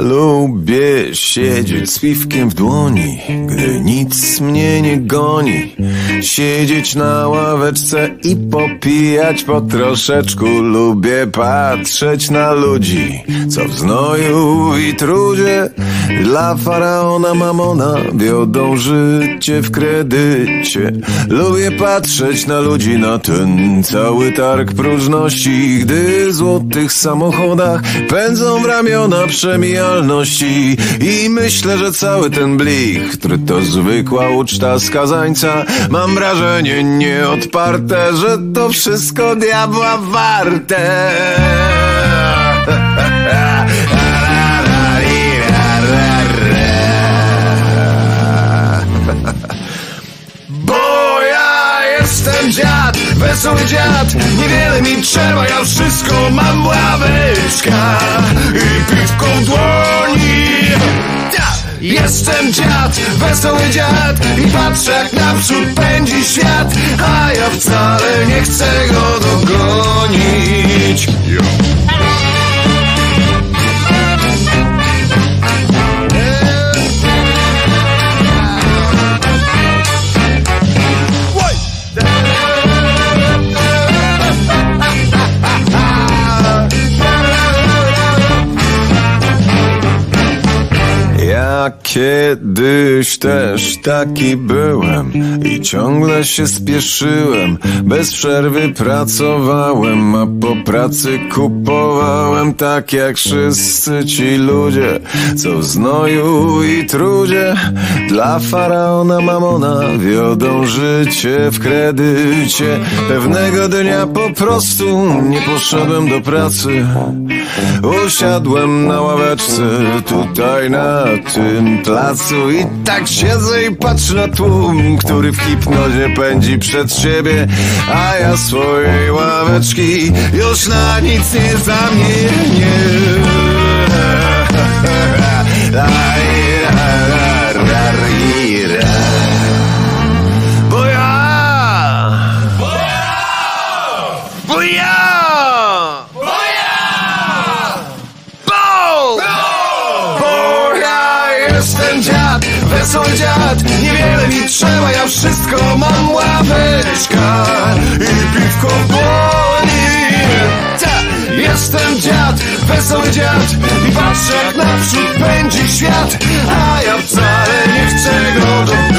lubię siedzieć z piwkiem w dłoni, gdy nic mnie nie goni. Siedzieć na ławeczce i popijać po troszeczku. Lubię patrzeć na ludzi, co w znoju i trudzie dla faraona mamona wiodą życie w kredycie. Lubię patrzeć na ludzi, na ten cały targ próżności, gdy w złotych samochodach pędzą w ramiona przemijalności i myślę, że cały ten blik, który to zwykła uczta skazańca, mam wrażenie nieodparte, że to wszystko diabła warte. Wesoły dziad Niewiele mi trzeba, ja wszystko mam ławeczka I piwko w dłoni. Jestem dziad, wesoły dziad I patrzę jak naprzód pędzi świat A ja wcale nie chcę go dogonić Kiedyś też taki byłem i ciągle się spieszyłem. Bez przerwy pracowałem, a po pracy kupowałem tak jak wszyscy ci ludzie, co w znoju i trudzie dla faraona mamona wiodą życie w kredycie. Pewnego dnia po prostu nie poszedłem do pracy. Usiadłem na ławeczce tutaj na tym placu i tak siedzę i patrzę na tłum, który w hipnozie pędzi przed siebie, a ja swojej ławeczki już na nic nie zamienię. Bo dziad. Niewiele mi trzeba, ja wszystko mam ławeczka I piwko w dłoni Jestem dziad, wesoły dziad I patrzę jak naprzód pędzi świat A ja wcale nie chcę go dogonić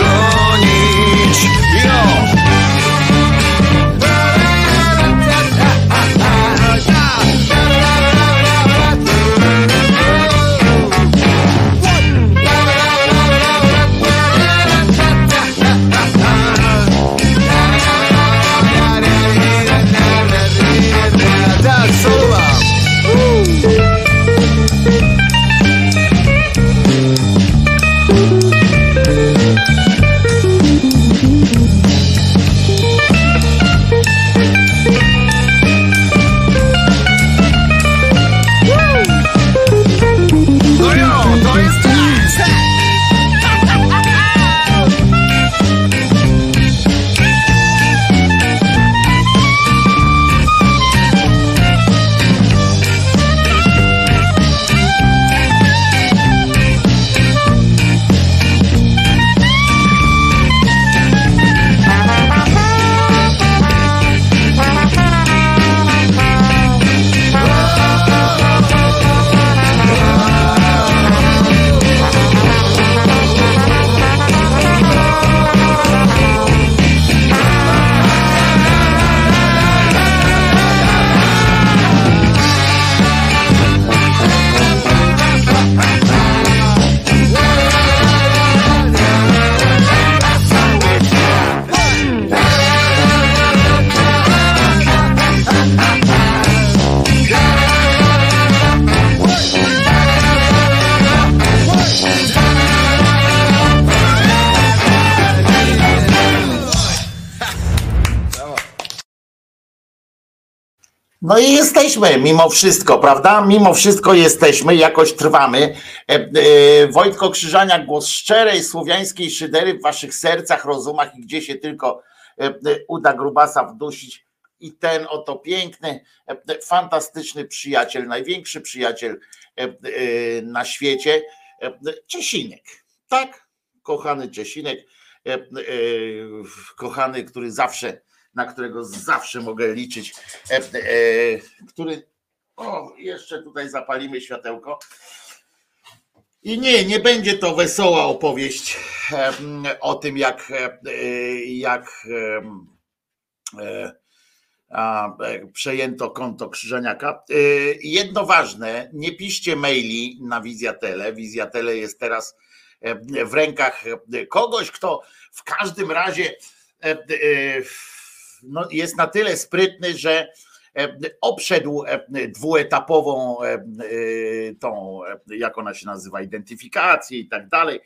i jesteśmy mimo wszystko, prawda? Mimo wszystko jesteśmy, jakoś trwamy. E, e, Wojtko Krzyżania, głos szczerej słowiańskiej szydery w waszych sercach, rozumach i gdzie się tylko e, e, uda grubasa wdusić i ten oto piękny, fantastyczny przyjaciel, największy przyjaciel na świecie, Czesinek. Tak, kochany Czesinek, kochany, który zawsze, na którego zawsze mogę liczyć, który, o, jeszcze tutaj zapalimy światełko, i nie, nie będzie to wesoła opowieść o tym, jak, jak e, przejęto konto Krzyżeniaka. E, jedno ważne, nie piszcie maili na Wizjatele. Wizjatele jest teraz w rękach kogoś, kto w każdym razie e, no, jest na tyle sprytny, że E, obszedł e, dwuetapową e, tą, jak ona się nazywa, identyfikację i tak dalej.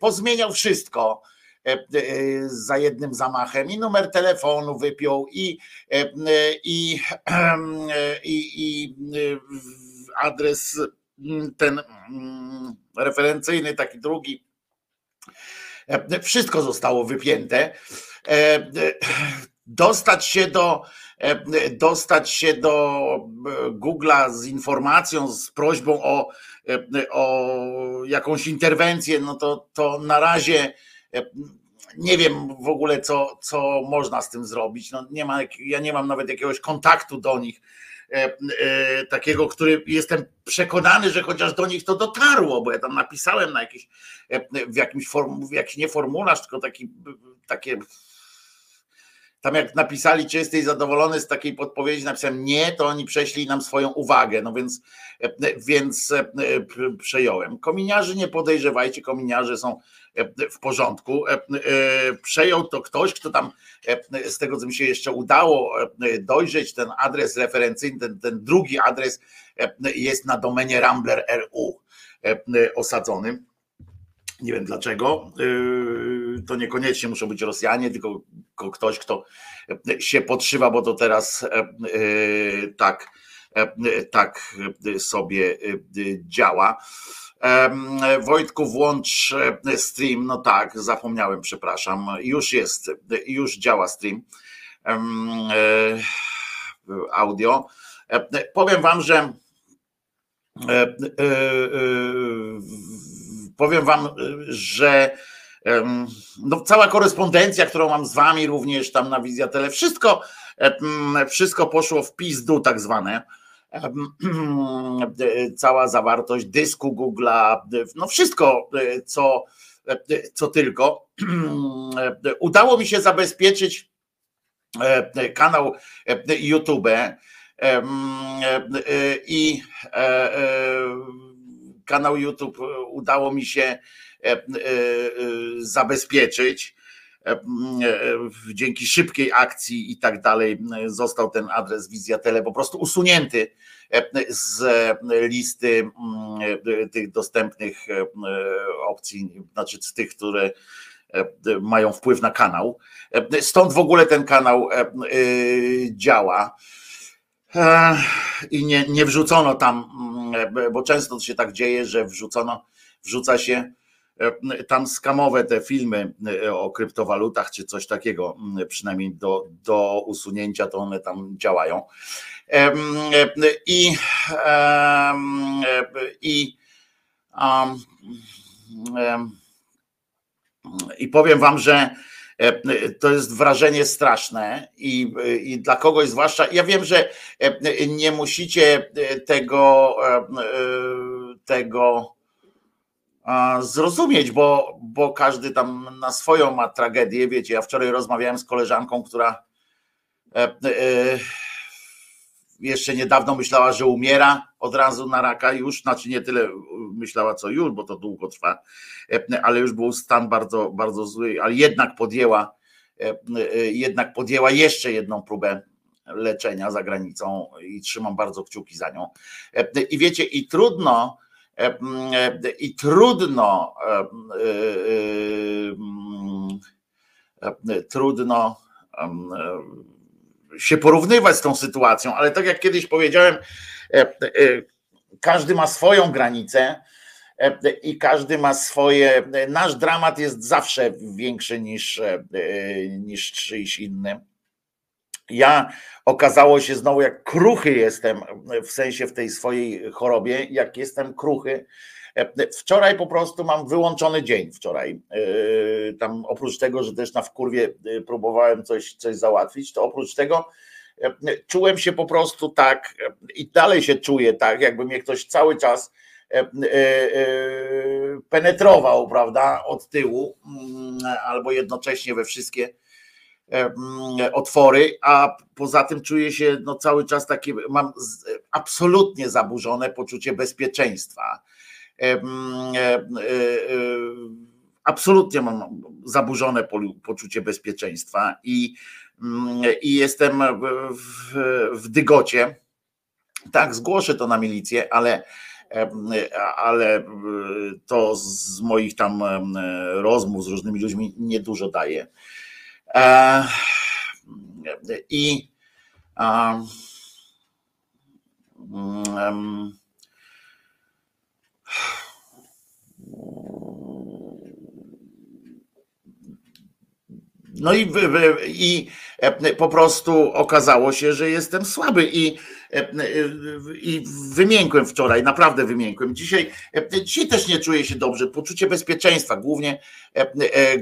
Pozmieniał wszystko za jednym zamachem i numer telefonu wypiął i, i, i, i adres ten referencyjny, taki drugi. Wszystko zostało wypięte. Dostać się do E, dostać się do e, Google'a z informacją, z prośbą o, e, o jakąś interwencję, no to, to na razie nie wiem w ogóle, co, co można z tym zrobić. No nie ma, ja nie mam nawet jakiegoś kontaktu do nich, takiego, który jestem przekonany, że chociaż do nich to dotarło, bo ja tam napisałem na jakiś, w jakimś form, w jakiś nie formularz, tylko taki, takie tam jak napisali, czy jesteś zadowolony z takiej podpowiedzi, napisałem nie, to oni prześlij nam swoją uwagę, no więc, e, więc e, przejąłem. Kominiarzy nie podejrzewajcie, kominiarze są e, w porządku. Przejął to ktoś, kto tam, z tego co mi się jeszcze udało dojrzeć, ten adres referencyjny, ten, ten drugi adres jest na domenie Rambler.ru osadzony nie wiem dlaczego. Yy, to niekoniecznie muszą być Rosjanie, tylko ktoś, kto się podszywa, bo to teraz yy, tak, yy, tak sobie działa. Wojtku, włącz stream. No tak, zapomniałem, przepraszam. Już jest, już działa stream. Audio. Powiem Wam, że powiem wam, że no, cała korespondencja, którą mam z wami również tam na Wizjatele, wszystko, wszystko poszło w pizdu tak zwane. Cała zawartość dysku Google'a, no wszystko, co, co tylko. Udało mi się zabezpieczyć kanał YouTube i kanał YouTube e, udało mi się e, e, zabezpieczyć. Dzięki szybkiej akcji i tak dalej został ten adres Wizjatele po prostu usunięty z listy tych dostępnych opcji, znaczy z tych, które mają wpływ na kanał. Stąd w ogóle ten kanał działa i nie, nie wrzucono tam, mm, bo często się tak dzieje, że wrzucono, wrzuca się e, tam skamowe te filmy e, o kryptowalutach czy coś takiego, mm, przynajmniej do, do usunięcia to one tam działają. I, i, i powiem wam, że E, to jest wrażenie straszne i, i dla kogoś zwłaszcza, ja wiem, że e, nie musicie tego, e, tego zrozumieć, bo, bo każdy tam na swoją ma tragedię, wiecie, ja wczoraj rozmawiałem z koleżanką, która jeszcze niedawno myślała, że umiera od razu na raka już, znaczy nie tyle myślała co już, bo to długo trwa, ale już był stan bardzo, bardzo zły, ale jednak podjęła, jednak podjęła jeszcze jedną próbę leczenia za granicą i trzymam bardzo kciuki za nią. I wiecie, i trudno, i trudno, trudno się porównywać z tą sytuacją, ale tak jak kiedyś powiedziałem, e, e, każdy ma swoją granicę e, i każdy ma swoje. Nasz dramat jest zawsze większy niż, niż czyjś inny. ja okazało się znowu, jak kruchy jestem, w sensie w tej swojej chorobie, jak jestem kruchy. Wczoraj po prostu mam wyłączony dzień wczoraj. Tam oprócz tego, że też na wkurwie próbowałem coś, coś załatwić, to oprócz tego czułem się po prostu tak i dalej się czuję tak, jakby mnie ktoś cały czas E, e, e, penetrował, prawda, od tyłu, mm, albo jednocześnie we wszystkie mm, otwory, a poza tym czuję się no, cały czas takie, mam absolutnie zaburzone poczucie bezpieczeństwa. Mm, absolutnie mam zaburzone poczucie bezpieczeństwa i, i jestem w, w dygocie. Tak, zgłoszę to na milicję, ale ale e, to z moich tam rozmów z różnymi ludźmi niedużo daje. E, I um, No i, i e, po prostu okazało się, że jestem słaby i, e, i wymiękłem wczoraj, naprawdę wymiękłem. Dzisiaj, e, dzisiaj też nie czuję się dobrze. Poczucie bezpieczeństwa, głównie,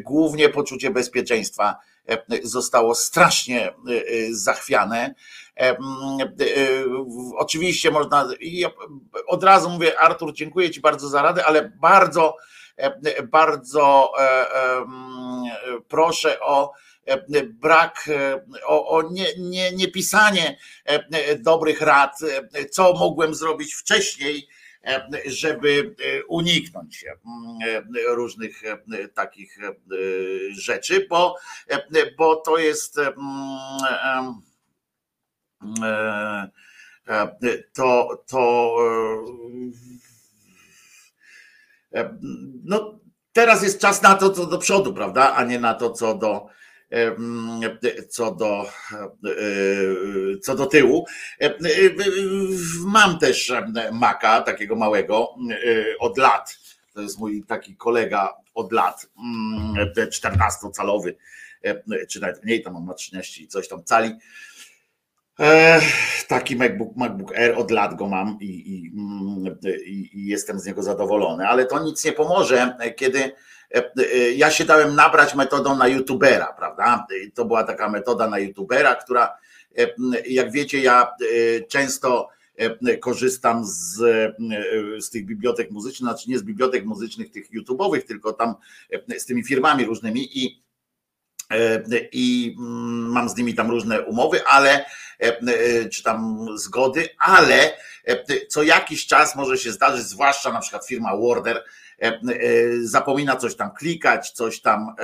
głównie poczucie bezpieczeństwa zostało strasznie zachwiane. Oczywiście można, od razu mówię, Artur, dziękuję Ci bardzo za radę, ale bardzo E, bardzo e, e, proszę o brak, o, o nie, nie, nie pisanie dobrych rad, co mogłem zrobić wcześniej, żeby uniknąć różnych takich rzeczy, bo, bo to jest to, to E, no, teraz jest czas na to, co do przodu, prawda, a nie na to, co do e, co do, e, co do tyłu. Mam też maka takiego małego od lat. To jest mój taki kolega od lat, 14-calowy, czy nawet mniej, tam on ma 13 coś tam cali taki MacBook, MacBook Air od lat go mam i, i, i, jestem z niego zadowolony, ale to nic nie pomoże, kiedy e, e, ja się dałem nabrać metodą na YouTubera, prawda? To była taka metoda na YouTubera, która, e, jak wiecie, ja często korzystam z, z tych bibliotek muzycznych, znaczy nie z bibliotek muzycznych tych YouTube'owych, tylko tam z tymi firmami różnymi i i mm, mam z nimi tam różne umowy, ale E, e, czy tam zgody, ale e, co jakiś czas może się zdarzyć, zwłaszcza na przykład firma Warder, zapomina coś tam klikać, coś tam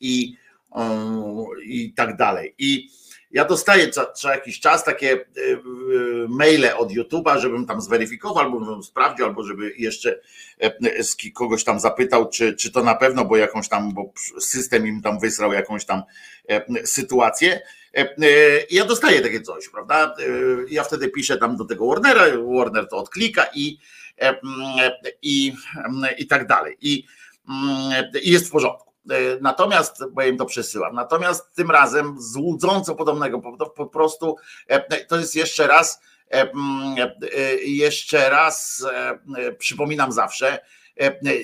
i, i tak dalej. I ja dostaję co, co jakiś czas takie maile od YouTube'a, żebym tam zweryfikował, albo żebym sprawdził, albo żeby jeszcze kogoś tam zapytał, czy, czy to na pewno, bo jakąś tam, bo system im tam wysrał jakąś tam sytuację. E, e, ja dostaję takie coś, prawda? E, ja wtedy piszę tam do tego Warnera, Warner to odklika i, i, i tak dalej. I, i jest w porządku. Natomiast, bo ja im to przesyłam, natomiast tym razem z łudząco podobnego, po, po prostu to jest jeszcze raz, jeszcze raz przypominam zawsze, E,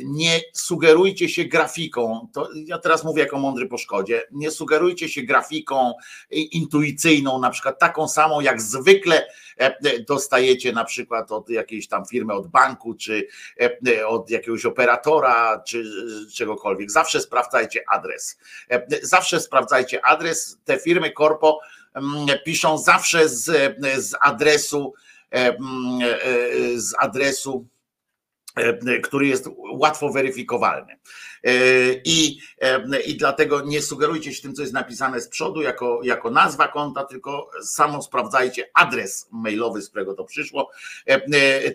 nie sugerujcie się grafiką, to ja teraz mówię jako mądry po szkodzie, nie sugerujcie się grafiką intuicyjną, na przykład taką samą, jak zwykle e, dostajecie na przykład od jakiejś tam firmy, od banku, czy e, od jakiegoś operatora, czy czegokolwiek. Zawsze sprawdzajcie adres. Zawsze sprawdzajcie adres. Te firmy korpo mm, piszą zawsze z, z adresu mm, z adresu E, który jest łatwo weryfikowalny. E, I, e, I dlatego nie sugerujcie się tym, co jest napisane z przodu, jako, jako nazwa konta, tylko samo sprawdzajcie adres mailowy, z którego to przyszło.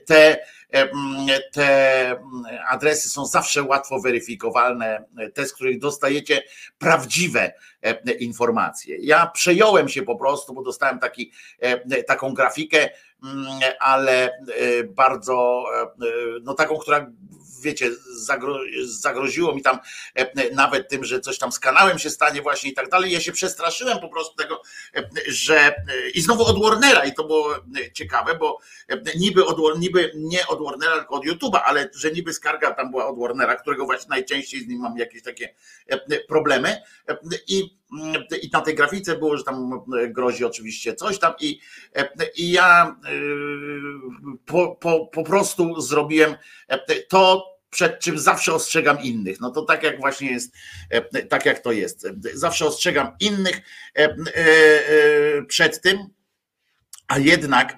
Te, te adresy są zawsze łatwo weryfikowalne, te, z których dostajecie prawdziwe informacje. Ja przejąłem się po prostu, bo dostałem taki, taką grafikę Mm, ale e, bardzo, e, no taką, która wiecie, zagroziło mi tam nawet tym, że coś tam z kanałem się stanie właśnie i tak dalej. Ja się przestraszyłem po prostu tego, że i znowu od Warnera i to było ciekawe, bo niby, od, niby nie od Warnera, tylko od YouTube'a, ale że niby skarga tam była od Warnera, którego właśnie najczęściej z nim mam jakieś takie problemy i i na tej grafice było, że tam grozi oczywiście coś tam i, i ja po, po, po prostu zrobiłem to, przed czym zawsze ostrzegam innych. No to tak jak właśnie jest, tak jak to jest. Zawsze ostrzegam innych przed tym, a jednak,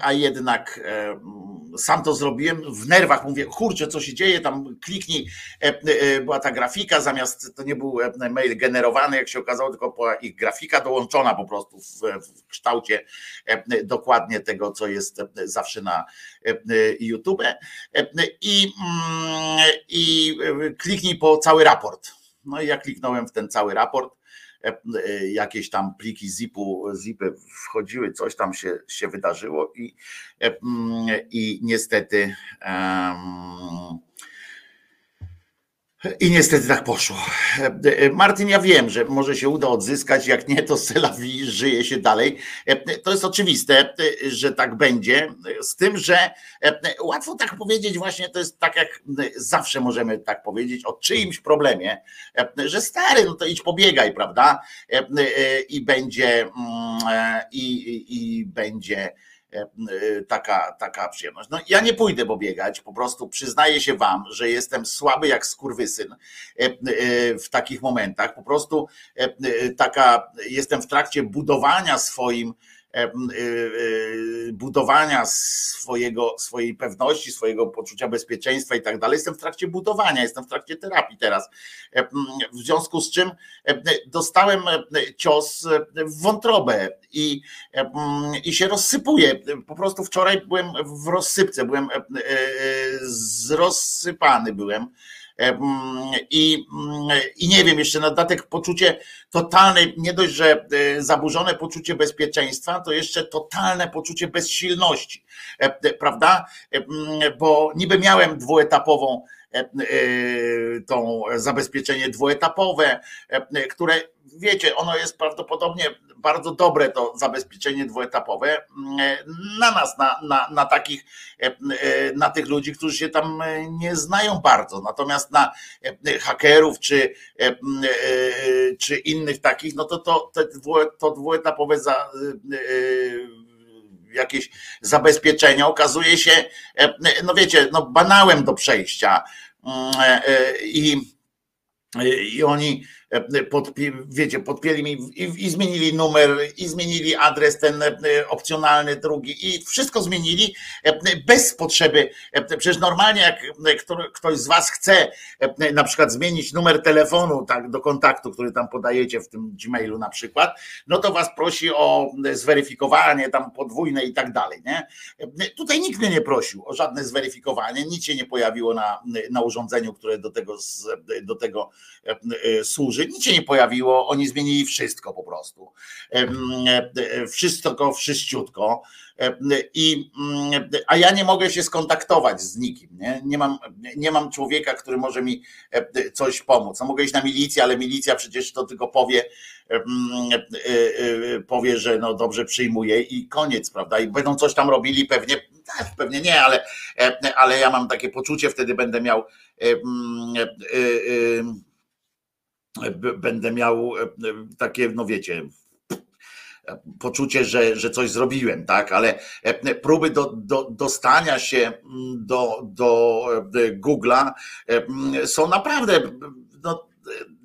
a jednak sam to zrobiłem w nerwach, mówię, kurczę, co się dzieje, tam kliknij, była ta grafika, zamiast to nie był mail generowany, jak się okazało, tylko była ich grafika dołączona po prostu w, w kształcie dokładnie tego, co jest zawsze na YouTube. I, mm, I kliknij po cały raport. No i ja kliknąłem w ten cały raport E, e, jakieś tam pliki zipu, zipy wchodziły, coś tam się, się wydarzyło i, e, mm, i niestety um, i niestety tak poszło. Martin, ja wiem, że może się uda odzyskać, jak nie, to Selawi żyje się dalej. To jest oczywiste, że tak będzie, z tym, że łatwo tak powiedzieć, właśnie to jest tak, jak zawsze możemy tak powiedzieć o czyimś problemie, że stary, no to idź pobiegaj, prawda? I będzie, i, i, i będzie taka, taka przyjemność. No, ja nie pójdę pobiegać, po prostu przyznaję się wam, że jestem słaby jak skurwysyn e, w takich momentach. Po prostu taka, jestem w trakcie budowania swoim E, e, budowania swojego, swojej pewności, swojego poczucia bezpieczeństwa i tak dalej. Jestem w trakcie budowania, jestem w trakcie terapii teraz. E, w związku z czym dostałem cios w wątrobę i, i się rozsypuje. Po prostu wczoraj byłem w rozsypce, byłem zrozsypany byłem i, I nie wiem, jeszcze na dodatek poczucie totalne, nie dość, że e, zaburzone poczucie bezpieczeństwa, to jeszcze totalne poczucie bezsilności, prawda? Bo niby miałem dwuetapową E, e, tą zabezpieczenie dwuetapowe, e, które wiecie, ono jest prawdopodobnie bardzo dobre to zabezpieczenie dwuetapowe na nas, na, na, na takich, na tych ludzi, którzy się tam nie znają bardzo. Natomiast na hakerów czy, czy innych takich, no to to, to dwuetapowe za, jakieś zabezpieczenia, okazuje się, e, no wiecie, no banałem do przejścia. Mm, e, e, I, i oni E, podpi, wiecie, podpięli mi i, i, zmienili numer, i zmienili adres ten e, opcjonalny drugi i wszystko zmienili e, bez potrzeby. Przecież normalnie jak ktoś z was chce na przykład zmienić numer telefonu tak, do kontaktu, który tam podajecie w tym Gmailu na przykład, no to was prosi o zweryfikowanie tam podwójne i tak dalej. Nie? Tutaj nikt mnie nie prosił o żadne zweryfikowanie, nic się nie pojawiło na, na urządzeniu, które do tego, do tego służy że nic się nie pojawiło, oni zmienili wszystko po prostu. Wszystko, wszyściutko. I, mm, a ja nie mogę się skontaktować z nikim. Nie? Nie, mam, nie mam człowieka, który może mi coś pomóc. No mogę iść na milicję, ale milicja przecież to tylko powie, e, e, powie, że no dobrze przyjmuje i koniec, prawda? I będą coś tam robili pewnie, pewnie nie, ale, ale ja mam takie poczucie, wtedy będę miał będę miał e, takie, no wiecie, poczucie, że, że coś zrobiłem, tak, ale e, próby do, do, dostania się do, do e, Google'a są naprawdę no,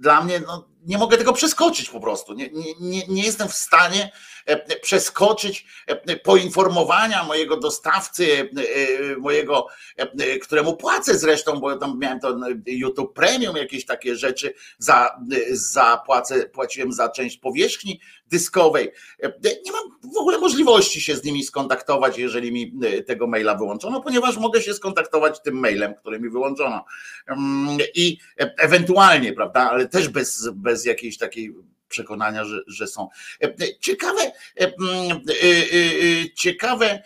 dla mnie no, nie mogę tego przeskoczyć po prostu. Nie, nie, nie jestem w stanie e, przeskoczyć e, poinformowania mojego dostawcy, e, mojego, któremu płacę zresztą, bo tam miałem to YouTube Premium, jakieś takie rzeczy, za, za płacę, płaciłem za część powierzchni dyskowej. Nie mam w ogóle możliwości się z nimi skontaktować, jeżeli mi tego maila wyłączono, ponieważ mogę się skontaktować tym mailem, który mi wyłączono. Mm, I ewentualnie, prawda, ale też bez, bez jakiejś takiej przekonania, że, że są. E, ciekawe, e, e, ciekawe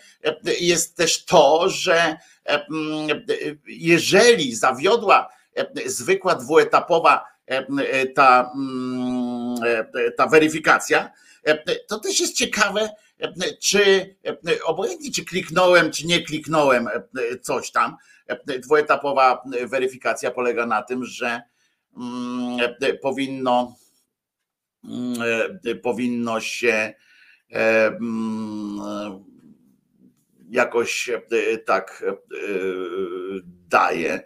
jest też to, że jeżeli zawiodła zwykła dwuetapowa ta, mm, ta weryfikacja, to też jest ciekawe, czy obojętnie czy kliknąłem, czy nie kliknąłem coś tam. Dwuetapowa weryfikacja polega na tym, że mm, powinno mm, powinno się jakoś tak daje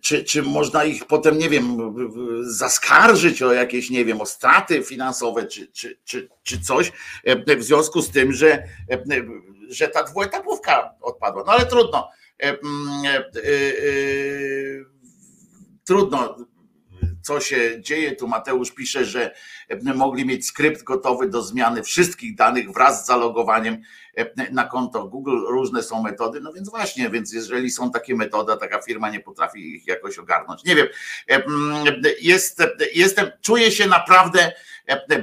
czy, czy można ich potem, nie wiem, zaskarżyć o jakieś, nie wiem, o straty finansowe, czy, czy, czy, czy coś, w związku z tym, że, że ta dwuetapówka odpadła. No ale trudno. Trudno co się dzieje. Tu Mateusz pisze, że mogli mieć skrypt gotowy do zmiany wszystkich danych wraz z zalogowaniem na konto Google. Różne są metody, no więc właśnie, więc jeżeli są takie metody, taka firma nie potrafi ich jakoś ogarnąć. Nie wiem, jest, jestem, czuję się naprawdę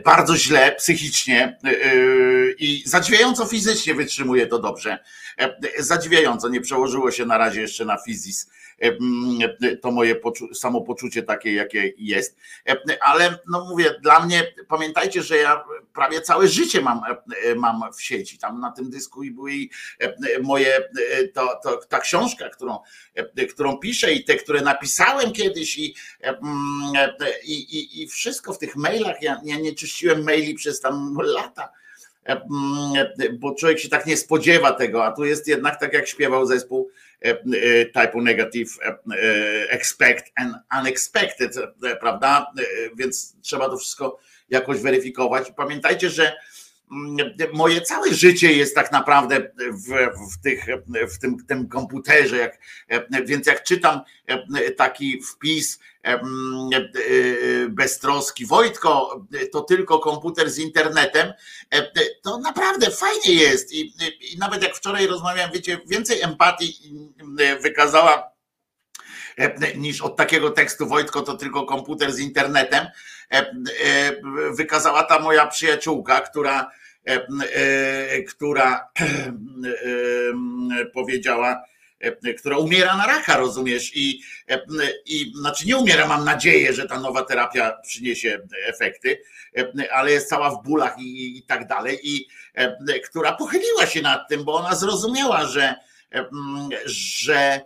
bardzo źle psychicznie i zadziwiająco fizycznie wytrzymuję to dobrze. Zadziwiająco, nie przełożyło się na razie jeszcze na fizis to moje samopoczucie takie, jakie jest. Ale no mówię, dla mnie, pamiętajcie, że ja prawie całe życie mam, mam w sieci, tam na tym dysku i były moje, to, to, ta książka, którą, którą piszę i te, które napisałem kiedyś i, i, i, i wszystko w tych mailach, ja, ja nie czyściłem maili przez tam lata, bo człowiek się tak nie spodziewa tego, a tu jest jednak tak jak śpiewał zespół E, e, typu negative e, expect and unexpected, prawda? Więc trzeba to wszystko jakoś weryfikować. Pamiętajcie, że moje całe życie jest tak naprawdę w, w, tych, w tym, tym komputerze, jak, więc jak czytam taki wpis beztroski Wojtko, to tylko komputer z internetem, to naprawdę fajnie jest i, i nawet jak wczoraj rozmawiałem, wiecie, więcej empatii wykazała niż od takiego tekstu Wojtko to tylko komputer z internetem, wykazała ta moja przyjaciółka, która, która powiedziała, E, która umiera na raka, rozumiesz? I, e, I znaczy nie umiera, mam nadzieję, że ta nowa terapia przyniesie efekty, e, ale jest cała w bólach i, i tak dalej. I która pochyliła się nad tym, bo ona zrozumiała, że, że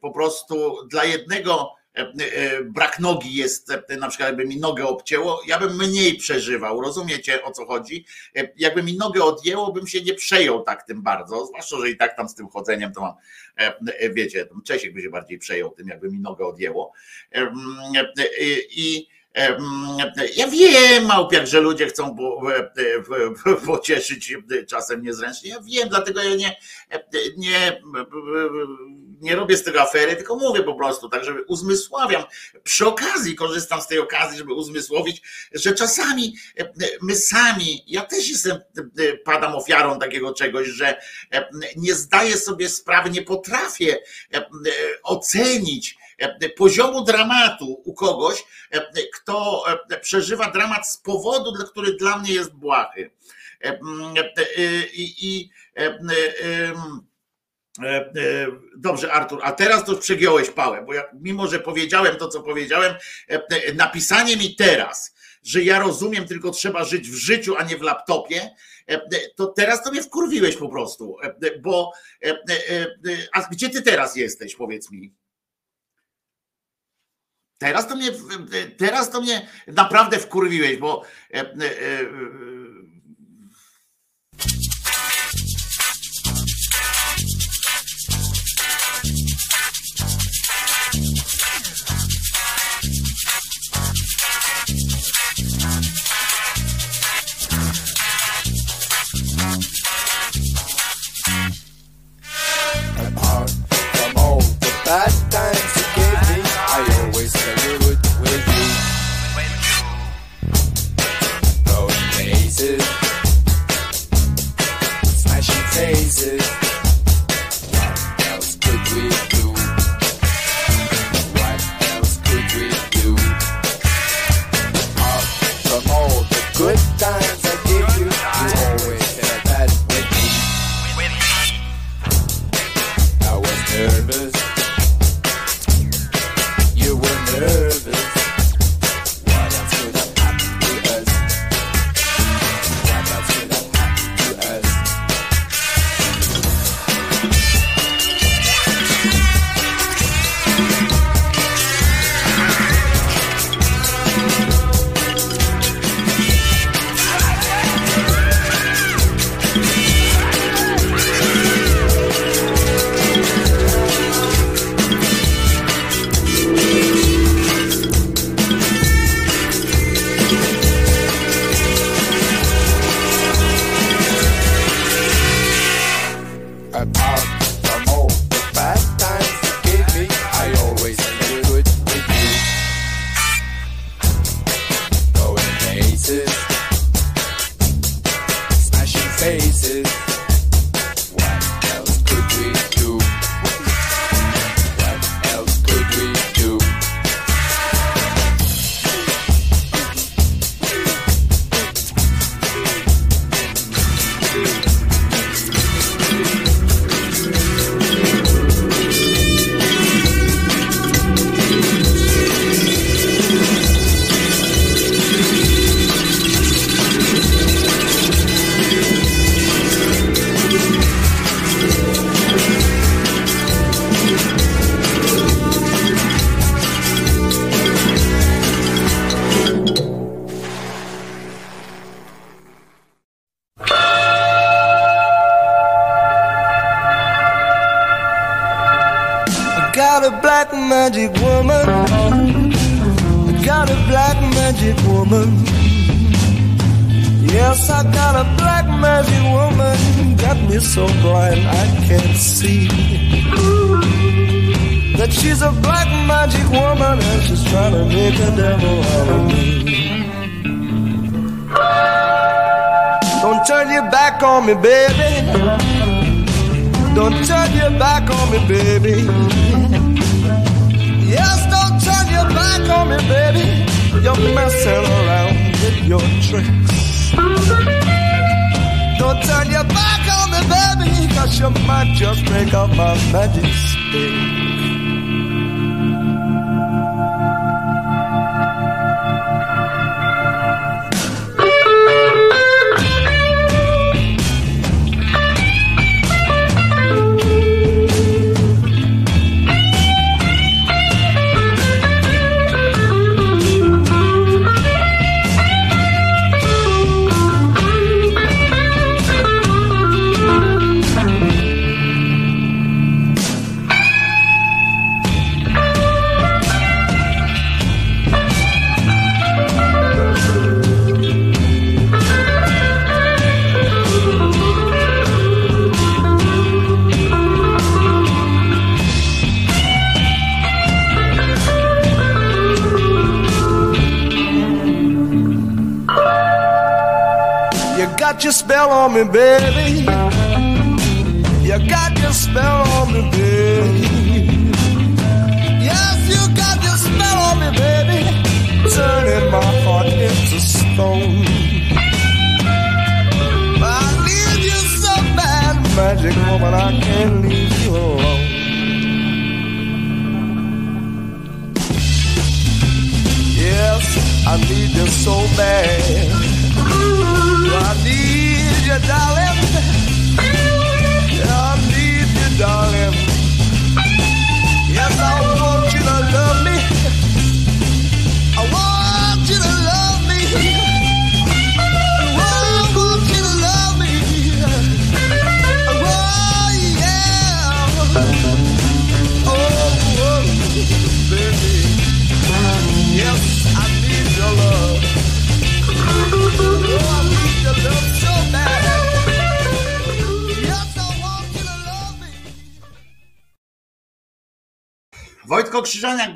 po prostu dla jednego E, e, brak nogi jest, e, na przykład jakby mi nogę obcięło, ja bym mniej przeżywał, rozumiecie o co chodzi? Jakby mi nogę odjęło, bym się nie przejął tak tym bardzo, zwłaszcza, że i tak tam z tym chodzeniem to mam, wiecie, Czesiek by się bardziej przejął tym, jakby mi nogę odjęło. I ja wiem, Małpiak, że ludzie chcą pocieszyć czasem niezręcznie. Ja wiem, dlatego ja nie, nie, nie robię z tego afery, tylko mówię po prostu, tak, żeby uzmysławiam. Przy okazji korzystam z tej okazji, żeby uzmysłowić, że czasami my sami, ja też jestem, padam ofiarą takiego czegoś, że nie zdaję sobie sprawy, nie potrafię ocenić poziomu dramatu u kogoś, kto przeżywa dramat z powodu, który dla mnie jest błahy. I, i, Dobrze, Artur, a teraz to przegiąłeś pałę, bo ja, mimo że powiedziałem to, co powiedziałem, napisanie mi teraz, że ja rozumiem, tylko trzeba żyć w życiu, a nie w laptopie, to teraz to mnie wkurwiłeś po prostu, bo a gdzie ty teraz jesteś, powiedz mi? Teraz to mnie, teraz to mnie naprawdę wkurwiłeś, bo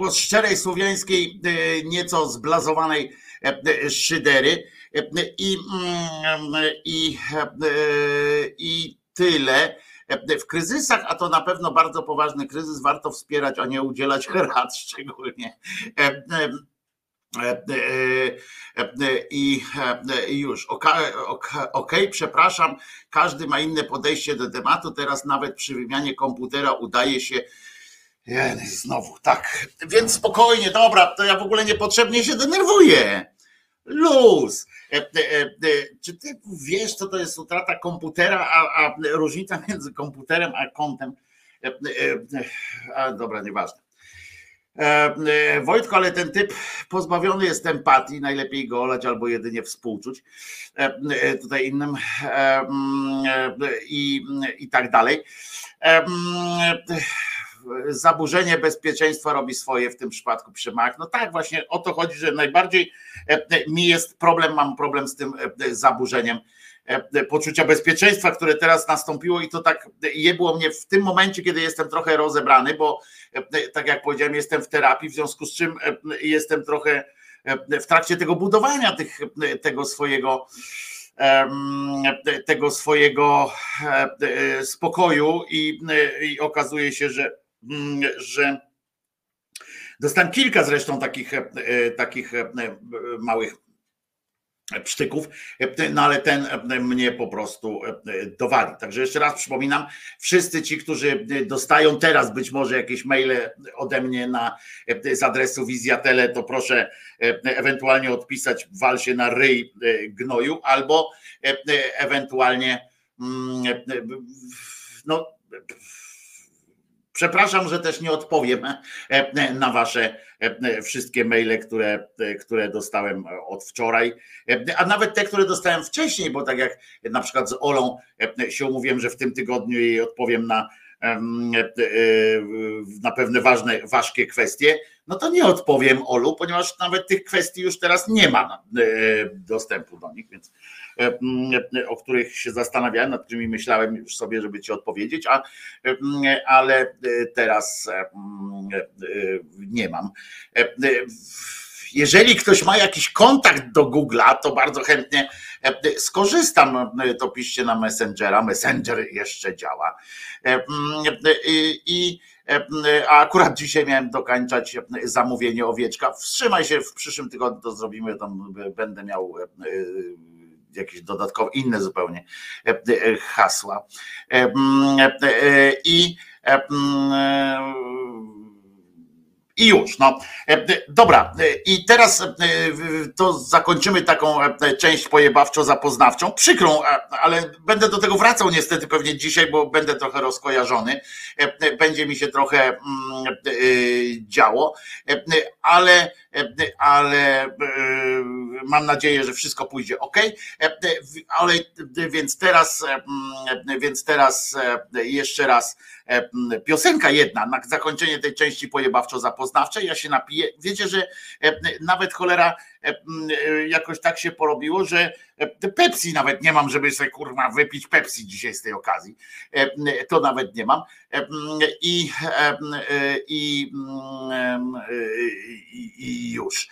głos szczerej słowiańskiej, e, nieco zblazowanej e, e, szydery. I, mm, i, I tyle. W kryzysach, a to na pewno bardzo poważny kryzys, warto wspierać, a nie udzielać rad szczególnie. I już, okej, oka- okej, przepraszam, każdy ma inne podejście do tematu. Teraz nawet przy wymianie komputera udaje się. Znowu, tak. Więc spokojnie, dobra, to ja w ogóle niepotrzebnie się denerwuję. Luz. E, e, e, Czy ty wiesz, co to jest utrata komputera, a, a różnica między komputerem a kontem? A dobra, nieważne. Wojtko, ale ten typ pozbawiony jest empatii, najlepiej go olać albo jedynie współczuć tutaj innym mm, i, i tak dalej. Zaburzenie bezpieczeństwa robi swoje w tym przypadku Przemak. No tak, właśnie o to chodzi, że najbardziej e, e, mi jest problem, mam problem z tym e, zaburzeniem poczucia bezpieczeństwa, które teraz nastąpiło i to tak jebło mnie w tym momencie, kiedy jestem trochę rozebrany, bo tak jak powiedziałem, jestem w terapii, w związku z czym jestem trochę w trakcie tego budowania tych, tego swojego tego swojego spokoju i, i okazuje się, że, że dostałem kilka zresztą takich, e, e, takich e, małych psztyków, no ale ten mnie po prostu dowali. Także jeszcze raz przypominam, wszyscy ci, którzy dostają teraz być może jakieś maile ode mnie na, z adresu Wizjatele, to proszę ewentualnie odpisać wal się na ryj gnoju, albo ewentualnie mm, no Przepraszam, że też nie odpowiem e, na wasze e, wszystkie maile, które, e, które dostałem od wczoraj, E, a nawet te, które dostałem wcześniej, bo tak jak na przykład z Olą e, się umówiłem, że w tym tygodniu jej odpowiem na, na pewne ważne, ważkie kwestie, no to nie odpowiem Olu, ponieważ nawet tych kwestii już teraz nie ma dostępu do nich, więc o których się zastanawiałem, nad którymi myślałem już sobie, żeby ci odpowiedzieć, a, ale teraz nie mam. Jeżeli ktoś ma jakiś kontakt do Google'a, to bardzo chętnie e, skorzystam. E, to piszcie na Messengera. Messenger jeszcze działa. E, I a akurat dzisiaj miałem dokończać zamówienie owieczka. Wstrzymaj się, w przyszłym tygodniu to zrobimy, tam będę miał jakieś dodatkowe, inne zupełnie hasła. I i już. No. E, dobra, e, i teraz e, to zakończymy taką część pojebawczo-zapoznawczą, przykrą, ale będę do tego wracał niestety pewnie dzisiaj, bo będę trochę rozkojarzony. Będzie mi się trochę mm, działo, ale, ale mam nadzieję, że wszystko pójdzie ok. Ale więc teraz, więc teraz jeszcze raz piosenka jedna na zakończenie tej części pojebawczo-zapoznawczej. Ja się napiję. Wiecie, że nawet cholera jakoś tak się porobiło, że Pepsi nawet nie mam, żeby sobie kurwa wypić Pepsi dzisiaj z tej okazji. To nawet nie mam. I, i, i, i już.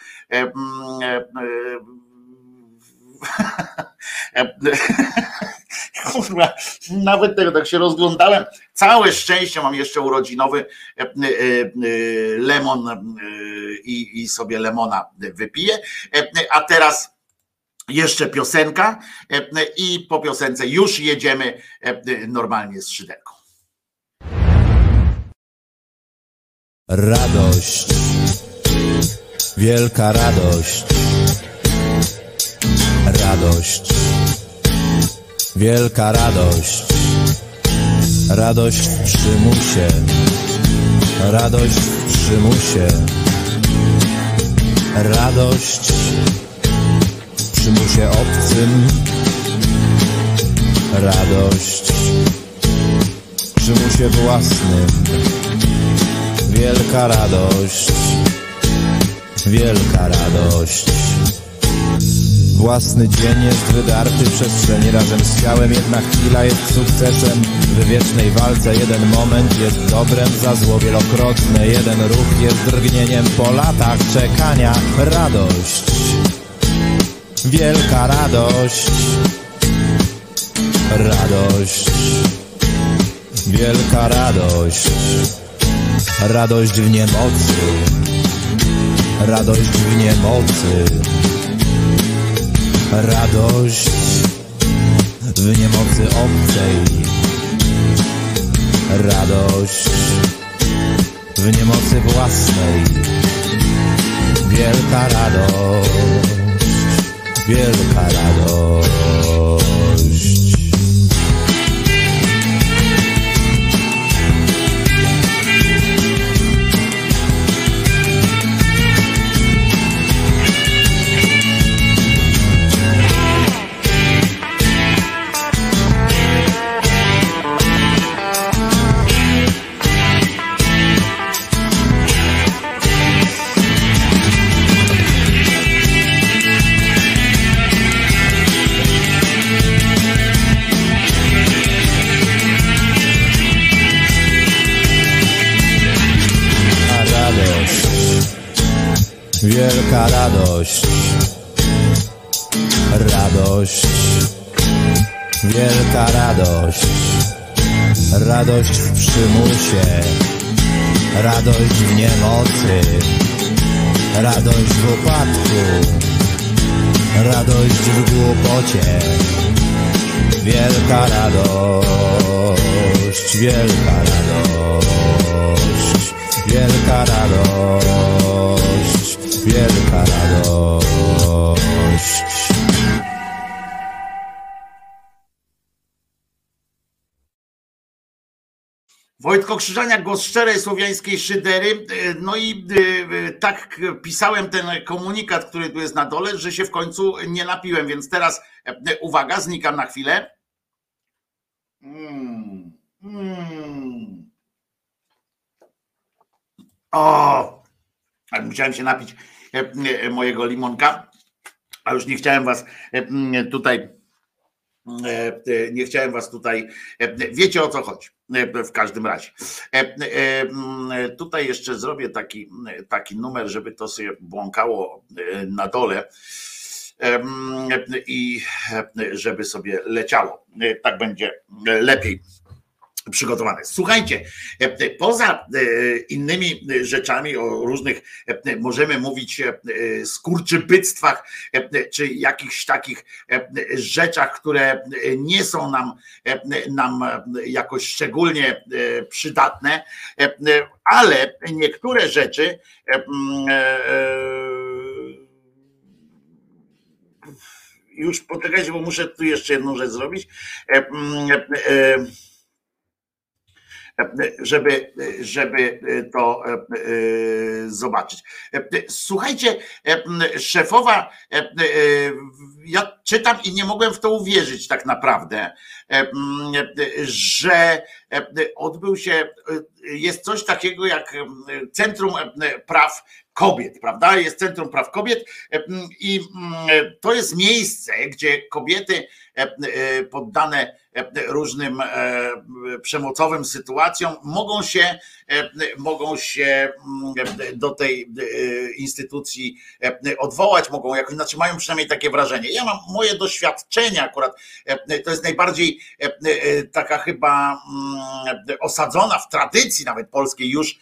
Kurwa, nawet tego tak się rozglądałem. Całe szczęście mam jeszcze urodzinowy e, e, e, lemon i, i sobie lemona wypiję. A teraz jeszcze piosenka i po piosence już jedziemy normalnie z szyderką. Radość, wielka radość radość, wielka radość, radość w przymusie, radość w przymusie, radość w przymusie obcym, radość w przymusie własnym, wielka radość, wielka radość. Własny dzień jest wydarty przestrzeni razem z ciałem. Jedna chwila jest sukcesem. W wiecznej walce Jeden moment jest dobrem. Za zło wielokrotne Jeden ruch jest drgnieniem. Po latach czekania Radość. Wielka radość. Radość. Wielka radość. Radość w niemocy. Radość w niemocy radość w niemocy obcej. Radość w niemocy własnej. Wielka radość, wielka radość. Wielka radość, radość, wielka radość, radość w przymusie, radość w niemocy, radość w upadku, radość w głupocie, wielka radość, wielka radość, wielka radość wielka radość. Wojtko Krzyżaniak, głos szczerej słowiańskiej szydery. No i y, tak pisałem ten komunikat, który tu jest na dole, że się w końcu nie napiłem, więc teraz uwaga, znikam na chwilę. Hmm. Mm. O, musiałem się napić mojego limonka, a już nie chciałem was tutaj nie chciałem was tutaj. Wiecie o co chodzi. W każdym razie. Tutaj jeszcze zrobię taki, taki numer, żeby to sobie błąkało na dole i żeby sobie leciało. Tak będzie lepiej przygotowane. Słuchajcie, poza innymi rzeczami o różnych, możemy mówić skurczybyctwach, czy jakichś takich rzeczach, które nie są nam, nam jakoś szczególnie przydatne, ale niektóre rzeczy już poczekajcie, bo muszę tu jeszcze jedną rzecz zrobić. Żeby, żeby to zobaczyć. Słuchajcie, szefowa, ja czytam i nie mogłem w to uwierzyć tak naprawdę, że odbył się, jest coś takiego jak Centrum Praw kobiet, prawda? Jest Centrum Praw Kobiet i to jest miejsce, gdzie kobiety poddane różnym przemocowym sytuacjom mogą się, mogą się do tej instytucji odwołać, mogą jakoś, znaczy mają przynajmniej takie wrażenie. Ja mam moje doświadczenia akurat, to jest najbardziej taka chyba osadzona w tradycji nawet polskiej już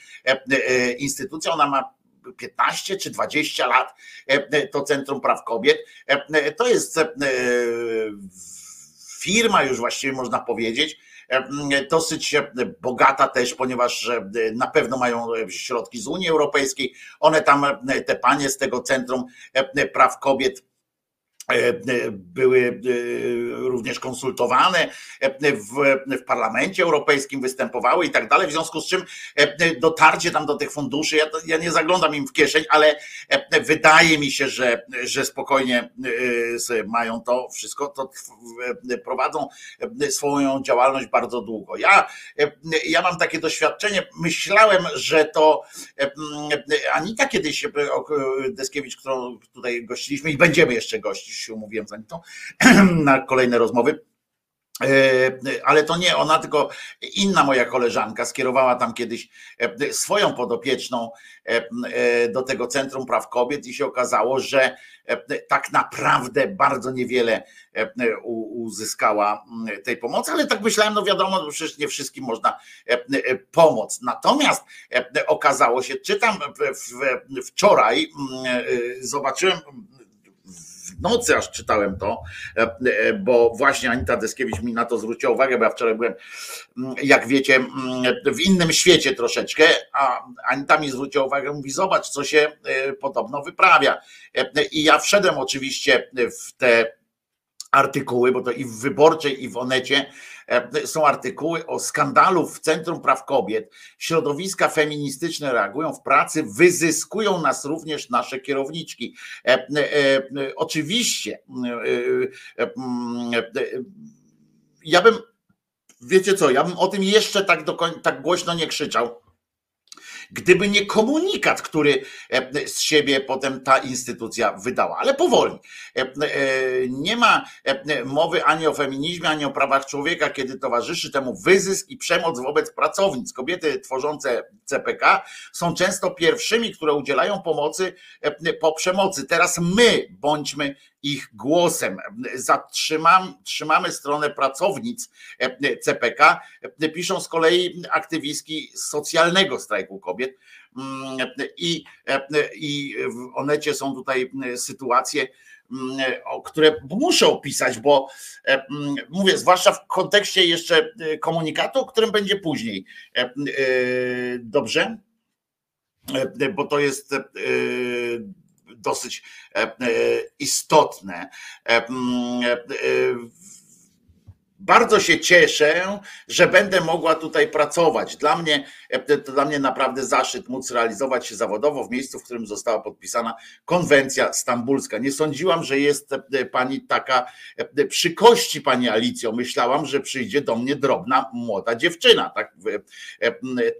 instytucja, ona ma 15 czy 20 lat e, to Centrum Praw Kobiet. E, to jest e, firma już właściwie można powiedzieć, dosyć bogata też, ponieważ na pewno mają środki z Unii Europejskiej. One tam, te panie z tego Centrum Praw Kobiet, E, e, były e, również konsultowane w, parlamencie europejskim, występowały i tak dalej, w związku z czym dotarcie tam do tych funduszy, ja, ja nie zaglądam im w kieszeń, ale wydaje mi się, że, że spokojnie mają to wszystko, to prowadzą swoją działalność bardzo długo. Ja, ja mam takie doświadczenie, myślałem, że to Anita kiedyś, Deskiewicz, którą tutaj gościliśmy i będziemy jeszcze gościć, już się umówiłem z Anitą na kolejne rozmowy. E, ale to nie ona, tylko inna moja koleżanka skierowała tam kiedyś e, swoją podopieczną e, do tego Centrum Praw Kobiet i się okazało, że tak naprawdę bardzo niewiele uzyskała tej pomocy, ale tak myślałem, no wiadomo, przecież nie wszystkim można pomóc. Natomiast okazało się, czytam wczoraj, zobaczyłem w nocy aż czytałem to, e, e, bo właśnie Anita Deskiewicz mi na to zwróciła uwagę, bo ja wczoraj byłem, mm, jak wiecie, mm, w innym świecie troszeczkę, a Anita mi zwróciła uwagę, mówi zobacz, co się e, podobno wyprawia. I ja wszedłem oczywiście w te artykuły, bo to i w Wyborczej, i w Onecie są artykuły o skandalu w Centrum Praw Kobiet. Środowiska feministyczne reagują w pracy, wyzyskują nas również nasze kierowniczki. E, e, oczywiście ja bym, wiecie co, ja bym o tym jeszcze tak, do, tak głośno nie krzyczał gdyby nie komunikat, który e, z siebie potem ta instytucja wydała. Ale powoli. E, e, nie ma mowy ani o feminizmie, ani o prawach człowieka, kiedy towarzyszy temu wyzysk i przemoc wobec pracownic. Kobiety tworzące CPK są często pierwszymi, które udzielają pomocy po przemocy. Teraz my bądźmy ich głosem. Zatrzymam, trzymamy stronę pracownic e, CPK, e, piszą z kolei aktywistki socjalnego strajku kobiet. Mm, I, e, I w Onecie są tutaj sytuacje, które muszę opisać, bo mówię, zwłaszcza w kontekście jeszcze komunikatu, o którym będzie później. Dobrze? Bo to jest dosyć e, e, istotne. E, bardzo się cieszę, że będę mogła tutaj pracować. Dla mnie to dla mnie naprawdę zaszczyt móc realizować się zawodowo w miejscu, w którym została podpisana konwencja stambulska. Nie sądziłam, że jest pani taka przy kości, pani Alicjo. Myślałam, że przyjdzie do mnie drobna, młoda dziewczyna. Tak,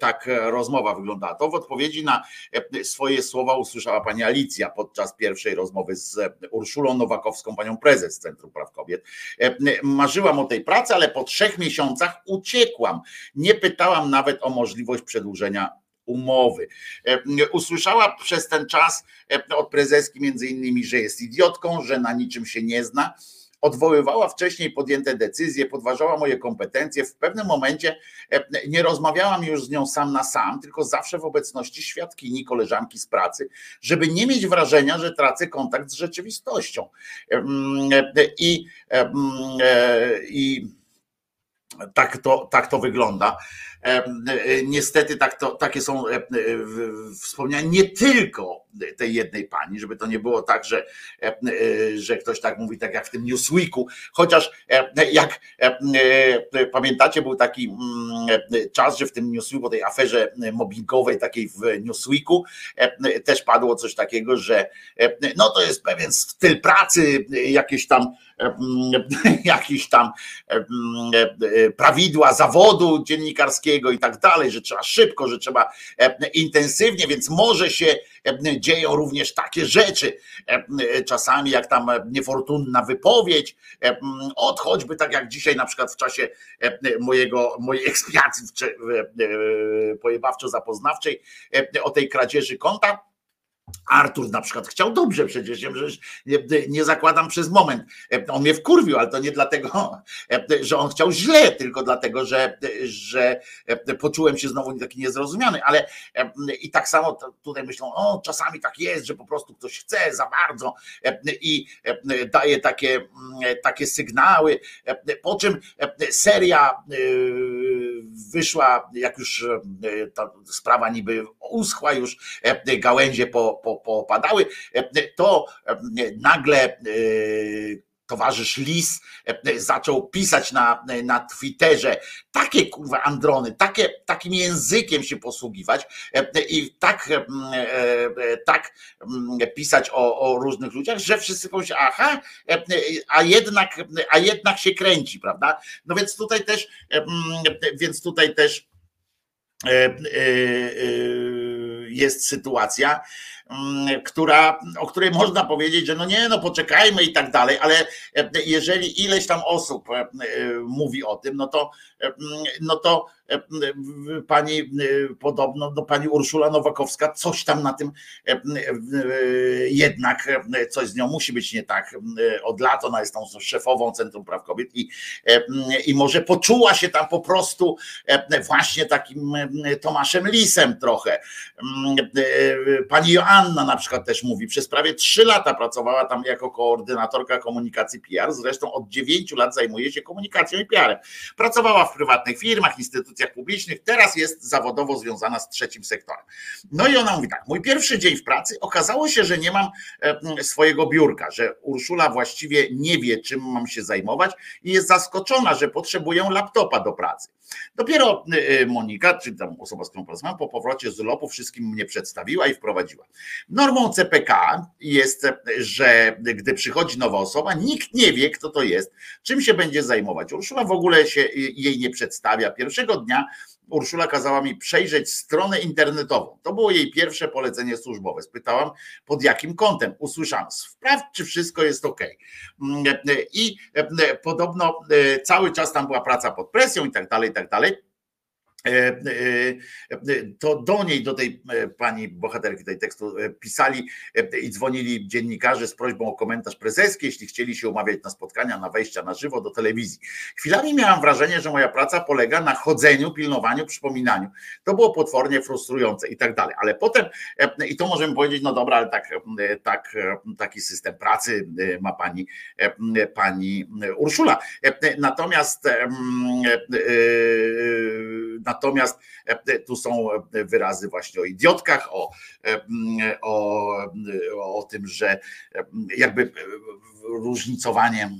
tak rozmowa wyglądała. To w odpowiedzi na swoje słowa usłyszała pani Alicja podczas pierwszej rozmowy z Urszulą Nowakowską, panią prezes Centrum Praw Kobiet. Marzyłam o tej pracy, ale po trzech miesiącach uciekłam. Nie pytałam nawet o możliwość przedłużenia umowy. Usłyszała przez ten czas od prezeski między innymi, że jest idiotką, że na niczym się nie zna odwoływała wcześniej podjęte decyzje, podważała moje kompetencje. W pewnym momencie e, nie rozmawiałam już z nią sam na sam, tylko zawsze w obecności świadkini, koleżanki z pracy, żeby nie mieć wrażenia, że tracę kontakt z rzeczywistością. E, I, e, i tak to, tak to wygląda. E, niestety tak to, takie są e, wspomnienia nie tylko tej jednej pani, żeby to nie było tak, że, e, że ktoś tak mówi, tak jak w tym Newsweeku, chociaż jak pamiętacie, był taki mm, czas, że w tym Newsweeku, tej aferze mobbingowej takiej w Newsweeku też padło coś takiego, że no to jest pewien styl pracy, jakieś tam jakieś tam prawidła zawodu dziennikarskiego i tak dalej, że trzeba szybko, że trzeba intensywnie, więc może się dzieją również takie rzeczy, czasami jak tam niefortunna wypowiedź, od choćby tak jak dzisiaj na przykład w czasie mojego, mojej ekspiacji pojebawczo-zapoznawczej o tej kradzieży konta, Artur na przykład chciał dobrze przecież, nie, nie zakładam przez moment. On mnie wkurwił, ale to nie dlatego, że on chciał źle, tylko dlatego, że, że poczułem się znowu taki niezrozumiany, ale i tak samo tutaj myślą, o czasami tak jest, że po prostu ktoś chce za bardzo i daje takie, takie sygnały, po czym seria wyszła, jak już ta sprawa niby uschła, już gałęzie po popadały, to nagle towarzysz Lis zaczął pisać na, na Twitterze takie kurwa androny, takie, takim językiem się posługiwać i tak, tak pisać o, o różnych ludziach, że wszyscy pomyśleli, aha, a jednak, a jednak się kręci, prawda? No więc tutaj też, więc tutaj też jest sytuacja, która, o której można powiedzieć, że no nie, no poczekajmy i tak dalej, ale e, jeżeli ileś tam osób e, e, mówi o tym, no to, no to pani podobno, no pani Urszula Nowakowska coś tam na tym jednak coś z nią musi być nie tak. Od lat ona jest tą szefową Centrum Praw Kobiet i, i może poczuła się tam po prostu właśnie takim Tomaszem Lisem trochę. Pani Joanna na przykład też mówi, przez prawie trzy lata pracowała tam jako koordynatorka komunikacji PR, zresztą od dziewięciu lat zajmuje się komunikacją i PR-em. Pracowała w prywatnych firmach, instytucjach publicznych, teraz jest zawodowo związana z trzecim sektorem. No i ona mówi tak, mój pierwszy dzień w pracy okazało się, że nie mam swojego biurka, że Urszula właściwie nie wie, czym mam się zajmować i jest zaskoczona, że potrzebuję laptopa do pracy. Dopiero y, y, Monika, czy tam osoba, z którą porozmawiam, po powrocie z urlopu wszystkim mnie przedstawiła i wprowadziła. Normą CPK jest, że gdy przychodzi nowa osoba, nikt nie wie, kto to jest, czym się będzie zajmować. Urszula w ogóle się jej nie przedstawia. Pierwszego dnia Urszula kazała mi przejrzeć stronę internetową. To było jej pierwsze polecenie służbowe. Spytałam, pod jakim kątem. Usłyszałam, sprawdź, czy wszystko jest ok. I podobno e, cały czas tam była praca pod presją i tak dalej, i tak dalej. E, e, to do niej, do tej e, pani bohaterki tej tekstu pisali i dzwonili dziennikarze z prośbą o komentarz prezeski, jeśli chcieli się umawiać na spotkania, na wejścia na żywo do telewizji. Chwilami miałam wrażenie, że moja praca polega na chodzeniu, pilnowaniu, przypominaniu. To było potwornie frustrujące i tak dalej. Ale potem, i to możemy powiedzieć, no dobra, ale tak, tak, taki system pracy ma pani, pani Urszula. Natomiast Natomiast e, tu są e, wyrazy właśnie o idiotkach, o, e, o, o tym, że jakby różnicowanie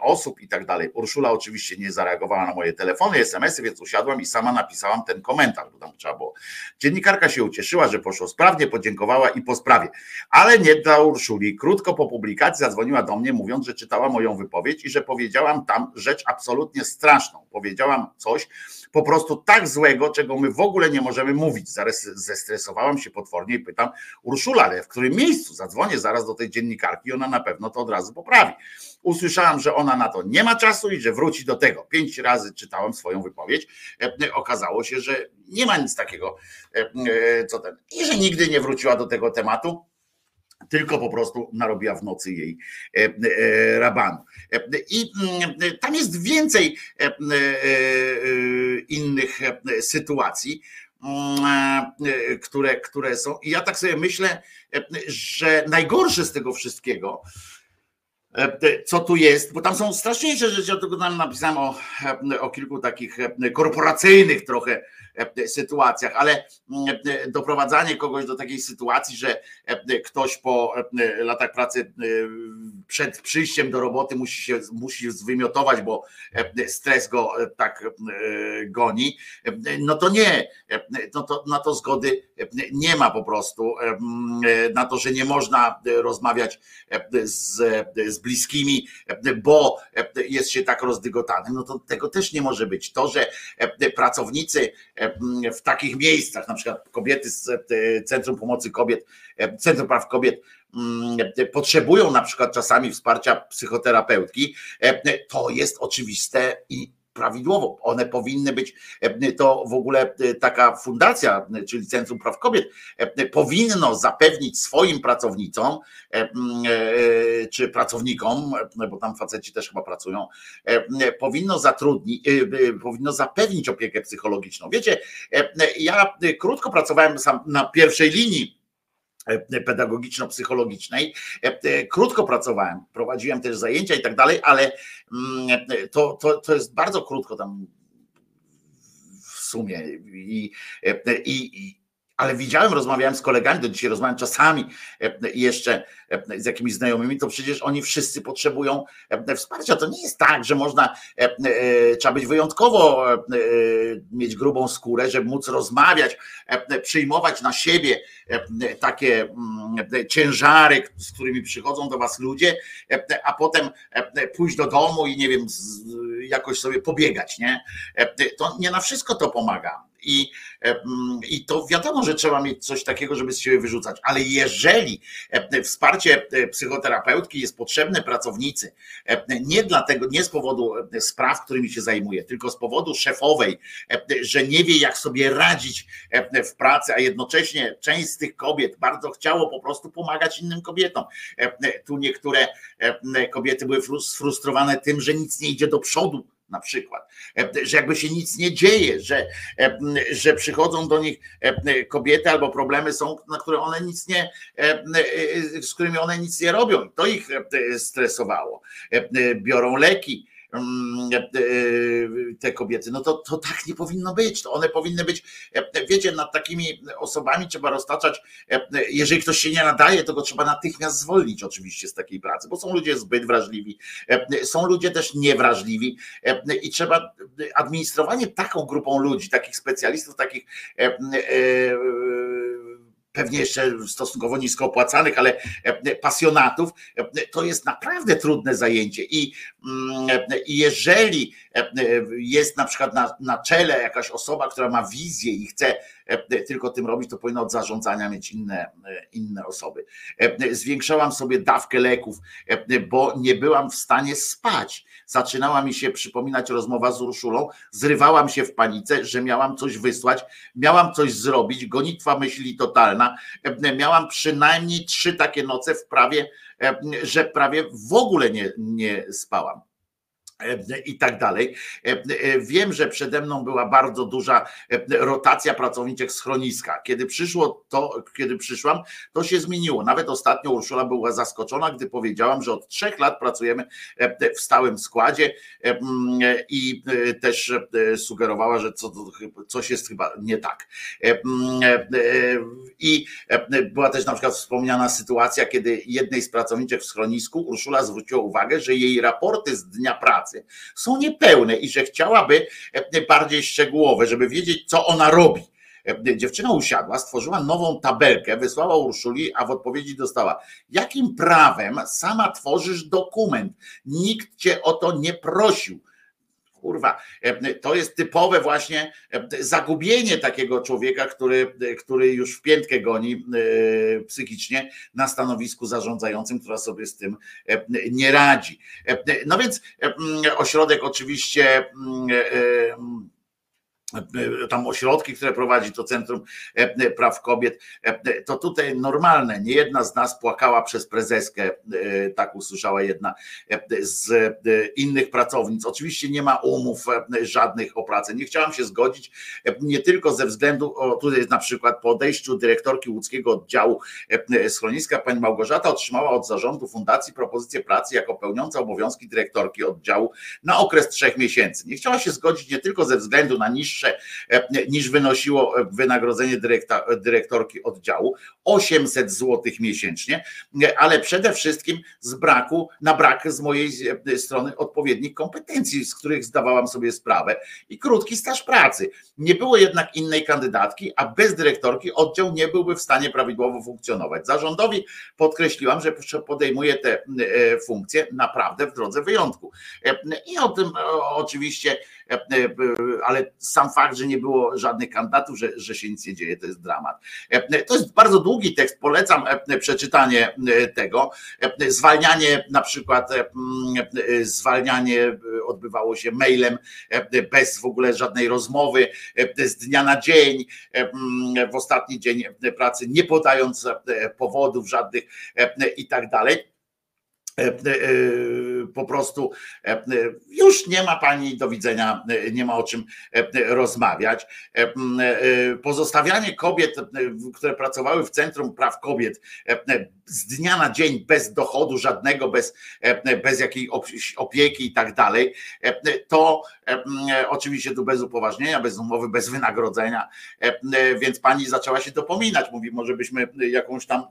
osób i tak dalej. Urszula oczywiście nie zareagowała na moje telefony, SMS-y, więc usiadłam i sama napisałam ten komentarz, bo tam trzeba było. Dziennikarka się ucieszyła, że poszło sprawnie, podziękowała i po sprawie. Ale nie dla Urszuli. Krótko po publikacji zadzwoniła do mnie, mówiąc, że czytała moją wypowiedź i że powiedziałam tam rzecz absolutnie straszną. Powiedziałam coś, po prostu tak złego, czego my w ogóle nie możemy mówić. Zaraz zestresowałam się potwornie i pytam Urszula, ale w którym miejscu? Zadzwonię zaraz do tej dziennikarki ona na pewno to od razu poprawi. Usłyszałam, że ona na to nie ma czasu i że wróci do tego. Pięć razy czytałam swoją wypowiedź. E, okazało się, że nie ma nic takiego, e, e, co ten. I że nigdy nie wróciła do tego tematu tylko po prostu narobiła w nocy jej e, e, rabanu. E, I mm, tam jest więcej innych sytuacji, mm, które, które są. I ja tak sobie myślę, że najgorsze z tego wszystkiego, co tu jest, bo tam są straszniejsze rzeczy, ja tylko tam napisałem o, o kilku takich korporacyjnych trochę sytuacjach, ale mm, e, doprowadzanie kogoś do takiej sytuacji, że e, ktoś po latach pracy przed przyjściem do roboty musi się musi zwymiotować, bo stres go tak goni, no to nie, no to, na to zgody nie ma po prostu, na to, że nie można rozmawiać z, z bliskimi, bo jest się tak rozdygotanym, no to tego też nie może być. To, że pracownicy E, w takich miejscach, na przykład kobiety z e, Centrum Pomocy Kobiet, e, Centrum Praw Kobiet mm, potrzebują na przykład czasami wsparcia psychoterapeutki, to jest oczywiste i prawidłowo. One powinny być, e, to w ogóle e, taka fundacja, czyli Centrum Praw Kobiet, e, powinno zapewnić swoim pracownicom czy pracownikom, bo tam faceci też chyba pracują, powinno zatrudnić, powinno zapewnić opiekę psychologiczną. Wiecie, ja krótko pracowałem sam na pierwszej linii pedagogiczno-psychologicznej. Krótko pracowałem, prowadziłem też zajęcia i tak dalej, ale mm, to, to, to jest bardzo krótko tam w sumie. I, i, ale widziałem, rozmawiałem z kolegami, do dzisiaj rozmawiam czasami e, jeszcze e, z jakimiś znajomymi, to przecież oni wszyscy potrzebują e, wsparcia. To nie jest tak, że można, trzeba być wyjątkowo, mieć grubą skórę, żeby móc rozmawiać, przyjmować na siebie takie mm, ciężary, z którymi przychodzą do was ludzie, a potem pójść do domu i nie wiem, jakoś sobie pobiegać, nie? To nie na wszystko to pomaga i, i to wiadomo, że trzeba mieć coś takiego, żeby z siebie wyrzucać, ale jeżeli wsparcie e, psychoterapeutki jest potrzebne pracownicy, nie dlatego, nie z powodu spraw, którymi się zajmuje, tylko z powodu szefowej, że nie wie, jak sobie radzić w pracy, a jednocześnie część z tych kobiet bardzo chciało po prostu pomagać innym kobietom. Tu niektóre kobiety były sfrustrowane tym, że nic nie idzie do przodu na przykład, e, że jakby się nic nie dzieje, że, e, że przychodzą do nich e, kobiety albo problemy są, na które one nic nie, z którymi one nic nie robią. To ich stresowało. Biorą leki, te kobiety. No to, to tak nie powinno być. To one powinny być, e, wiecie, nad takimi osobami trzeba roztaczać. E, jeżeli ktoś się nie nadaje, to go trzeba natychmiast zwolnić oczywiście z takiej pracy, bo są ludzie zbyt wrażliwi, są ludzie też niewrażliwi i trzeba administrowanie taką grupą ludzi, takich specjalistów, takich pewnie jeszcze stosunkowo nisko opłacanych, ale e, pasjonatów, e, to jest naprawdę trudne zajęcie. I, mm, e, jeżeli jest na przykład na, na czele jakaś osoba, która ma wizję i chce tylko tym robić, to powinno od zarządzania mieć inne, inne osoby. Zwiększałam sobie dawkę leków, bo nie byłam w stanie spać. Zaczynała mi się przypominać rozmowa z Urszulą, zrywałam się w panice, że miałam coś wysłać, miałam coś zrobić, gonitwa myśli totalna. Miałam przynajmniej trzy takie noce w prawie, że prawie w ogóle nie, nie spałam. E, i tak dalej. E, e, wiem, że przede mną była bardzo duża rotacja pracowniczych schroniska. Kiedy przyszło to, kiedy przyszłam, to się zmieniło. Nawet ostatnio Urszula była zaskoczona, gdy powiedziałam, że od trzech lat pracujemy w stałym składzie i też sugerowała, że coś jest chyba nie tak. I była też na przykład wspomniana sytuacja, kiedy jednej z pracowniczych w schronisku Urszula zwróciła uwagę, że jej raporty z dnia pracy są niepełne i że chciałaby e, bardziej szczegółowe, żeby wiedzieć, co ona robi. E, dziewczyna usiadła, stworzyła nową tabelkę, wysłała Urszuli, a w odpowiedzi dostała: Jakim prawem sama tworzysz dokument? Nikt cię o to nie prosił kurwa, e, to jest typowe właśnie e, zagubienie takiego człowieka, który, który już w piętkę goni e, psychicznie na stanowisku zarządzającym, która sobie z tym nie radzi. No więc ośrodek oczywiście tam ośrodki, które prowadzi to Centrum e, Praw Kobiet, e, to tutaj normalne. Nie jedna z nas płakała przez prezeskę, e, tak usłyszała jedna z innych pracownic. Oczywiście nie ma umów żadnych o pracę. Nie chciałam się zgodzić, nie tylko ze względu, o, tutaj jest na przykład po odejściu dyrektorki łódzkiego oddziału schroniska, pani Małgorzata otrzymała od zarządu fundacji propozycję pracy jako pełniąca obowiązki dyrektorki oddziału na okres trzech miesięcy. Nie chciała się zgodzić nie tylko ze względu na niższe e, niż wynosiło e, wynagrodzenie dyrekta, dyrektorki oddziału 800 zł miesięcznie, e, ale przede wszystkim z braku, na brak z mojej strony odpowiednich kompetencji, z których zdawałam sobie sprawę i krótki staż pracy. Nie było jednak innej kandydatki, a bez dyrektorki oddział nie byłby w stanie prawidłowo funkcjonować. Zarządowi podkreśliłam, że podejmuje te funkcje naprawdę w drodze wyjątku. I o tym oczywiście E, e, ale sam fakt, że nie było żadnych kandydatów, że, że się nic nie dzieje, to jest dramat. E, to jest bardzo długi tekst, polecam przeczytanie tego. Zwalnianie na przykład, zwalnianie odbywało się mailem, bez w ogóle żadnej rozmowy, z dnia na dzień, w ostatni dzień pracy, nie podając powodów żadnych i tak dalej E, e, po prostu e, już nie ma pani do widzenia, nie ma o czym rozmawiać. Pozostawianie kobiet, które pracowały w Centrum Praw Kobiet z dnia na dzień bez dochodu żadnego, bez, bez jakiej opieki i tak dalej, to oczywiście tu bez upoważnienia, bez umowy, bez wynagrodzenia, więc pani zaczęła się dopominać, mówi, może byśmy jakąś tam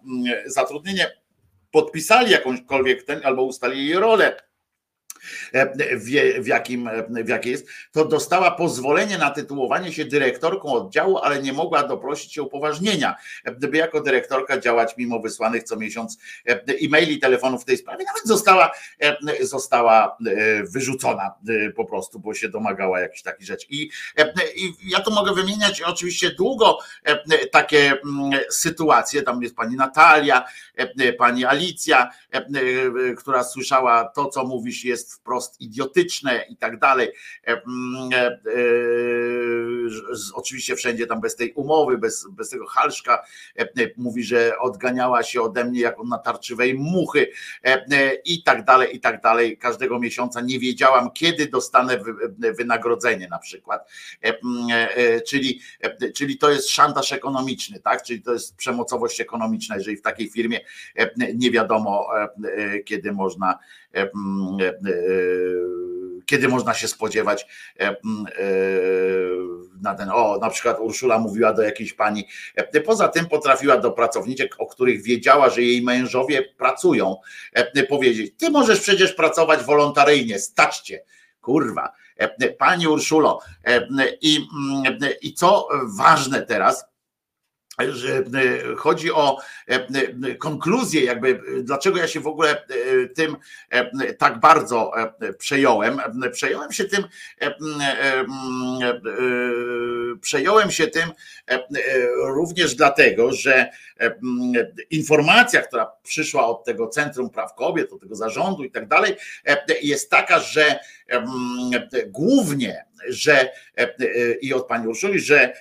zatrudnienie podpisali jakąśkolwiek ten albo ustalili rolę w, jakim, w jakiej jest, to dostała pozwolenie na tytułowanie się dyrektorką oddziału, ale nie mogła doprosić się upoważnienia, by jako dyrektorka działać mimo wysłanych co miesiąc e-maili, telefonów w tej sprawie. Nawet została, została e, wyrzucona e, po prostu, bo się domagała jakichś takich rzeczy. I, I ja tu mogę wymieniać oczywiście długo takie mm, sytuacje. Tam jest pani Natalia, pani Alicja, która słyszała to, co mówisz, jest wprost idiotyczne i tak dalej. E, mm, e, e, oczywiście wszędzie tam bez tej umowy, bez, bez tego halszka. Mówi, że odganiała się ode mnie jako natarczywej muchy i tak dalej, i tak dalej. Każdego miesiąca nie wiedziałam, kiedy dostanę wynagrodzenie na przykład. Mm, czyli, czyli to jest szantaż ekonomiczny, tak? Czyli to jest przemocowość ekonomiczna, jeżeli w takiej firmie nie wiadomo, kiedy można kiedy można się spodziewać e, na ten, o, na przykład Urszula mówiła do jakiejś pani, poza tym potrafiła do pracowniczek, o których wiedziała, że jej mężowie pracują, powiedzieć, ty możesz przecież pracować wolontaryjnie, staćcie, kurwa, pani Urszulo. I, i co ważne teraz, że e, chodzi o e, e, konkluzję, jakby dlaczego ja się w ogóle tym tak bardzo przejąłem. Przejąłem się tym przejąłem się tym również dlatego, że informacja, która przyszła od tego Centrum Praw Kobiet, od tego zarządu i tak dalej, jest taka, że głównie, że i od pani Urszuli, że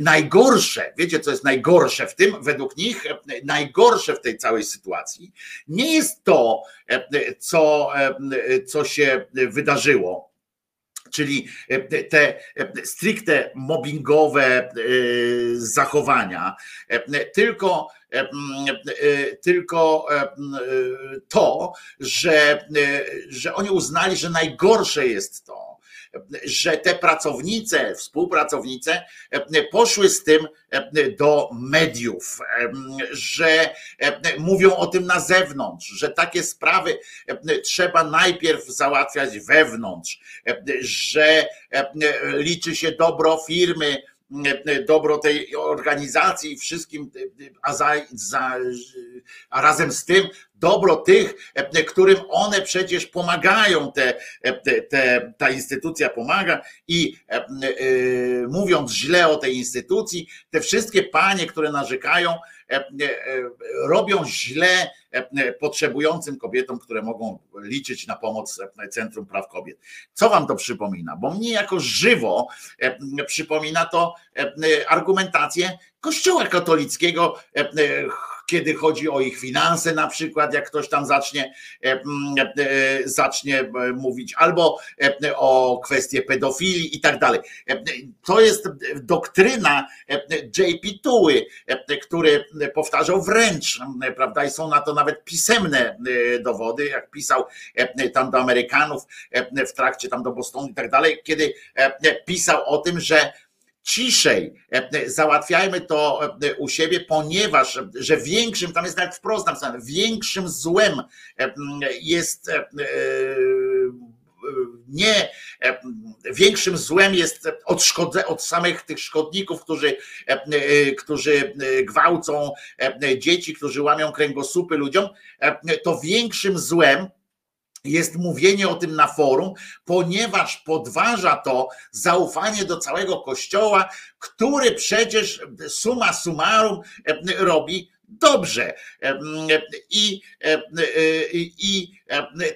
najgorsze, wiecie co jest najgorsze w tym, według nich najgorsze w tej całej sytuacji nie jest to, co, co się wydarzyło, czyli te stricte mobbingowe zachowania, tylko tylko to, że, że oni uznali, że najgorsze jest to, że te pracownice, współpracownice poszły z tym do mediów, że mówią o tym na zewnątrz, że takie sprawy trzeba najpierw załatwiać wewnątrz, że liczy się dobro firmy, dobro tej organizacji i wszystkim, a, za, za, a razem z tym dobro tych, którym one przecież pomagają, te, te, ta instytucja pomaga i e, mówiąc źle o tej instytucji, te wszystkie panie, które narzekają, E, e, robią źle e, potrzebującym kobietom, które mogą liczyć na pomoc Centrum Praw Kobiet. Co wam to przypomina? Bo mnie jako żywo przypomina to argumentację Kościoła katolickiego kiedy chodzi o ich finanse, na przykład, jak ktoś tam zacznie, e, e, zacznie e, mówić, albo o kwestie pedofilii i tak dalej. To jest doktryna JP Tuły, który powtarzał wręcz, prawda, i są na to nawet pisemne dowody, jak pisał tam do Amerykanów w trakcie tam do Bostonu i tak dalej, kiedy pisał o tym, że ciszej, e, załatwiajmy to e, u siebie, ponieważ, że większym, tam jest nawet wprost napisane, większym złem e, jest nie większym złem jest od, szkodze, od samych tych szkodników, którzy, którzy gwałcą dzieci, którzy łamią kręgosłupy ludziom, to większym złem jest mówienie o tym na forum, ponieważ podważa to zaufanie do całego kościoła, który przecież suma summarum e, robi dobrze. E, I, e, i, i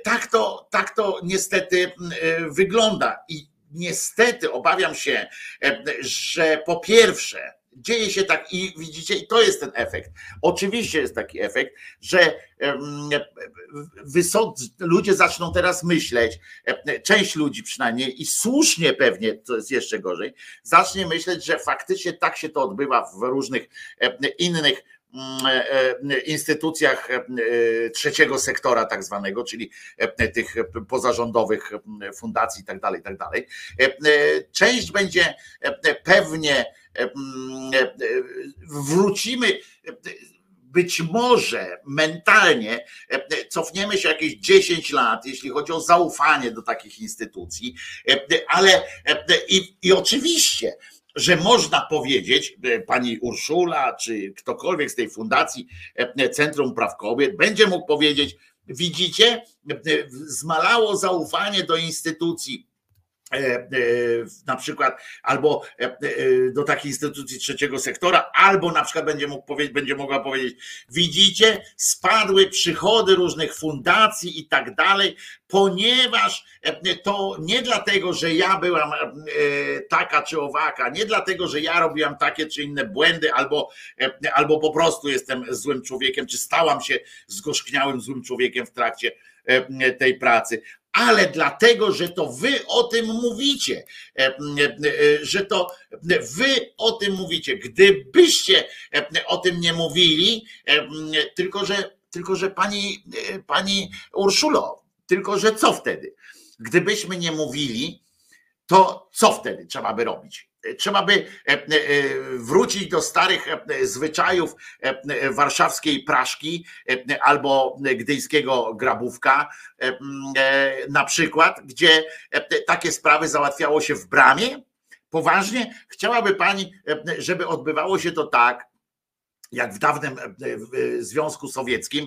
tak, to, tak to niestety wygląda. I niestety obawiam się, że po pierwsze, dzieje się tak i widzicie, i to jest ten efekt. Oczywiście jest taki efekt, że ludzie zaczną teraz myśleć, część ludzi przynajmniej i słusznie pewnie, co jest jeszcze gorzej, zacznie myśleć, że faktycznie tak się to odbywa w różnych innych mm, e, instytucjach trzeciego sektora, tak zwanego, czyli tych pozarządowych fundacji i tak dalej, tak dalej. Część będzie pewnie wrócimy być może mentalnie cofniemy się jakieś 10 lat, jeśli chodzi o zaufanie do takich instytucji, ale i, i oczywiście, że można powiedzieć, pani Urszula, czy ktokolwiek z tej fundacji Centrum Praw Kobiet będzie mógł powiedzieć, widzicie, zmalało zaufanie do instytucji. E, e, na przykład albo e, do takiej instytucji trzeciego sektora, albo na przykład będzie mógł powiedzieć, będzie mogła powiedzieć, widzicie, spadły przychody różnych fundacji i tak dalej, ponieważ to nie dlatego, że ja byłam taka czy owaka, nie dlatego, że ja robiłam takie czy inne błędy, albo, albo po prostu jestem złym człowiekiem, czy stałam się zgorzkniałym złym człowiekiem w trakcie tej pracy, ale dlatego, że to wy o tym mówicie, e, e, e, że to wy o tym mówicie. Gdybyście o tym nie mówili, tylko że, tylko że pani, pani Urszulo, tylko że co wtedy? Gdybyśmy nie mówili, to co wtedy trzeba by robić? Trzeba by e, e, wrócić do starych e, zwyczajów warszawskiej praszki albo gdyjskiego grabówka, na przykład, gdzie takie sprawy załatwiało się w bramie. Poważnie chciałaby pani, żeby odbywało się to tak, jak w dawnym Związku Sowieckim,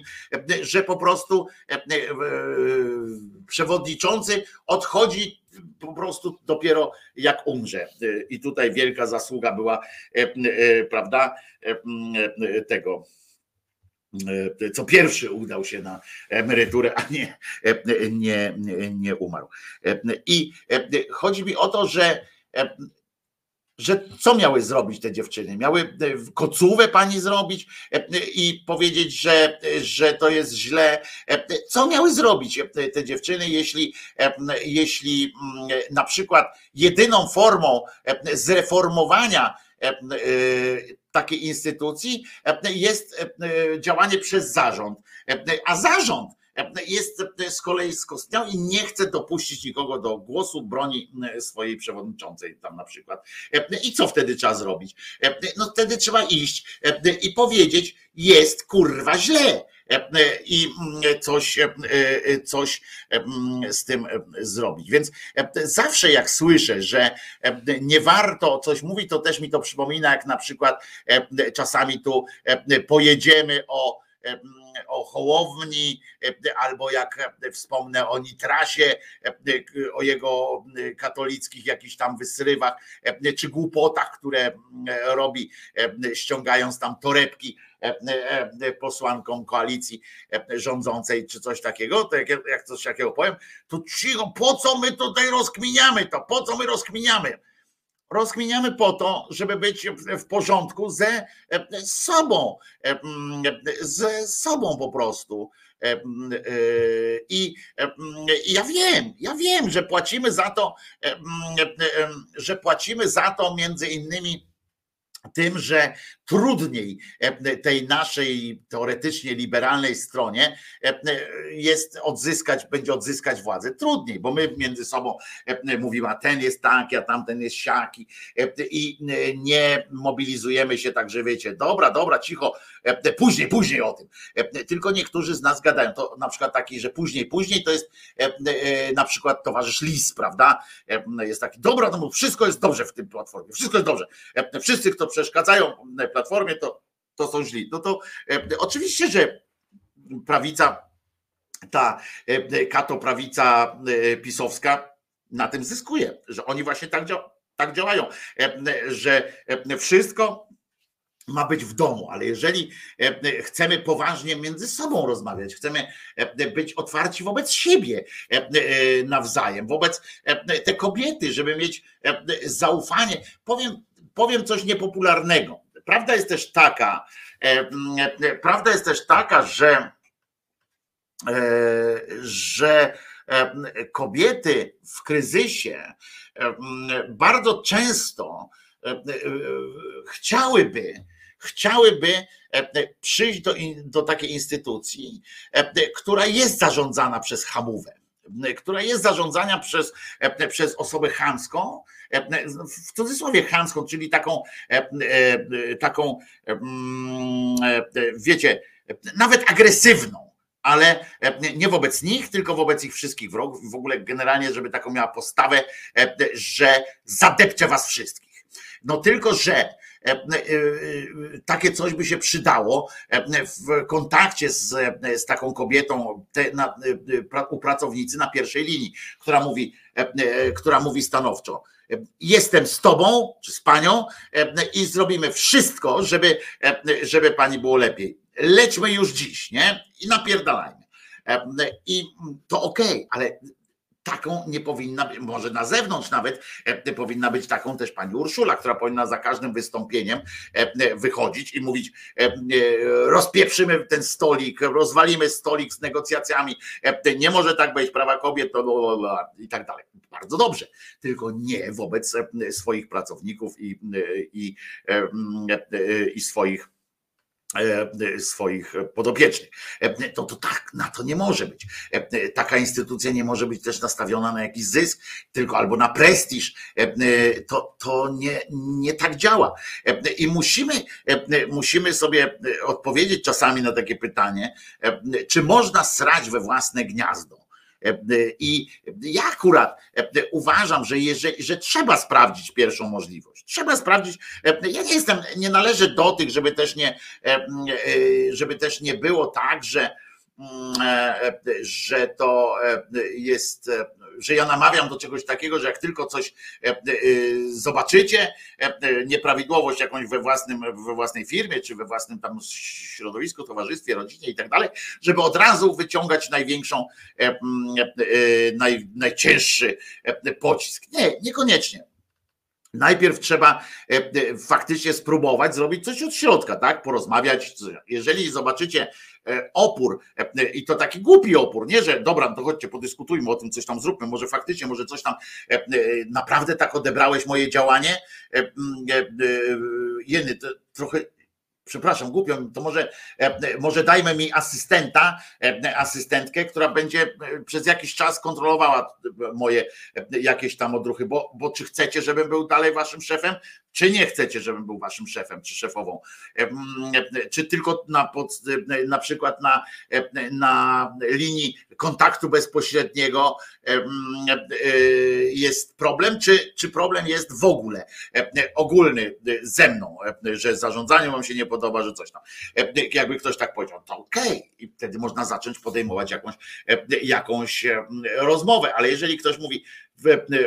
że po prostu przewodniczący odchodzi po prostu dopiero jak umrze. I tutaj wielka zasługa była, prawda, tego co pierwszy udał się na emeryturę, a nie, nie, nie umarł. I chodzi mi o to, że że co miały zrobić te dziewczyny? Miały e, kocówę pani zrobić e, i powiedzieć, że, że to jest źle. E, co miały zrobić te dziewczyny, jeśli, jeśli na przykład jedyną formą zreformowania takiej instytucji jest działanie przez zarząd, a zarząd jest z kolei skostniał i nie chce dopuścić nikogo do głosu, broni swojej przewodniczącej tam na przykład. I co wtedy trzeba zrobić? No wtedy trzeba iść i powiedzieć, jest kurwa źle i coś, coś z tym zrobić. Więc zawsze jak słyszę, że nie warto coś mówić, to też mi to przypomina, jak na przykład czasami tu pojedziemy o o Hołowni, albo jak wspomnę o Nitrasie, o jego katolickich jakichś tam wysrywach, czy głupotach, które robi, ściągając tam torebki posłankom koalicji rządzącej, czy coś takiego, to jak, jak coś takiego powiem, to cicho, po co my tutaj rozkminiamy to, po co my rozkminiamy? Rozkminiamy po to, żeby być w porządku ze sobą, ze sobą po prostu. I ja wiem, ja wiem, że płacimy za to, że płacimy za to między innymi tym, że trudniej e, tej naszej teoretycznie liberalnej stronie e, jest odzyskać, będzie odzyskać władzę. Trudniej, bo my między sobą e, mówimy, a ten jest taki, a tamten jest siaki i nie mobilizujemy się tak, że wiecie, dobra, dobra, cicho, później, później o tym. Tylko niektórzy z nas gadają, to na przykład taki, że później, później to jest na przykład towarzysz Lis, prawda? Jest taki, dobra, no wszystko jest dobrze w tym platformie, wszystko jest dobrze. Wszyscy, kto przeszkadzają platformie, to, to są źli. No to e, oczywiście, że prawica, ta e, kato prawica e, pisowska na tym zyskuje, że oni właśnie tak, tak działają, że wszystko ma być w domu, ale jeżeli chcemy poważnie między sobą rozmawiać, chcemy być otwarci wobec siebie nawzajem, wobec te kobiety, żeby mieć zaufanie, powiem, powiem coś niepopularnego. Prawda jest też taka, e, e, prawda jest też taka, że, e, że kobiety w kryzysie bardzo często chciałyby, chciałyby przyjść do, do takiej instytucji, która jest zarządzana przez hamówę która jest zarządzana przez, przez osobę chamską, w cudzysłowie chamską, czyli taką, taką, mm, wiecie, nawet agresywną, ale nie wobec nich, tylko wobec ich wszystkich wrogów, w ogóle generalnie, żeby taką miała postawę, że zadepcze was wszystkich. No tylko, że E, e, e, takie coś by się przydało w kontakcie z, z taką kobietą te, na, u pracownicy na pierwszej linii, która mówi, która mówi stanowczo. Jestem z tobą, czy z panią i zrobimy wszystko, żeby, żeby pani było lepiej. Lećmy już dziś, nie? I napierdalajmy. I to okej, okay, ale taką nie powinna może na zewnątrz nawet e, powinna być taką też pani Urszula, która powinna za każdym wystąpieniem e, e, wychodzić i mówić rozpieprzymy ten stolik, rozwalimy stolik z negocjacjami, nie może tak być prawa kobiet i tak dalej. Bardzo dobrze, tylko nie wobec swoich pracowników i, i, i swoich E, swoich podopiecznych. E, to, to tak, na to nie może być. E, taka instytucja nie może być też nastawiona na jakiś zysk, tylko albo na prestiż. To, to nie, nie tak działa. I musimy, musimy sobie odpowiedzieć czasami na takie pytanie, czy można srać we własne gniazdo. I ja akurat uważam, że, jeżeli, że trzeba sprawdzić pierwszą możliwość. Trzeba sprawdzić. Ja nie jestem, nie należę do tych, żeby też nie, żeby też nie było tak, że że to jest że ja namawiam do czegoś takiego, że jak tylko coś e, e, zobaczycie, e, nieprawidłowość jakąś we, własnym, we własnej firmie, czy we własnym tam środowisku, towarzystwie, rodzinie i tak dalej, żeby od razu wyciągać największą, naj, najcięższy pocisk. Nie, niekoniecznie Najpierw trzeba e, e, faktycznie spróbować zrobić coś od środka, tak? Porozmawiać. Jeżeli zobaczycie e, opór, i to taki głupi opór, nie, że dobra, to chodźcie, podyskutujmy o tym, coś tam zróbmy, może faktycznie, może coś tam naprawdę tak odebrałeś moje działanie. Jeny, trochę przepraszam, głupio, to może, e, może dajmy mi asystenta, e, asystentkę, która będzie e, przez jakiś czas kontrolowała moje jakieś tam odruchy, bo, bo czy chcecie, żebym był dalej waszym szefem, czy nie chcecie, żebym był waszym szefem czy szefową? Czy tylko na, pod, na przykład na, na linii kontaktu bezpośredniego jest problem, czy, czy problem jest w ogóle ogólny ze mną, że zarządzanie wam się nie podoba, że coś tam. Jakby ktoś tak powiedział, to okej, okay. i wtedy można zacząć podejmować jakąś, jakąś rozmowę, ale jeżeli ktoś mówi,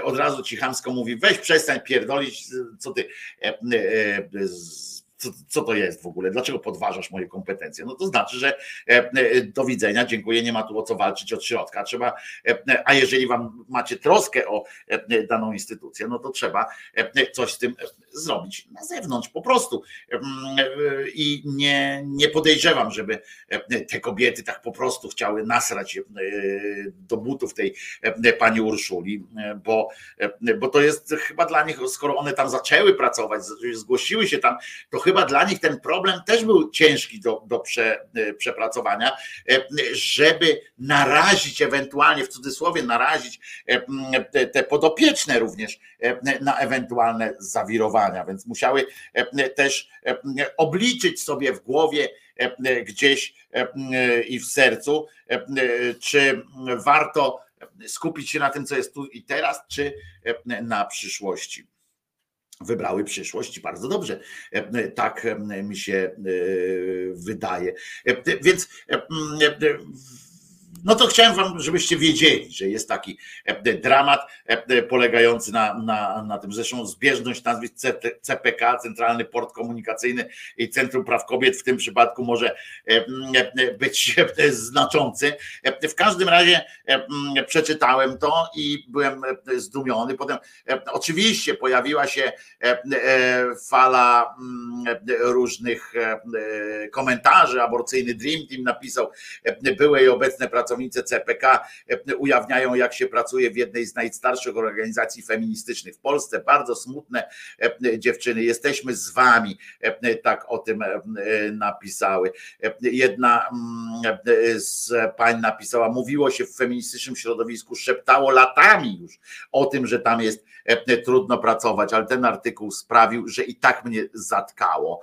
od razu ci chamsko mówi, weź przestań pierdolić, co ty e, e, co, co to jest w ogóle, dlaczego podważasz moje kompetencje? No to znaczy, że e, e, do widzenia, dziękuję, nie ma tu o co walczyć od środka. Trzeba, e, a jeżeli wam macie troskę o daną instytucję, no to trzeba coś z tym zrobić na zewnątrz po prostu. I nie, nie podejrzewam, żeby te kobiety tak po prostu chciały nasrać do butów tej pani Urszuli, bo, bo to jest chyba dla nich, skoro one tam zaczęły pracować, zgłosiły się tam, to chyba dla nich ten problem też był ciężki do, do prze, e, przepracowania, e, żeby narazić, ewentualnie w cudzysłowie narazić e, te, te podopieczne również na ewentualne zawirowania, więc musiały też obliczyć sobie w głowie gdzieś i w sercu, czy warto skupić się na tym, co jest tu i teraz, czy na przyszłości wybrały przyszłość bardzo dobrze. E, tak e, mi się e, wydaje. Więc no to chciałem wam, żebyście wiedzieli, że jest taki dramat polegający na, na, na tym. Zresztą zbieżność nazwisk CPK, Centralny Port Komunikacyjny i Centrum Praw Kobiet w tym przypadku może być znaczący. W każdym razie przeczytałem to i byłem zdumiony. Potem oczywiście pojawiła się fala różnych komentarzy. Aborcyjny Dream Team napisał, były i obecne pracownicy pracownice CPK e, ujawniają, jak się pracuje w jednej z najstarszych organizacji feministycznych w Polsce. Bardzo smutne e, dziewczyny, jesteśmy z wami, e, tak o tym napisały. Jedna mm, z pań napisała, mówiło się w feministycznym środowisku, szeptało latami już o tym, że tam jest trudno pracować, ale ten artykuł sprawił, że i tak mnie zatkało.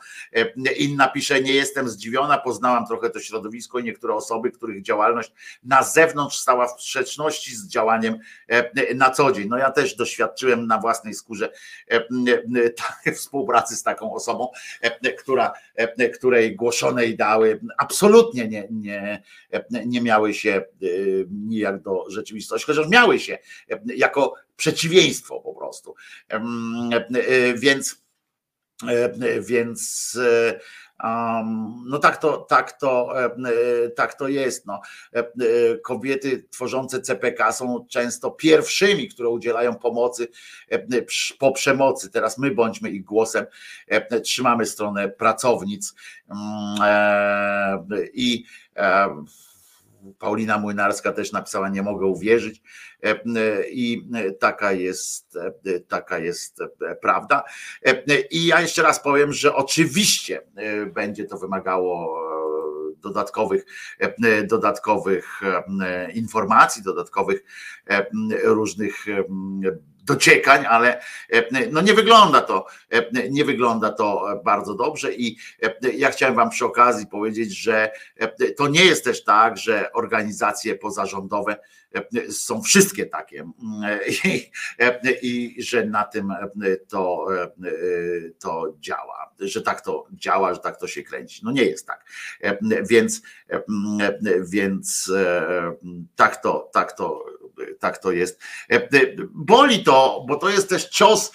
Inna pisze, nie jestem zdziwiona, poznałam trochę to środowisko i niektóre osoby, których działalność na zewnątrz stała w sprzeczności z działaniem e, na co dzień. No ja też doświadczyłem na własnej skórze e, e, współpracy z taką osobą, która, której głoszone ideały absolutnie nie, nie, nie miały się nijak do rzeczywistości, chociaż miały się jako przeciwieństwo po prostu. Więc więc no tak to, tak to, e, e, tak to jest. No. E, kobiety tworzące CPK są często pierwszymi, które udzielają pomocy po przemocy. Teraz my bądźmy ich głosem, trzymamy stronę pracownic mm, i Paulina Młynarska też napisała, nie mogę uwierzyć i taka jest, taka jest prawda. I ja jeszcze raz powiem, że oczywiście będzie to wymagało dodatkowych, dodatkowych informacji, dodatkowych różnych dociekań, ale no nie wygląda to, nie wygląda to bardzo dobrze i ja chciałem wam przy okazji powiedzieć, że to nie jest też tak, że organizacje pozarządowe są wszystkie takie i, i że na tym to, to działa, że tak to działa, że tak to się kręci. No nie jest tak. Więc, więc tak to, tak to tak to jest. Boli to, bo to jest też cios.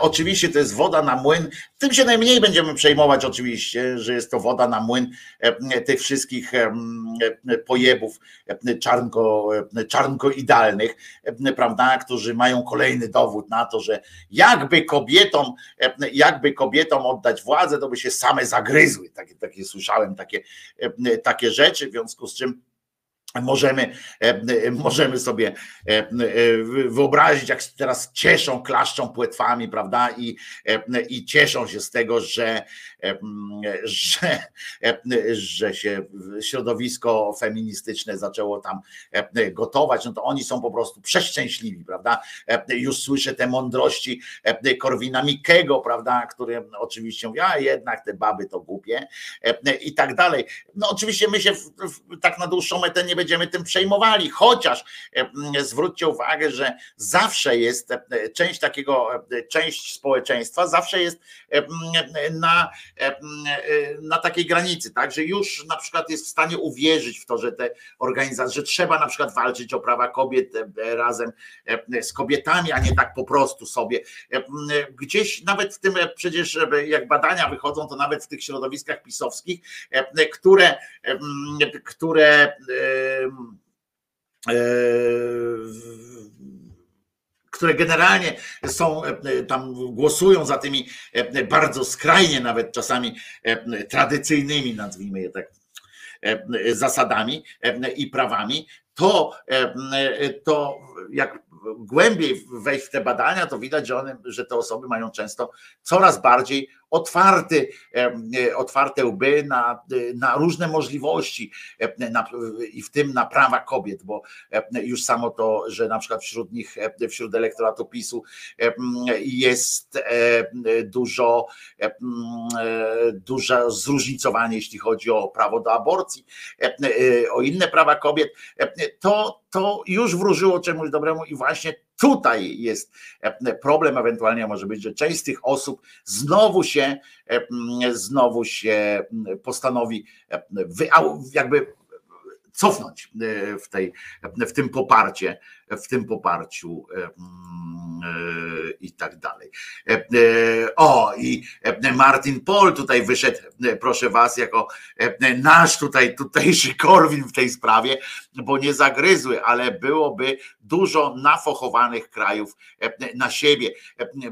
Oczywiście to jest woda na młyn. Tym się najmniej będziemy przejmować, oczywiście, że jest to woda na młyn tych wszystkich pojebów czarnko, czarnko idealnych, prawda, którzy mają kolejny dowód na to, że jakby kobietom, jakby kobietom oddać władzę, to by się same zagryzły. Takie, takie słyszałem takie, takie rzeczy, w związku z czym Możemy, e, możemy sobie e, wyobrazić, jak teraz cieszą, klaszczą płetwami, prawda? I, i cieszą się z tego, że, że, że się środowisko feministyczne zaczęło tam gotować. No to oni są po prostu przeszczęśliwi, prawda? Już słyszę te mądrości Korwina Mikkego, prawda? Który oczywiście mówi, a jednak te baby to głupie i tak dalej. No oczywiście my się w, w, tak na dłuższą metę nie będziemy tym przejmowali, chociaż e, zwróćcie uwagę, że zawsze jest e, część takiego, e, część społeczeństwa zawsze jest na, na takiej granicy, tak, że już na przykład jest w stanie uwierzyć w to, że te organizacje, że trzeba na przykład walczyć o prawa kobiet razem z kobietami, a nie tak po prostu sobie. Gdzieś nawet w tym przecież jak badania wychodzą, to nawet w tych środowiskach pisowskich, które, które E, które generalnie są e, tam, głosują za tymi e, bardzo skrajnie, nawet czasami tradycyjnymi, nazwijmy je tak, zasadami i prawami, to, to jak głębiej wejść w te badania, to widać, że, one, że te osoby mają często coraz bardziej otwarty, e, otwarte łby na, na różne możliwości e, na, i w tym na prawa kobiet, bo już samo to, że na przykład wśród nich, wśród elektoratu PiSu jest dużo, duże zróżnicowanie, jeśli chodzi o prawo do aborcji, o inne prawa kobiet, to, to już wróżyło czemuś dobremu i właśnie tutaj jest problem, ewentualnie może być, że część z tych osób znowu się, znowu się postanowi jakby cofnąć w, tej, w tym poparcie, w tym poparciu i tak dalej. O, i Martin Pol tutaj wyszedł, proszę was, jako nasz tutaj, tutejszy Korwin w tej sprawie, bo nie zagryzły, ale byłoby dużo nafochowanych krajów na siebie.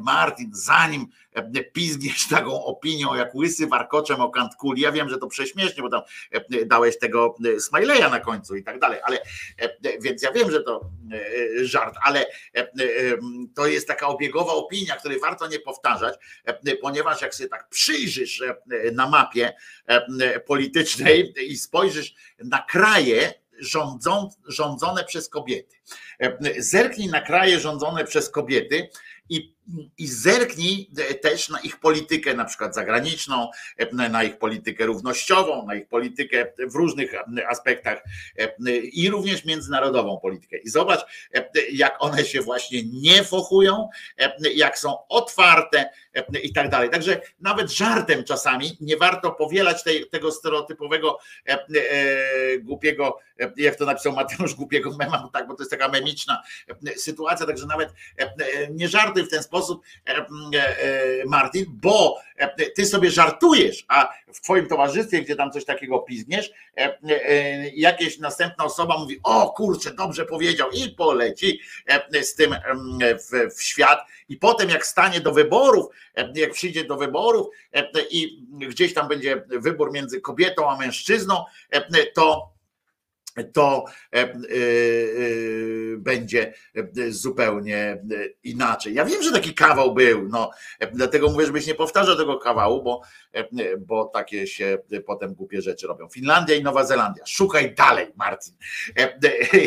Martin, zanim pizgniesz taką opinią jak łysy warkoczem o kantkuli, ja wiem, że to prześmiesznie, bo tam dałeś tego Smileya na końcu i tak dalej, ale więc ja wiem, że to żart, ale to jest taka obiegowa opinia, której warto nie powtarzać, ponieważ jak sobie tak przyjrzysz na mapie politycznej i spojrzysz na kraje, rządzą, rządzone przez kobiety. Zerknij na kraje rządzone przez kobiety i, i zerknij też na ich politykę, na przykład zagraniczną, na ich politykę równościową, na ich politykę w różnych aspektach i również międzynarodową politykę. I zobacz, jak one się właśnie nie fochują, jak są otwarte i tak dalej. Także nawet żartem czasami nie warto powielać tej, tego stereotypowego e, e, głupiego, jak to napisał Mateusz, głupiego mema, tak, bo to jest taka memiczna sytuacja, także nawet nie żartem w ten sposób, e, e, e, Martin, bo ty sobie żartujesz, a w twoim towarzystwie, gdzie tam coś takiego pizgniesz, jakieś następna osoba mówi, o kurczę, dobrze powiedział i poleci z tym w, w świat. I potem jak stanie do wyborów, jak przyjdzie do wyborów i gdzieś tam będzie wybór między kobietą a mężczyzną, to to e, e, e, będzie zupełnie inaczej. Ja wiem, że taki kawał był, no, dlatego mówię, żebyś nie powtarzał tego kawału, bo, bo takie się potem głupie rzeczy robią. Finlandia i Nowa Zelandia. Szukaj dalej, Marcin.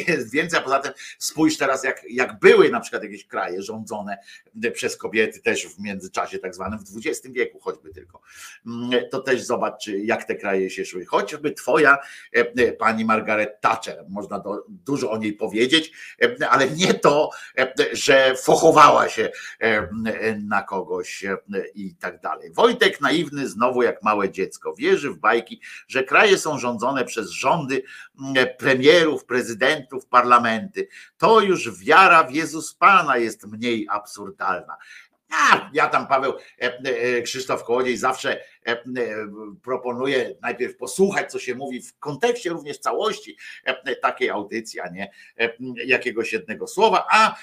Jest więcej, a poza tym spójrz teraz, jak, jak były na przykład jakieś kraje rządzone przez kobiety też w międzyczasie tak zwanym w XX wieku choćby tylko. Mm, to też zobacz, jak te kraje się szły. Choćby twoja pani Margaret Thatcher. Można do, dużo o niej powiedzieć, e, ale nie to, e, że fochowała się e, na kogoś i tak dalej. Wojtek naiwny, znowu jak małe dziecko, wierzy w bajki, że kraje są rządzone przez rządy premierów, prezydentów, parlamenty. To już wiara w Jezus Pana jest mniej absurdalna. Ja tam Paweł Krzysztof Kołodziej zawsze E, e, proponuję najpierw posłuchać, co się mówi w kontekście również całości e, takiej audycji, a nie jakiegoś jednego słowa, a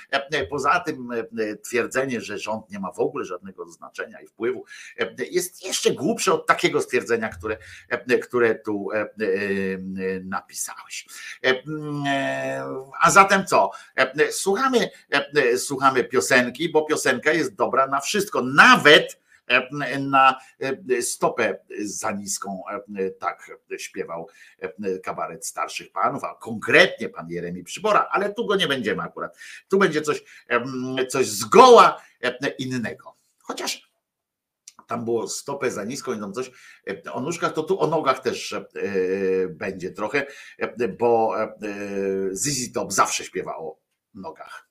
poza tym twierdzenie, że rząd nie ma w ogóle żadnego znaczenia i wpływu, jest jeszcze głupsze od takiego stwierdzenia, które, które tu napisałeś. A zatem co? Słuchamy, słuchamy piosenki, bo piosenka jest dobra na wszystko, nawet na stopę za niską, tak śpiewał kabaret starszych panów, a konkretnie pan Jeremi Przybora, ale tu go nie będziemy akurat. Tu będzie coś, coś zgoła innego. Chociaż tam było stopę za niską i tam coś o nóżkach, to tu o nogach też będzie trochę, bo Zizi Top zawsze śpiewa o nogach.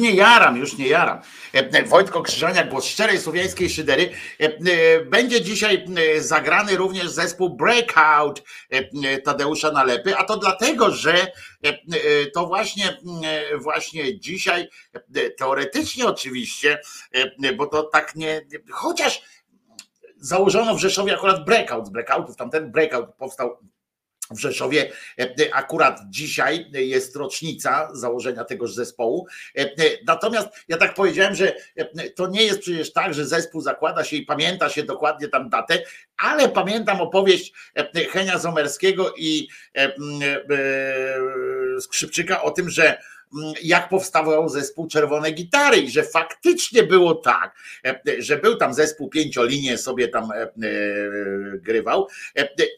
Nie jaram, już nie jaram. E, e, Wojtko Krzyżaniak, głos szczerej słowiańskiej szydery. E, będzie dzisiaj zagrany również zespół Breakout Tadeusza Nalepy, a to dlatego, że to właśnie, właśnie dzisiaj, teoretycznie oczywiście, bo to tak nie, chociaż założono w Rzeszowie akurat Breakout, z Breakoutów, tamten Breakout powstał w Rzeszowie. E, e, akurat dzisiaj jest rocznica założenia tegoż zespołu. E, natomiast ja tak powiedziałem, że to nie jest przecież tak, że zespół zakłada się i pamięta się dokładnie tam datę, ale pamiętam opowieść Henia Zomerskiego i Skrzypczyka o tym, że jak powstawał zespół Czerwone Gitary i że faktycznie było tak, e, że był tam zespół pięciolinie sobie tam e, e, grywał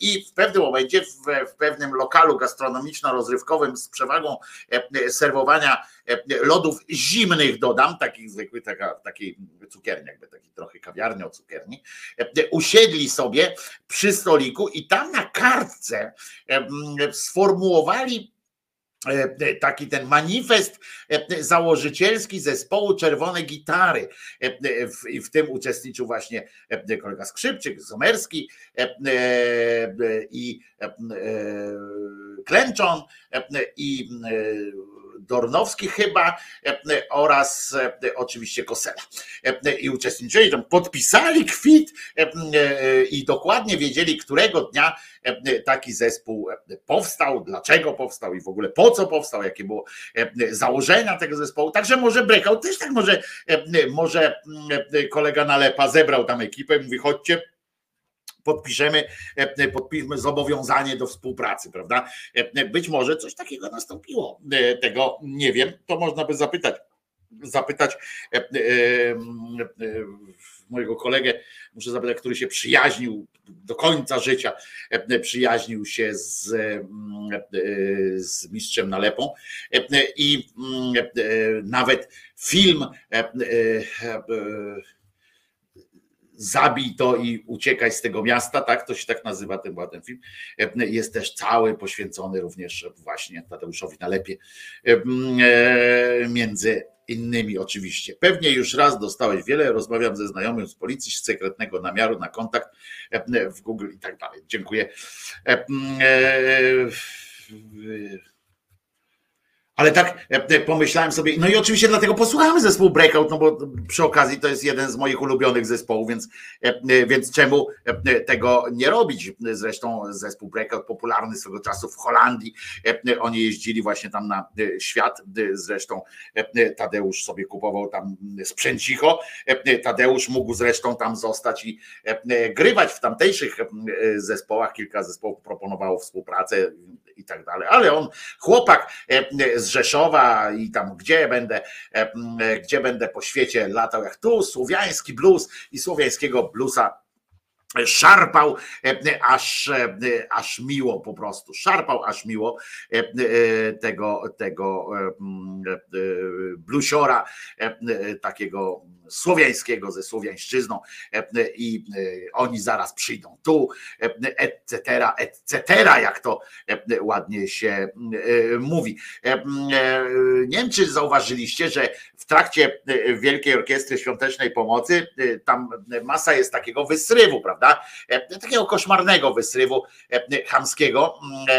i w pewnym momencie w, pewnym lokalu gastronomiczno-rozrywkowym z przewagą serwowania lodów zimnych dodam, takich zwykłych, taka, takiej cukierni, jakby taki trochę kawiarni o cukierni, usiedli sobie przy stoliku i tam na kartce sformułowali E, e, taki ten manifest e, założycielski zespołu Czerwone Gitary. I w tym uczestniczył właśnie kolega Skrzypczyk, Zomerski i Klęczon i Dornowski chyba oraz oczywiście Kosela. I uczestniczyli tam, podpisali kwit i dokładnie wiedzieli, którego dnia taki zespół powstał, dlaczego powstał i w ogóle po co powstał, jakie było założenia tego zespołu. Także może Breakout też tak może, może kolega Nalepa zebrał tam ekipę i mówi chodźcie, podpiszemy, podpiszmy zobowiązanie do współpracy, prawda? Być może coś takiego nastąpiło. Tego nie wiem, to można by zapytać zapytać mojego kolegę, muszę zapytać, który się przyjaźnił do końca życia, e, przyjaźnił się z, e, z mistrzem Nalepą e, i nawet film zabij to i uciekaj z tego miasta, tak? To się tak nazywa ten, ten film. Jest też cały poświęcony również właśnie Tadeuszowi Nalepie między innymi oczywiście. Pewnie już raz dostałeś wiele, rozmawiam ze znajomym z policji, z sekretnego namiaru na kontakt e, w Google i tak dalej. Dziękuję. E, e, ale tak pomyślałem sobie, no i oczywiście dlatego posłuchamy zespół Breakout, no bo przy okazji to jest jeden z moich ulubionych zespołów, więc, więc czemu tego nie robić? Zresztą zespół Breakout popularny swego czasu w Holandii, oni jeździli właśnie tam na świat, zresztą Tadeusz sobie kupował tam sprzęcicho, Tadeusz mógł zresztą tam zostać i grywać w tamtejszych zespołach, kilka zespołów proponowało współpracę i tak dalej, ale on chłopak z Rzeszowa i tam gdzie będę, e, gdzie będę po świecie latał jak tu, słowiański blues i słowiańskiego bluesa szarpał e, aż, e, aż miło po prostu, szarpał aż miło tego, tego blusiora takiego słowiańskiego ze słowiańszczyzną i oni zaraz przyjdą tu, etc., etc., jak to ładnie się mówi. Nie wiem, czy zauważyliście, że w trakcie Wielkiej Orkiestry Świątecznej Pomocy tam masa jest takiego wysrywu, prawda? Takiego koszmarnego wysrywu chamskiego.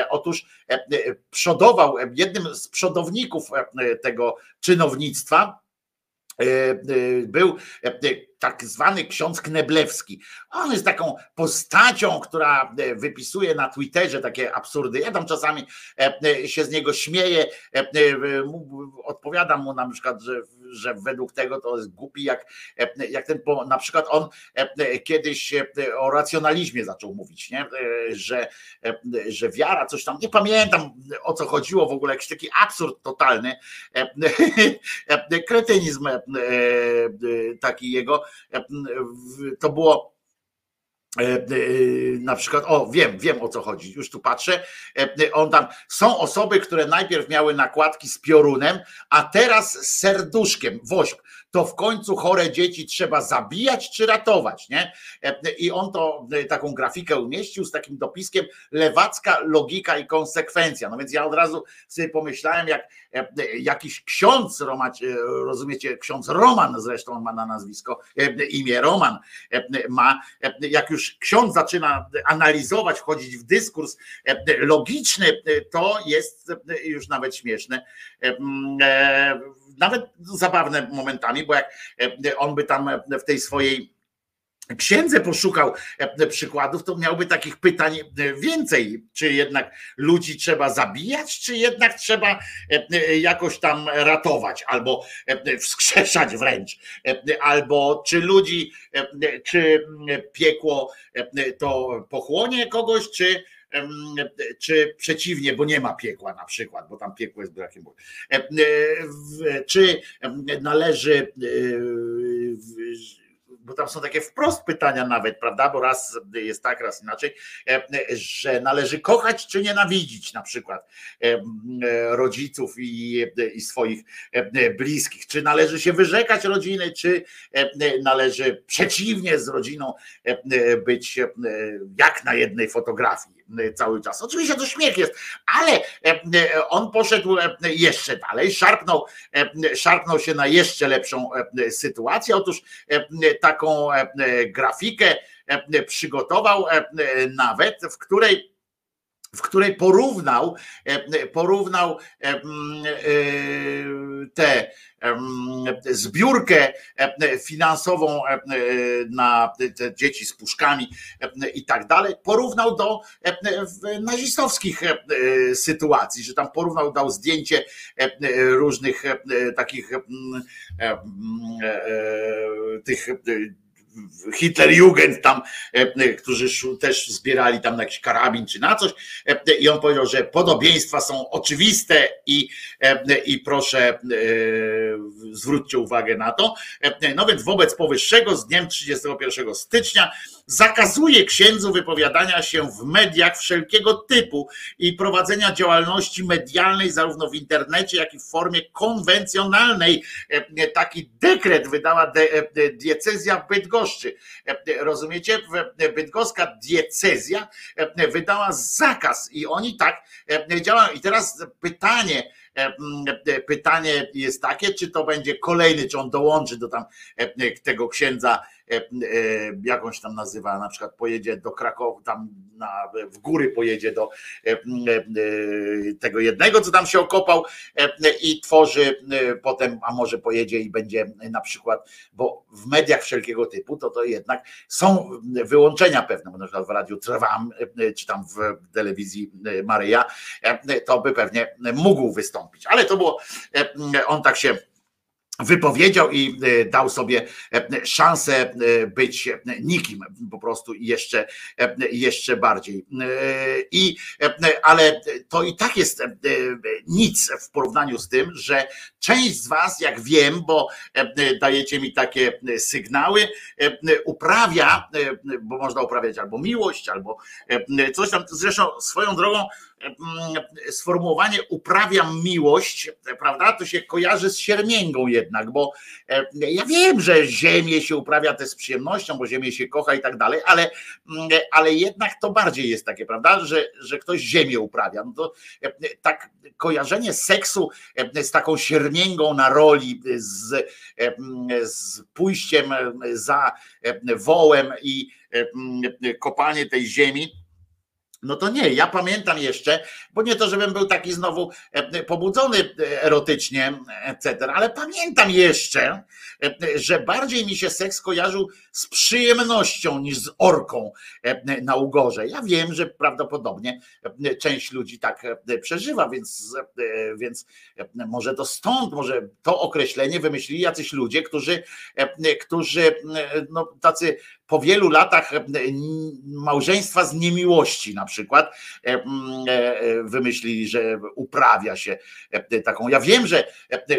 Otóż przodował, jednym z przodowników tego czynownictwa, E, e, był e, tak zwany ksiądz Kneblewski. On jest taką postacią, która wypisuje na Twitterze takie absurdy. Ja tam czasami się z niego śmieję, odpowiadam mu na przykład, że że według tego to jest głupi, jak, jak ten, na przykład on kiedyś o racjonalizmie zaczął mówić, nie? Że, że wiara, coś tam, nie pamiętam o co chodziło w ogóle, jakiś taki absurd totalny, kretynizm taki jego, to było E, e, na przykład, o wiem, wiem o co chodzi, już tu patrzę, e, on tam, są osoby, które najpierw miały nakładki z piorunem, a teraz z serduszkiem, woźb, to w końcu chore dzieci trzeba zabijać czy ratować, nie? I on to taką grafikę umieścił z takim dopiskiem lewacka logika i konsekwencja. No więc ja od razu sobie pomyślałem, jak jakiś ksiądz, rozumiecie, ksiądz Roman zresztą ma na nazwisko, imię Roman ma, jak już ksiądz zaczyna analizować, wchodzić w dyskurs logiczny, to jest już nawet śmieszne nawet zabawne momentami, bo jak on by tam w tej swojej księdze poszukał przykładów, to miałby takich pytań więcej. Czy jednak ludzi trzeba zabijać, czy jednak trzeba jakoś tam ratować, albo wskrzeszać wręcz, albo czy ludzi, czy piekło to pochłonie kogoś, czy czy przeciwnie, bo nie ma piekła na przykład, bo tam piekło jest brakiem. Czy należy bo tam są takie wprost pytania nawet, prawda? Bo raz jest tak, raz inaczej, że należy kochać czy nienawidzić na przykład rodziców i, i swoich bliskich. Czy należy się wyrzekać rodziny, czy należy przeciwnie z rodziną być jak na jednej fotografii cały czas. Oczywiście to śmiech jest, ale on poszedł jeszcze dalej, szarpnął, szarpnął się na jeszcze lepszą sytuację. Otóż taką grafikę przygotował nawet, w której w której porównał, porównał tę zbiórkę finansową na te dzieci z puszkami i tak dalej, porównał do nazistowskich sytuacji, że tam porównał, dał zdjęcie różnych takich tych Hitlerjugend tam, e, którzy też zbierali tam na jakiś karabin czy na coś e, i on powiedział, że podobieństwa są oczywiste i, e, i proszę zwróćcie uwagę na to. No więc wobec powyższego z dniem 31 stycznia zakazuje księdzu wypowiadania się w mediach wszelkiego typu i prowadzenia działalności medialnej zarówno w internecie, jak i w formie konwencjonalnej. Taki dekret wydała diecezja Bydgoszczy. Rozumiecie? Bydgoska diecezja wydała zakaz i oni tak działają. I teraz pytanie, pytanie jest takie, czy to będzie kolejny, czy on dołączy do tam tego księdza E, e, jakąś tam nazywa, na przykład pojedzie do Krakowa, tam na, w góry pojedzie do e, tego jednego, co tam się okopał i tworzy potem, a może pojedzie i będzie na przykład, bo w mediach wszelkiego typu to to jednak są wyłączenia pewne, bo na przykład w Radiu Trwam, czy tam w telewizji Maryja, to by pewnie mógł wystąpić, ale to było, on tak się wypowiedział i e, dał sobie e, szansę e, być nikim po prostu jeszcze, jeszcze bardziej. I, ale to i tak jest nic w porównaniu z tym, że część z was, jak wiem, bo dajecie mi takie sygnały, uprawia, bo można uprawiać albo miłość, albo coś tam, zresztą swoją drogą sformułowanie uprawiam miłość, prawda, to się kojarzy z siermięgą jednak, bo e, ja wiem, że ziemię się uprawia też z przyjemnością, bo ziemię się kocha i tak dalej, ale, ale jednak to bardziej jest takie, prawda, że, że ktoś ziemię uprawia. No to e, tak kojarzenie seksu e, z taką siermięgą na roli, z, z pójściem za wołem i kopanie tej ziemi, no to nie, ja pamiętam jeszcze, bo nie to, żebym był taki znowu e, pobudzony e, erotycznie, etc., ale pamiętam jeszcze, e, że bardziej mi się seks kojarzył z przyjemnością niż z orką na ugorze. Ja wiem, że prawdopodobnie część ludzi tak przeżywa, więc, więc może to stąd, może to określenie wymyślili jacyś ludzie, którzy, którzy no, tacy po wielu latach e, małżeństwa z niemiłości na przykład e, e, wymyślili, że uprawia się taką. Ja wiem, że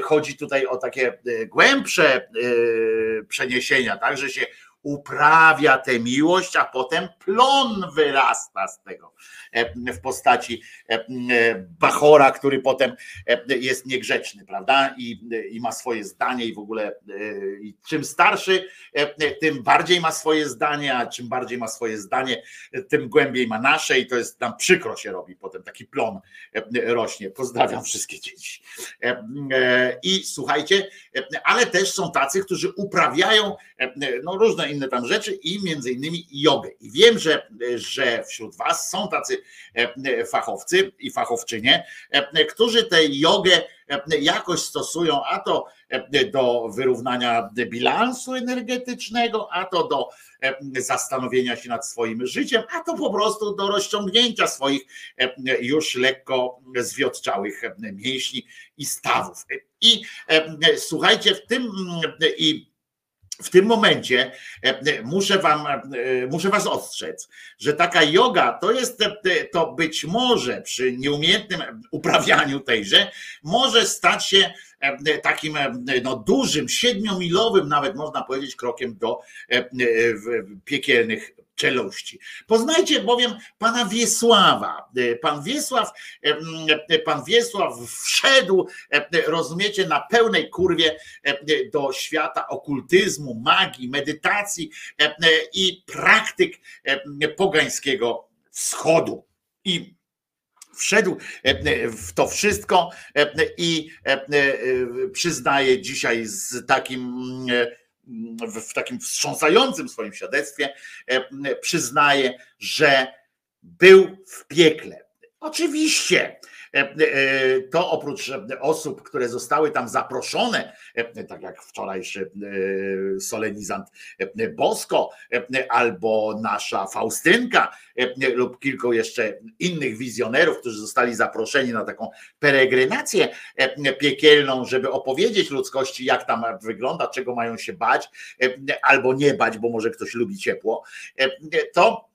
chodzi tutaj o takie głębsze przeniesienia, tak, że się uprawia tę miłość, a potem plon wyrasta z tego w postaci Bachora, który potem jest niegrzeczny, prawda? I, i ma swoje zdanie i w ogóle i czym starszy, tym bardziej ma swoje zdanie, a czym bardziej ma swoje zdanie, tym głębiej ma nasze i to jest nam przykro się robi potem, taki plon rośnie. Pozdrawiam wszystkie dzieci. I słuchajcie, ale też są tacy, którzy uprawiają no, różne inne tam rzeczy i między innymi jogę. I wiem, że, że wśród was są tacy fachowcy i fachowczynie, którzy tę jogę jakoś stosują, a to do wyrównania bilansu energetycznego, a to do zastanowienia się nad swoim życiem, a to po prostu do rozciągnięcia swoich już lekko zwiotczałych mięśni i stawów. I słuchajcie, w tym i w tym momencie muszę wam, muszę was ostrzec, że taka yoga to jest to być może przy nieumiejętnym uprawianiu tejże może stać się takim no, dużym, siedmiomilowym nawet można powiedzieć krokiem do piekielnych czeluści. Poznajcie bowiem pana Wiesława. Pan Wiesław, pan Wiesław wszedł, rozumiecie, na pełnej kurwie do świata okultyzmu, magii, medytacji i praktyk pogańskiego wschodu. I wszedł w to wszystko i przyznaje dzisiaj z takim w takim wstrząsającym swoim świadectwie e, przyznaje, że był w piekle. Oczywiście to oprócz osób, które zostały tam zaproszone, e, tak jak wczorajszy solenizant Bosko albo nasza Faustynka lub kilku jeszcze innych wizjonerów, którzy zostali zaproszeni na taką peregrinację piekielną, żeby opowiedzieć ludzkości, jak tam wygląda, czego mają się bać albo nie bać, bo może ktoś lubi ciepło, to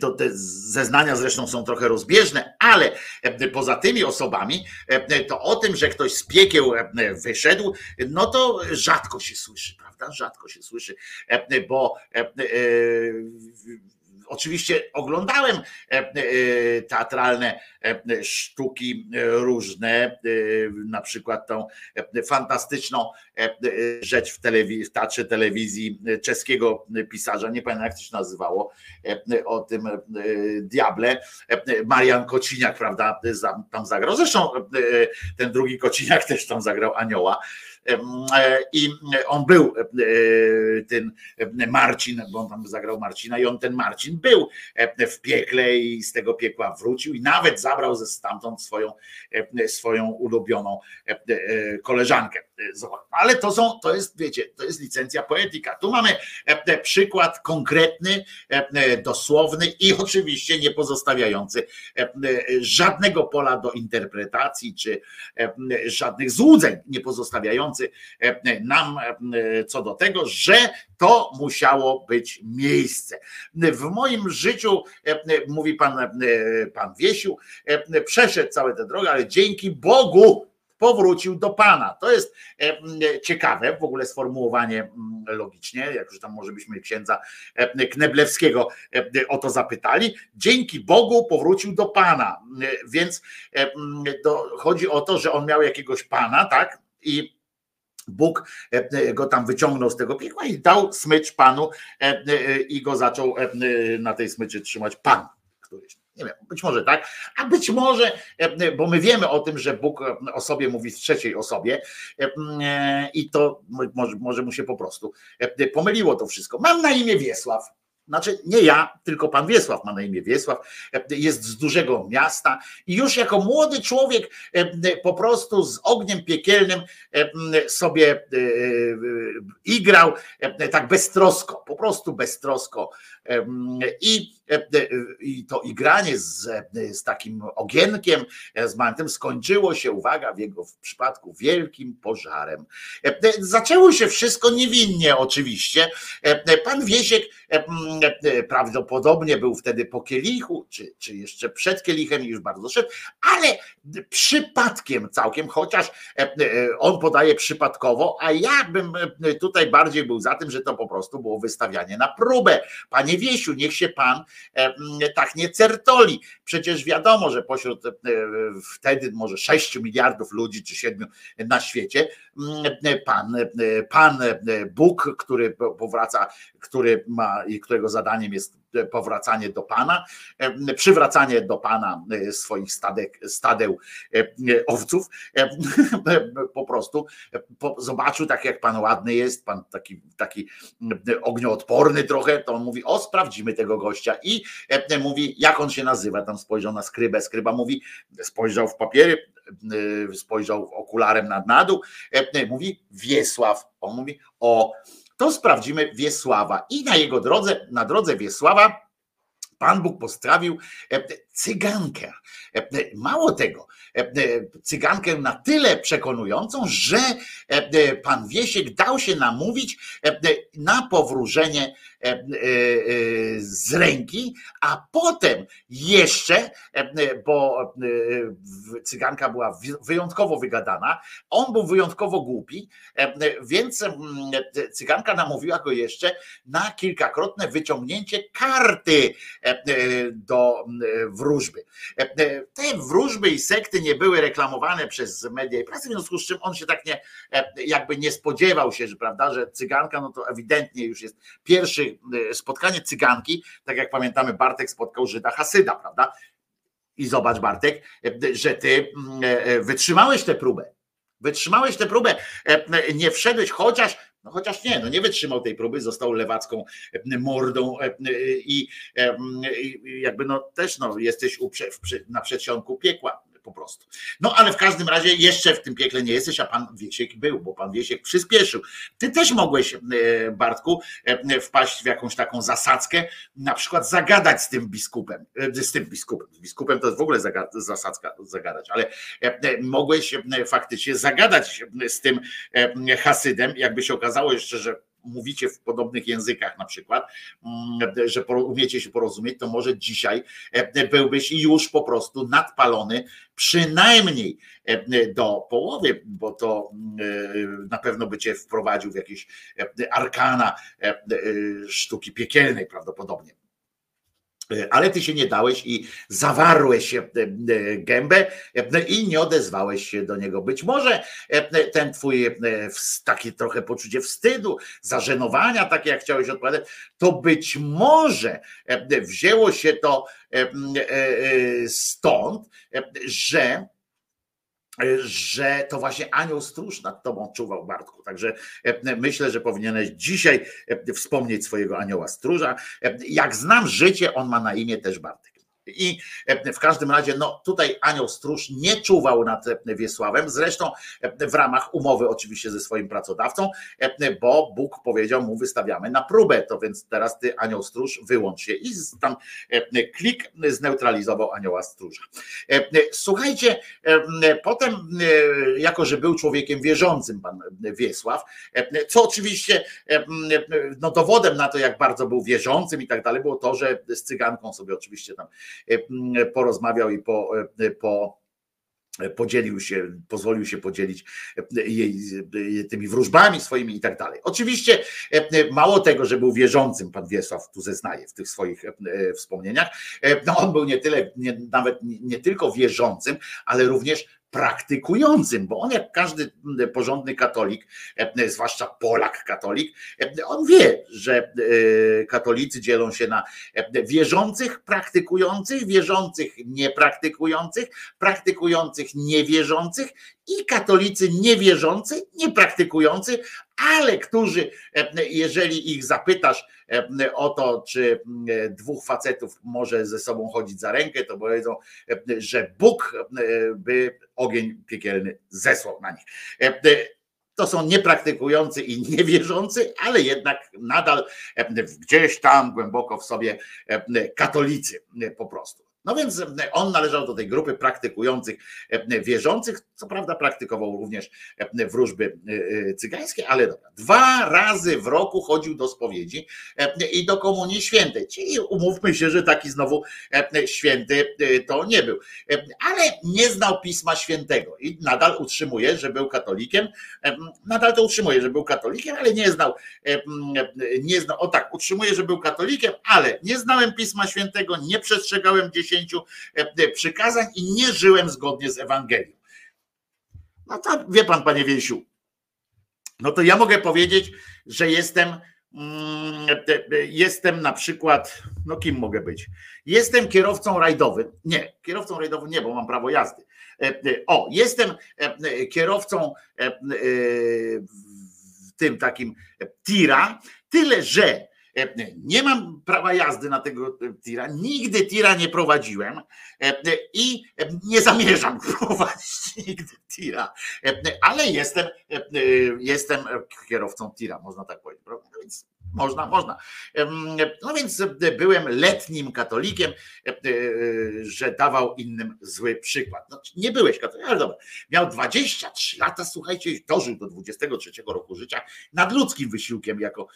to te zeznania zresztą są trochę rozbieżne, ale poza tymi osobami, to o tym, że ktoś z piekieł wyszedł, no to rzadko się słyszy, prawda? Rzadko się słyszy, bo Oczywiście oglądałem e, e, teatralne e, sztuki różne, na przykład tą fantastyczną rzecz w, telewiz- w teatrze telewizji czeskiego pisarza, nie pamiętam jak to się nazywało, o tym diable, Marian Kociniak, prawda, tam zagrał. Zresztą ten drugi Kociniak też tam zagrał anioła. E, I on był, e, ten Marcin, bo on tam zagrał Marcina, i on ten Marcin był w piekle i z tego piekła wrócił i nawet zabrał ze stamtąd swoją, swoją ulubioną koleżankę. Ale to są, to jest, wiecie, to jest licencja poetyka. Tu mamy przykład konkretny, dosłowny i oczywiście nie pozostawiający żadnego pola do interpretacji, czy żadnych złudzeń nie pozostawiający E, nam e, co do tego, że to musiało być miejsce. W moim życiu, e, mówi pan, pan Wiesiu, przeszedł całe tę drogę, ale dzięki Bogu powrócił do Pana. To jest ciekawe, w ogóle sformułowanie logicznie, jak już tam może byśmy księdza Kneblewskiego o to zapytali. Dzięki Bogu powrócił do Pana. Więc chodzi o to, że on miał jakiegoś Pana, tak? I Bóg e, e, go tam wyciągnął z tego piekła i dał smycz panu e, i go zaczął na tej smyczy trzymać pan któryś. Nie wiem, być może tak, a być może, bo my wiemy o tym, że Bóg o sobie mówi w trzeciej osobie i to może, może mu się po prostu pomyliło to wszystko. Mam na imię Wiesław znaczy nie ja, tylko pan Wiesław ma na imię Wiesław, jest z dużego miasta i już jako młody człowiek e, po prostu z ogniem piekielnym e, sobie e, igrał tak beztrosko, po prostu beztrosko I, i to igranie z, z takim ogienkiem, z mantem skończyło się, uwaga, w jego przypadku wielkim pożarem. Zaczęło się wszystko niewinnie oczywiście. Pan Wiesiek prawdopodobnie był wtedy po kielichu, czy, czy jeszcze przed kielichem i już bardzo szedł, ale przypadkiem całkiem, chociaż on podaje przypadkowo, a ja bym tutaj bardziej był za tym, że to po prostu było wystawianie na próbę. Panie Wiesiu, niech się pan tak nie certoli. Przecież wiadomo, że pośród wtedy może 6 miliardów ludzi czy 7 na świecie, pan, pan Bóg, który powraca, który ma i którego zadaniem jest powracanie do Pana, przywracanie do Pana swoich stadek, stadeł owców, po prostu zobaczył tak jak Pan ładny jest, Pan taki, taki ognioodporny trochę, to on mówi, o sprawdzimy tego gościa i mówi, jak on się nazywa, tam spojrzał na skrybę, skryba mówi, spojrzał w papiery, spojrzał okularem na, na dół, mówi Wiesław, on mówi, o to sprawdzimy Wiesława. I na jego drodze, na drodze Wiesława, Pan Bóg postawił e, cygankę. E, mało tego, e, cygankę na tyle przekonującą, że pan Wiesiek dał się namówić na powróżenie z ręki, a potem jeszcze, bo cyganka była wyjątkowo wygadana, on był wyjątkowo głupi, więc cyganka namówiła go jeszcze na kilkakrotne wyciągnięcie karty do wróżby. Te wróżby i sekty nie były reklamowane przez media i prasę, w związku z czym on się tak nie, jakby nie spodziewał się, że prawda, że cyganka, no to ewidentnie już jest pierwszy Y, spotkanie cyganki, tak jak pamiętamy, Bartek spotkał Żyda Hasyda, prawda? I zobacz, Bartek, że ty mm, wytrzymałeś tę próbę. Wytrzymałeś tę próbę, nie wszedłeś, chociaż, no chociaż nie, no nie wytrzymał tej próby, został lewacką mordą i, jakby no też no, jesteś na przedsionku piekła po prostu. No ale w każdym razie jeszcze w tym piekle nie jesteś, a pan Wiesiek był, bo pan Wiesiek przyspieszył. Ty też mogłeś, e, Bartku, e, wpaść w jakąś taką zasadzkę, na przykład zagadać z tym biskupem, e, z tym biskupem, z biskupem to jest w ogóle zasadzka zagadać, ale mogłeś faktycznie zagadać z tym Hasydem, jakby się okazało jeszcze, że mówicie w podobnych językach na przykład, mm, że umiecie się porozumieć, to może dzisiaj e, byłbyś już po prostu nadpalony przynajmniej e, do połowy, bo to e, na pewno by cię wprowadził w jakieś arkana sztuki piekielnej prawdopodobnie. E, ale ty się nie dałeś i zawarłeś e, e, gębę i nie odezwałeś się do niego. Być może ten twój takie trochę poczucie wstydu, zażenowania, takie jak chciałeś odpowiadać, to być może wzięło się to stąd, że że to właśnie anioł stróż nad tobą czuwał, Bartku. Także e, myślę, że powinieneś dzisiaj e, wspomnieć swojego anioła stróża. E, jak znam życie, on ma na imię też Bartek. I e, w każdym razie, no tutaj Anioł Stróż nie czuwał nad e, Wiesławem, zresztą e, w ramach umowy oczywiście ze swoim pracodawcą, bo Bóg powiedział mu wystawiamy na próbę, to więc teraz ty Anioł Stróż wyłącz się. I tam klik zneutralizował Anioła Stróża. Słuchajcie, potem jako, że był człowiekiem wierzącym pan Wiesław, co oczywiście no dowodem na to, jak bardzo był wierzącym i tak dalej, było to, że z cyganką sobie oczywiście tam porozmawiał i po, e, po podzielił się, pozwolił się podzielić jej tymi wróżbami swoimi i tak dalej. Oczywiście e, mało tego, że był wierzącym, pan Wiesław tu zeznaje w tych swoich wspomnieniach, no on był nie tyle, nie, nawet nie tylko wierzącym, ale również praktykującym, bo on jak każdy porządny katolik, e, zwłaszcza Polak katolik, e, on wie, że e, katolicy dzielą się na wierzących, praktykujących, wierzących, niepraktykujących, praktykujących, niewierzących i katolicy niewierzący, niepraktykujący, ale którzy, jeżeli ich zapytasz o to, czy dwóch facetów może ze sobą chodzić za rękę, to powiedzą, że Bóg by ogień piekielny zesłał na nich. to są niepraktykujący i niewierzący, ale jednak nadal gdzieś tam głęboko w sobie katolicy po prostu. No więc e, on należał do tej grupy praktykujących e, wierzących, co prawda praktykował również e, wróżby cygańskie, ale dobra. Dwa razy w roku chodził do spowiedzi i do komunii świętej. Czyli umówmy się, że taki znowu święty to nie był. Ale nie znał Pisma Świętego i nadal utrzymuje, że był katolikiem. Nadal to utrzymuje, że był katolikiem, ale nie znał, nie znał, o tak, utrzymuje, że był katolikiem, ale nie znałem Pisma Świętego, nie przestrzegałem dziesięć dziesięciu e, e, przykazań i nie żyłem zgodnie z Ewangelią. No to wie pan, panie Wiesiu, no to ja mogę powiedzieć, że jestem, mm, e, jestem na przykład, no kim mogę być? Jestem kierowcą rajdowym. Nie, kierowcą rajdowym nie, bo mam prawo jazdy. O, jestem kierowcą w tym takim tira, tyle że E, nie mam prawa jazdy na tego tira, nigdy tira nie prowadziłem e, i nie zamierzam prowadzić nigdy tira, e, ale jestem, jestem kierowcą tira, można tak powiedzieć. Więc można, można. No więc byłem letnim katolikiem, że dawał innym zły przykład. No, nie byłeś katolikiem, ale dobra. Miał 23 lata, słuchajcie, dożył do 23 roku życia nadludzkim wysiłkiem, jako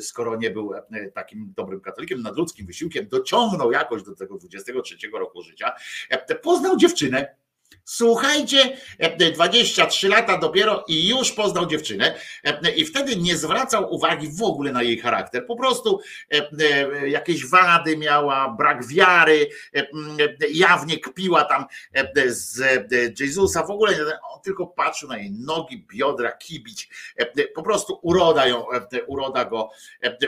skoro nie był takim dobrym katolikiem, nadludzkim wysiłkiem, dociągnął jakoś do tego 23 roku życia. Poznał dziewczynę, Słuchajcie, 23 lata dopiero i już poznał dziewczynę i wtedy nie zwracał uwagi w ogóle na jej charakter. Po prostu jakieś wady miała, brak wiary, jawnie kpiła tam z Jezusa, w ogóle on tylko patrzył na jej nogi, biodra, kibić. Po prostu uroda ją, uroda go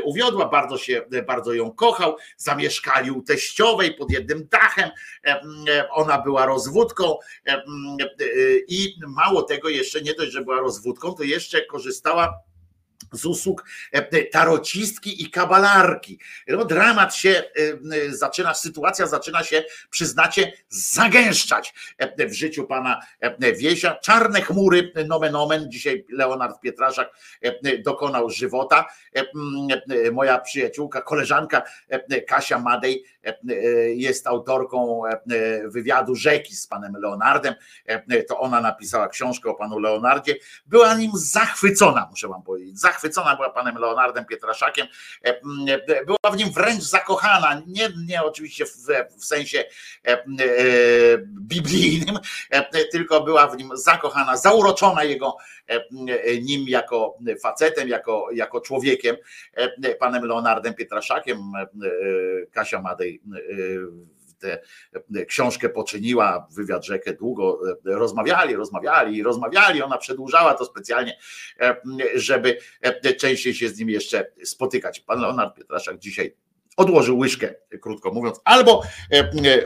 uwiodła, bardzo się, bardzo ją kochał. Zamieszkali u teściowej pod jednym dachem. Ona była rozwódką i mało tego, jeszcze nie dość, że była rozwódką, to jeszcze korzystała z usług e, tarocistki i kabalarki. No, dramat się e, zaczyna, sytuacja zaczyna się, przyznacie, zagęszczać e, w życiu pana Wiesia. Czarne chmury, nomen omen, dzisiaj Leonard Pietraszak dokonał żywota. Moja przyjaciółka, koleżanka Kasia Madej jest autorką wywiadu Rzeki z panem Leonardem. To ona napisała książkę o panu Leonardzie. Była nim zachwycona, muszę wam powiedzieć zachwycona była panem Leonardem Pietraszakiem, e, e, była w nim wręcz zakochana, nie, nie oczywiście w, w sensie e, biblijnym, tylko była w nim zakochana, zauroczona jego nim jako facetem, jako, jako człowiekiem, panem Leonardem Pietraszakiem, Kasia Madej tę książkę poczyniła, wywiad rzekę długo e, rozmawiali, rozmawiali rozmawiali. Ona przedłużała to specjalnie, żeby częściej się z nim jeszcze spotykać. Pan Leonard Pietraszak dzisiaj odłożył łyżkę, krótko mówiąc, albo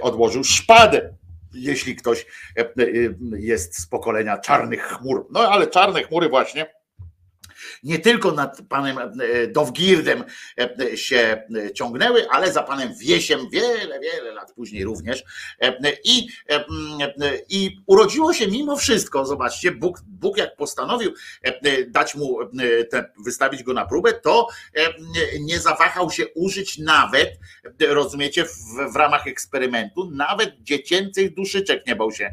odłożył szpadę jeśli ktoś jest z pokolenia czarnych chmur. No ale czarne chmury właśnie nie tylko nad panem e, Dowgirdem e, się ciągnęły, ale za panem Wiesiem wiele, wiele lat później również. E, I, i urodziło się mimo wszystko, zobaczcie, Bóg, Bóg jak postanowił dać mu, wystawić go na próbę, to nie zawahał się użyć nawet, rozumiecie, w, w ramach eksperymentu, nawet dziecięcych duszyczek nie bał się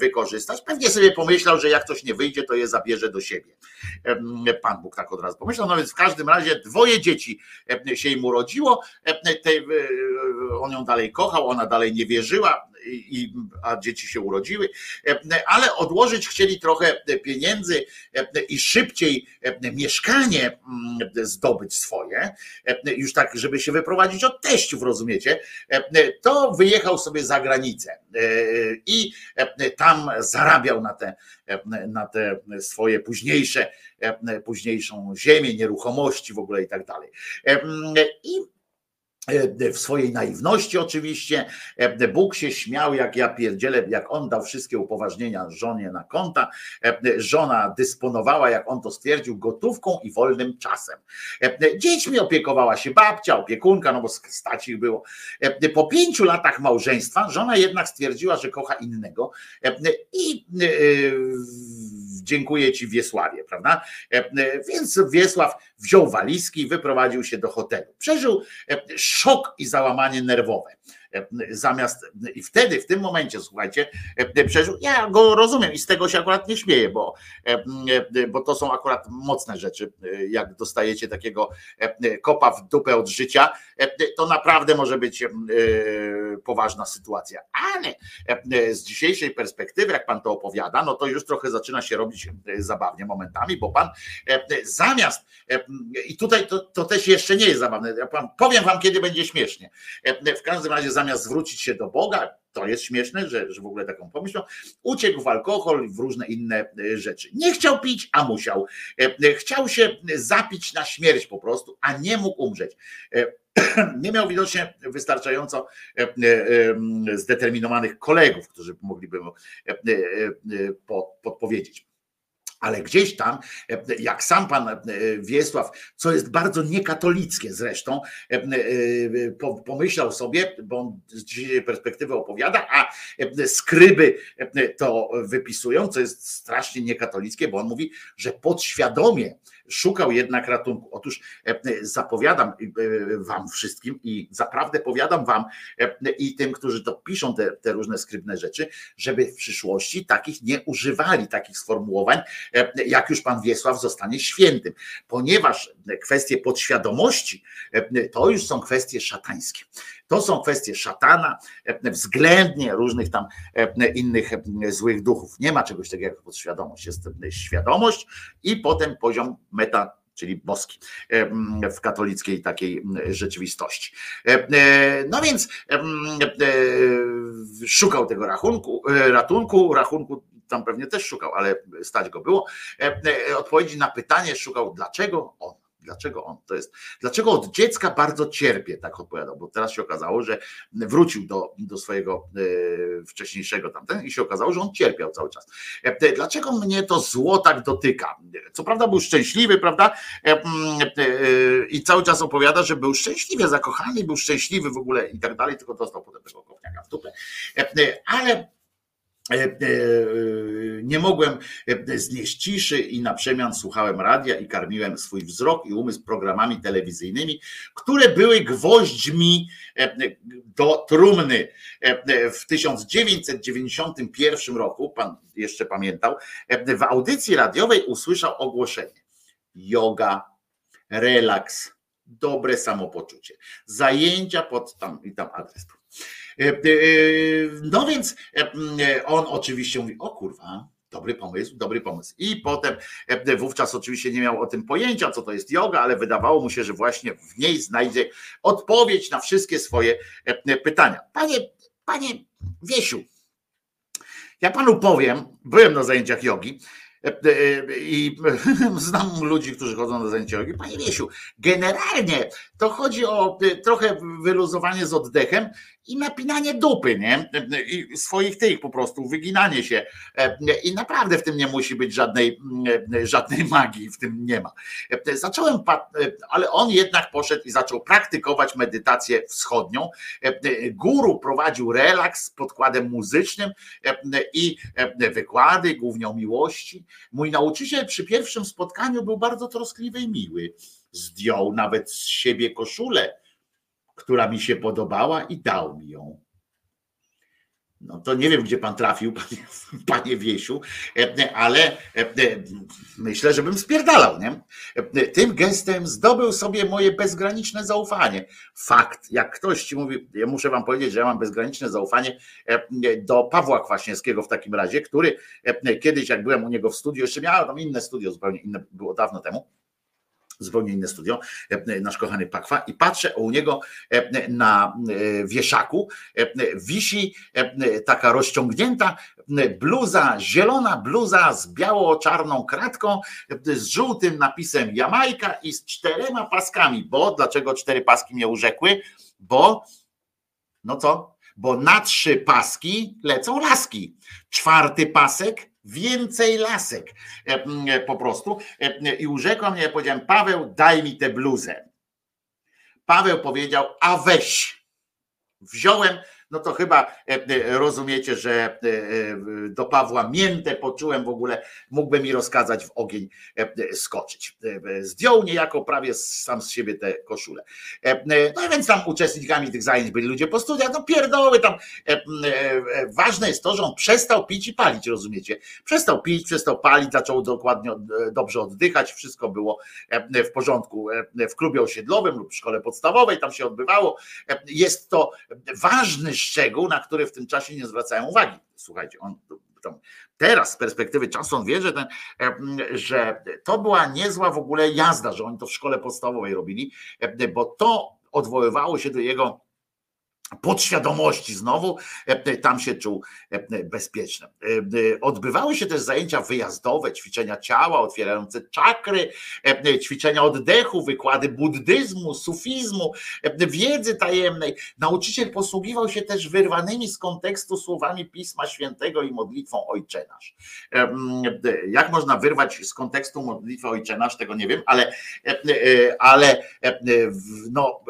wykorzystać. Pewnie sobie pomyślał, że jak coś nie wyjdzie, to je zabierze do siebie Pan Bóg tak od razu pomyślał. No więc w każdym razie dwoje dzieci się im urodziło. On ją dalej kochał, ona dalej nie wierzyła, i, a dzieci się urodziły, ale odłożyć chcieli trochę pieniędzy i szybciej mieszkanie mm, zdobyć swoje, już tak, żeby się wyprowadzić od teściów, rozumiecie, to wyjechał sobie za granicę i tam zarabiał na te, na te swoje późniejsze, późniejszą ziemię, nieruchomości w ogóle i tak dalej. I E, w swojej naiwności oczywiście. E, Bóg się śmiał, jak ja pierdzielę, jak on dał wszystkie upoważnienia żonie na konta. E, żona dysponowała, jak on to stwierdził, gotówką i wolnym czasem. Dziećmi opiekowała się babcia, opiekunka, no bo stać ich było. Po pięciu latach małżeństwa żona jednak stwierdziła, że kocha innego i dziękuję ci Wiesławie, prawda? Więc Wiesław wziął walizki, wyprowadził się do hotelu. Przeżył szok i załamanie nerwowe. E, zamiast i wtedy, w tym momencie, słuchajcie, e, przeżył, ja go rozumiem i z tego się akurat nie śmieję, bo, e, bo to są akurat mocne rzeczy, jak dostajecie takiego kopa w dupę od życia, to naprawdę może być poważna sytuacja, ale z dzisiejszej perspektywy, jak pan to opowiada, no to już trochę zaczyna się robić zabawnie momentami, bo pan zamiast, i tutaj to, to też jeszcze nie jest zabawne, ja powiem wam, kiedy będzie śmiesznie, w każdym razie zamiast zamiast zwrócić się do Boga, to jest śmieszne, że, że w ogóle taką pomyślą, uciekł w alkohol i w różne inne e, rzeczy. Nie chciał pić, a musiał. E, e, chciał się zapić na śmierć po prostu, a nie mógł umrzeć. Nie miał widocznie wystarczająco zdeterminowanych kolegów, którzy mogliby mu podpowiedzieć ale gdzieś tam, e, jak sam pan e, Wiesław, co jest bardzo niekatolickie zresztą, e, pomyślał sobie, bo on z dzisiejszej perspektywy opowiada, a skryby to wypisują, co jest strasznie niekatolickie, bo on mówi, że podświadomie szukał jednak ratunku. Otóż zapowiadam wam wszystkim i zaprawdę powiadam wam i tym, którzy to piszą te, te różne skrybne rzeczy, żeby w przyszłości takich nie używali, takich sformułowań, E, jak już pan Wiesław zostanie świętym, ponieważ kwestie podświadomości e, to już są kwestie szatańskie. To są kwestie szatana, e, względnie różnych tam innych złych duchów. Nie ma czegoś takiego jak podświadomość. Jest świadomość i potem poziom meta czyli boski w katolickiej takiej rzeczywistości. No więc szukał tego rachunku, ratunku, rachunku tam pewnie też szukał, ale stać go było. E, e, odpowiedzi na pytanie szukał, dlaczego on. Dlaczego on to jest? Dlaczego od dziecka bardzo cierpię, tak opowiadał, bo teraz się okazało, że wrócił do, do swojego e, wcześniejszego tamten i się okazało, że on cierpiał cały czas. E, dlaczego mnie to zło tak dotyka? Co prawda był szczęśliwy, prawda? E, e, I cały czas opowiada, że był szczęśliwie zakochany, był szczęśliwy w ogóle i tak dalej, tylko dostał potem tego kopniaka w dupę. Ale E, e, nie mogłem e, znieść ciszy i na przemian słuchałem radia i karmiłem swój wzrok i umysł programami telewizyjnymi, które były gwoźdźmi do trumny. W 1991 roku, pan jeszcze pamiętał, w audycji radiowej usłyszał ogłoszenie: yoga, relaks, dobre samopoczucie, zajęcia pod tam i tam adres. E, e, no więc e, on oczywiście mówi, o kurwa, dobry pomysł, dobry pomysł. I potem wówczas oczywiście nie miał o tym pojęcia, co to jest yoga, ale wydawało mu się, że właśnie w niej znajdzie odpowiedź na wszystkie swoje pytania. Panie, panie Wiesiu, ja panu powiem, byłem na zajęciach jogi, i znam ludzi, którzy chodzą na zajęcia jogi. Panie Wiesiu, generalnie to chodzi o trochę wyluzowanie z oddechem i napinanie dupy, nie? I swoich tych po prostu, wyginanie się. I naprawdę w tym nie musi być żadnej, żadnej magii, w tym nie ma. Zacząłem, ale on jednak poszedł i zaczął praktykować medytację wschodnią. Guru prowadził relaks z podkładem muzycznym i wykłady, głównie o miłości. Mój nauczyciel przy pierwszym spotkaniu był bardzo troskliwy i miły. Zdjął nawet z siebie koszulę która mi się podobała i dał mi ją. No to nie wiem, gdzie pan trafił, panie, panie Wiesiu, ale myślę, że bym spierdalał. Nie? Tym gestem zdobył sobie moje bezgraniczne zaufanie. Fakt, jak ktoś ci mówi, ja muszę wam powiedzieć, że ja mam bezgraniczne zaufanie do Pawła Kwaśniewskiego w takim razie, który kiedyś, jak byłem u niego w studiu, jeszcze miałem tam inne studio, zupełnie inne, było dawno temu, zupełnie inne studio, e, nasz kochany Pakwa i patrzę u niego e, na e, wieszaku wisi taka rozciągnięta bluza, zielona bluza z biało-czarną kratką, z żółtym napisem Jamajka i z czterema paskami, bo dlaczego cztery paski mnie urzekły? Bo no co? Bo na trzy paski lecą laski. Czwarty pasek więcej lasek e, e, po prostu. E, I urzekła mnie, powiedziałem, Paweł, daj mi tę bluzę. Paweł powiedział, a weź. Wziąłem, no to chyba rozumiecie, że do Pawła miętę poczułem w ogóle, mógłby mi rozkazać w ogień skoczyć. Zdjął niejako prawie sam z siebie te koszule. No i więc tam uczestnikami tych zajęć byli ludzie po studiach, no pierdoły tam. Ważne jest to, że on przestał pić i palić, rozumiecie? Przestał pić, przestał palić, zaczął dokładnie dobrze oddychać, wszystko było w porządku w klubie osiedlowym lub w szkole podstawowej, tam się odbywało. Jest to ważny szczegół, na który w tym czasie nie zwracają uwagi. Słuchajcie, on teraz z perspektywy czasu on wie, że, ten, że to była niezła w ogóle jazda, że oni to w szkole podstawowej robili, bo to odwoływało się do jego podświadomości znowu e, tam się czuł e, bezpieczny. E, odbywały się też zajęcia wyjazdowe, ćwiczenia ciała, otwierające czakry, ćwiczenia oddechu, wykłady buddyzmu, sufizmu, wiedzy tajemnej. Nauczyciel posługiwał się też wyrwanymi z kontekstu słowami Pisma Świętego i modlitwą Ojcze Nasz. Jak można wyrwać z kontekstu modlitwę Ojcze Nasz, tego nie wiem, ale, ale no,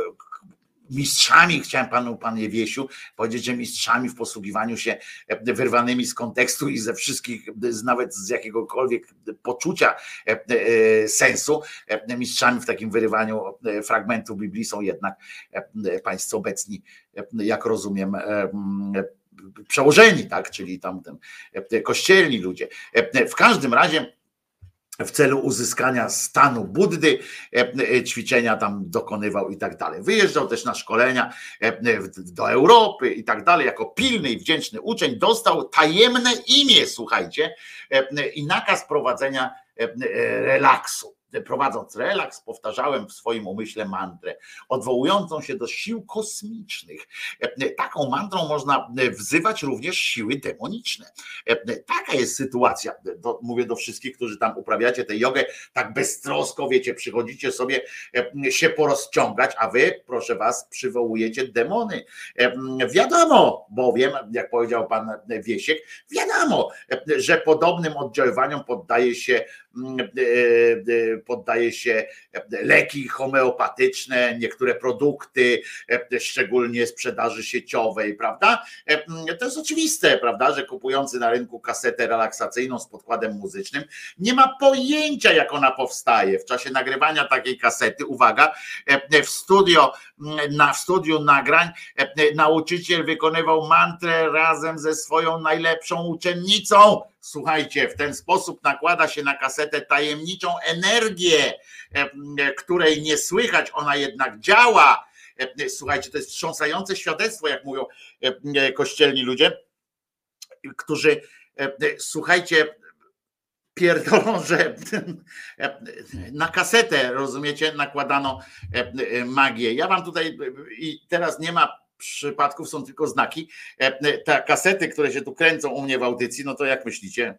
mistrzami, chciałem panu, panie Wiesiu, powiedzieć, że mistrzami w posługiwaniu się e, wyrwanymi z kontekstu i ze wszystkich, nawet z jakiegokolwiek poczucia e, e, sensu, mistrzami w takim wyrywaniu fragmentów Biblii są jednak państwo obecni, jak rozumiem, przełożeni, tak, czyli tamten kościelni ludzie. W każdym razie w celu uzyskania stanu Buddy, e, e, ćwiczenia tam dokonywał i tak dalej. Wyjeżdżał też na szkolenia e, do Europy i tak dalej. Jako pilny i wdzięczny uczeń dostał tajemne imię, słuchajcie, i nakaz prowadzenia relaksu prowadząc relaks, powtarzałem w swoim umyśle mantrę, odwołującą się do sił kosmicznych. Taką mantrą można wzywać również siły demoniczne. Taka jest sytuacja. mówię do wszystkich, którzy tam uprawiacie tę jogę, tak beztrosko, wiecie, przychodzicie sobie się porozciągać, a wy, proszę was, przywołujecie demony. Wiadomo, bowiem, jak powiedział pan Wiesiek, wiadomo, że podobnym oddziaływaniom poddaje się poddaje się leki homeopatyczne, niektóre produkty, szczególnie sprzedaży sieciowej, prawda? To jest oczywiste, prawda, że kupujący na rynku kasetę relaksacyjną z podkładem muzycznym nie ma pojęcia, jak ona powstaje. W czasie nagrywania takiej kasety, uwaga, w studio, na, w studiu nagrań nauczyciel wykonywał mantrę razem ze swoją najlepszą uczennicą Słuchajcie, w ten sposób nakłada się na kasetę tajemniczą energię, e, której nie słychać, ona jednak działa. E, słuchajcie, to jest wstrząsające świadectwo, jak mówią e, kościelni ludzie, którzy, słuchajcie, pierdolą, że na kasetę, rozumiecie, nakładano magię. Ja wam tutaj i teraz nie ma przypadków są tylko znaki. E, e, te kasety, które się tu kręcą u mnie w audycji, no to jak myślicie?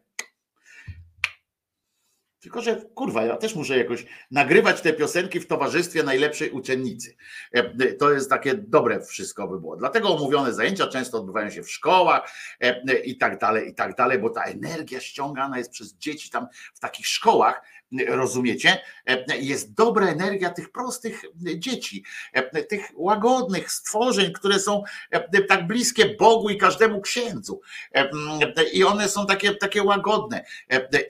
Tylko, że kurwa, ja też muszę jakoś nagrywać te piosenki w towarzystwie najlepszej uczennicy. E, to jest takie dobre wszystko by było. Dlatego omówione zajęcia często odbywają się w szkołach i tak dalej, i tak dalej, bo ta energia ściągana jest przez dzieci tam w takich szkołach, rozumiecie? Jest dobra energia tych prostych dzieci, tych łagodnych stworzeń, które są tak bliskie Bogu i każdemu księdzu. I one są takie, takie łagodne.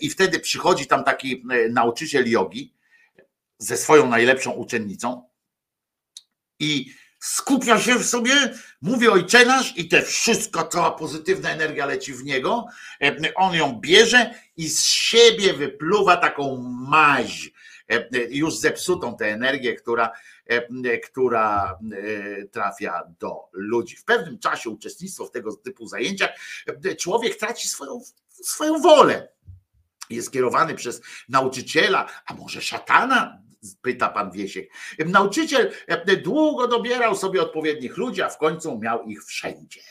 I wtedy przychodzi tam taki nauczyciel jogi ze swoją najlepszą uczennicą i skupia się w sobie, mówi ojcze nasz i te wszystko, cała pozytywna energia leci w niego, on ją bierze i z siebie wypluwa taką maź, już zepsutą tę energię, która, która trafia do ludzi. W pewnym czasie uczestnictwo w tego typu zajęciach człowiek traci swoją, swoją wolę. Jest kierowany przez nauczyciela, a może szatana, pyta pan Wiesiek. Nauczyciel e, długo dobierał sobie odpowiednich ludzi, a w końcu miał ich wszędzie.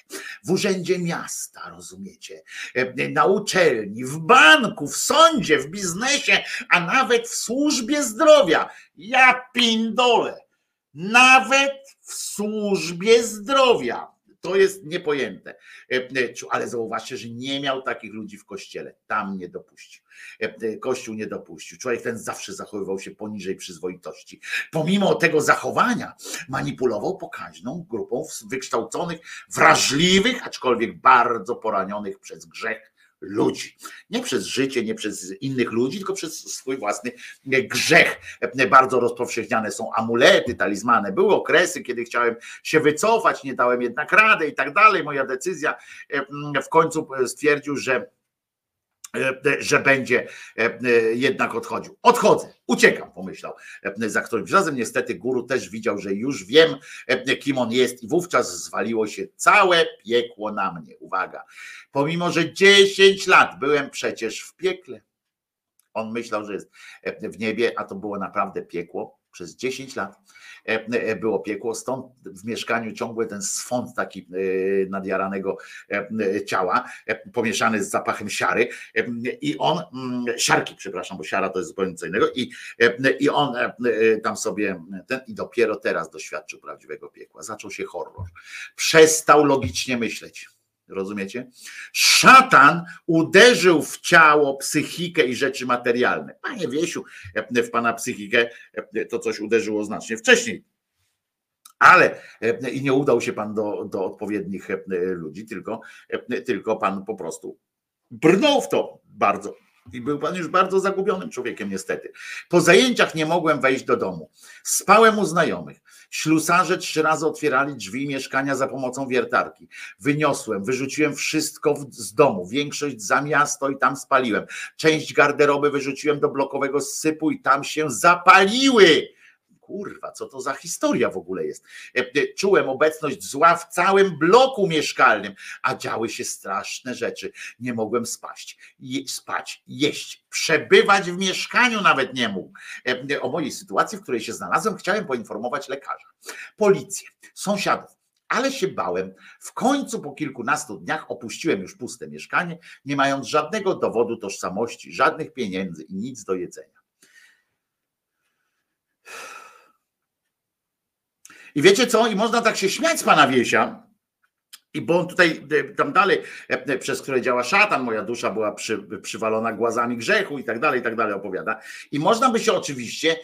W urzędzie miasta, rozumiecie, e, na uczelni, w banku, w sądzie, w biznesie, a nawet w służbie zdrowia. Ja pindole. Nawet w służbie zdrowia To jest niepojęte. Ale zauważcie, że nie miał takich ludzi w kościele. Tam nie dopuścił. Kościół nie dopuścił. Człowiek ten zawsze zachowywał się poniżej przyzwoitości. Pomimo tego zachowania manipulował pokaźną grupą wykształconych, wrażliwych, aczkolwiek bardzo poranionych przez grzech ludzi. Nie przez życie, nie przez innych ludzi, tylko przez swój własny grzech. Bardzo rozpowszechniane są amulety, talizmany. Były okresy, kiedy chciałem się wycofać, nie dałem jednak rady i tak dalej. Moja decyzja w końcu stwierdził, że że będzie e, e, jednak odchodził. Odchodzę, uciekam, pomyślał za którymś razem. Niestety guru też widział, że już wiem, kim on jest, i wówczas zwaliło się całe piekło na mnie. Uwaga, pomimo, że 10 lat byłem przecież w piekle. On myślał, że jest w niebie, a to było naprawdę piekło przez 10 lat E, e, było piekło, stąd w mieszkaniu ciągły ten swąd taki e, nadjaranego ciała, pomieszany z zapachem siary i on, mm, siarki przepraszam, bo siara to jest zupełnie co innego i, i on tam sobie ten i dopiero teraz doświadczył prawdziwego piekła. Zaczął się horror. Przestał logicznie myśleć Rozumiecie? Szatan uderzył w ciało, psychikę i rzeczy materialne. Panie Wiesiu, w pana psychikę to coś uderzyło znacznie wcześniej. Ale i nie udał się pan do, do odpowiednich ludzi, tylko, tylko pan po prostu brnął w to bardzo i był pan już bardzo zagubionym człowiekiem, niestety. Po zajęciach nie mogłem wejść do domu. Spałem u znajomych. Ślusarze trzy razy otwierali drzwi mieszkania za pomocą wiertarki. Wyniosłem, wyrzuciłem wszystko z domu, większość za miasto i tam spaliłem. Część garderoby wyrzuciłem do blokowego sypu i tam się zapaliły kurwa, co to za historia w ogóle jest. E, e, czułem obecność zła w całym bloku mieszkalnym, a działy się straszne rzeczy. Nie mogłem spaść, je, spać, jeść, przebywać w mieszkaniu nawet nie mógł. E, o mojej sytuacji, w której się znalazłem, chciałem poinformować lekarza, policję, sąsiadów. Ale się bałem. W końcu po kilkunastu dniach opuściłem już puste mieszkanie, nie mając żadnego dowodu tożsamości, żadnych pieniędzy i nic do jedzenia. I wiecie co? I można tak się śmiać z pana Wiesia, i bo on tutaj, e, tam dalej, e, e, przez które działa szatan, moja dusza była przy, przywalona głazami grzechu i tak dalej, i tak dalej opowiada. I można by się oczywiście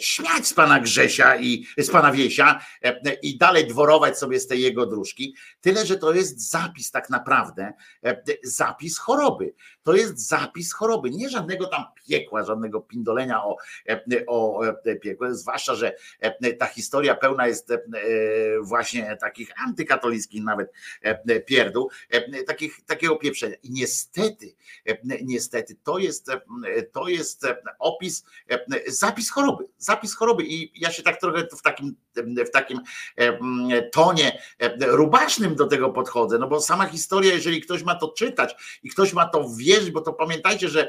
śmiać z pana Grzesia i z pana Wiesia i dalej dworować sobie z tej jego dróżki. Tyle, że to jest zapis tak naprawdę, zapis choroby. To jest zapis choroby, nie żadnego tam piekła, żadnego pindolenia o, o piekle, zwłaszcza, że ta historia pełna jest właśnie takich antykatolickich nawet pierdół, takich, takiego pieprzenia. I niestety, niestety to jest, to jest opis, zapis choroby, zapis choroby i ja się tak trochę w takim, w takim tonie rubasznym do tego podchodzę, no bo sama historia, jeżeli ktoś ma to czytać i ktoś ma to wierzyć, bo to pamiętajcie, że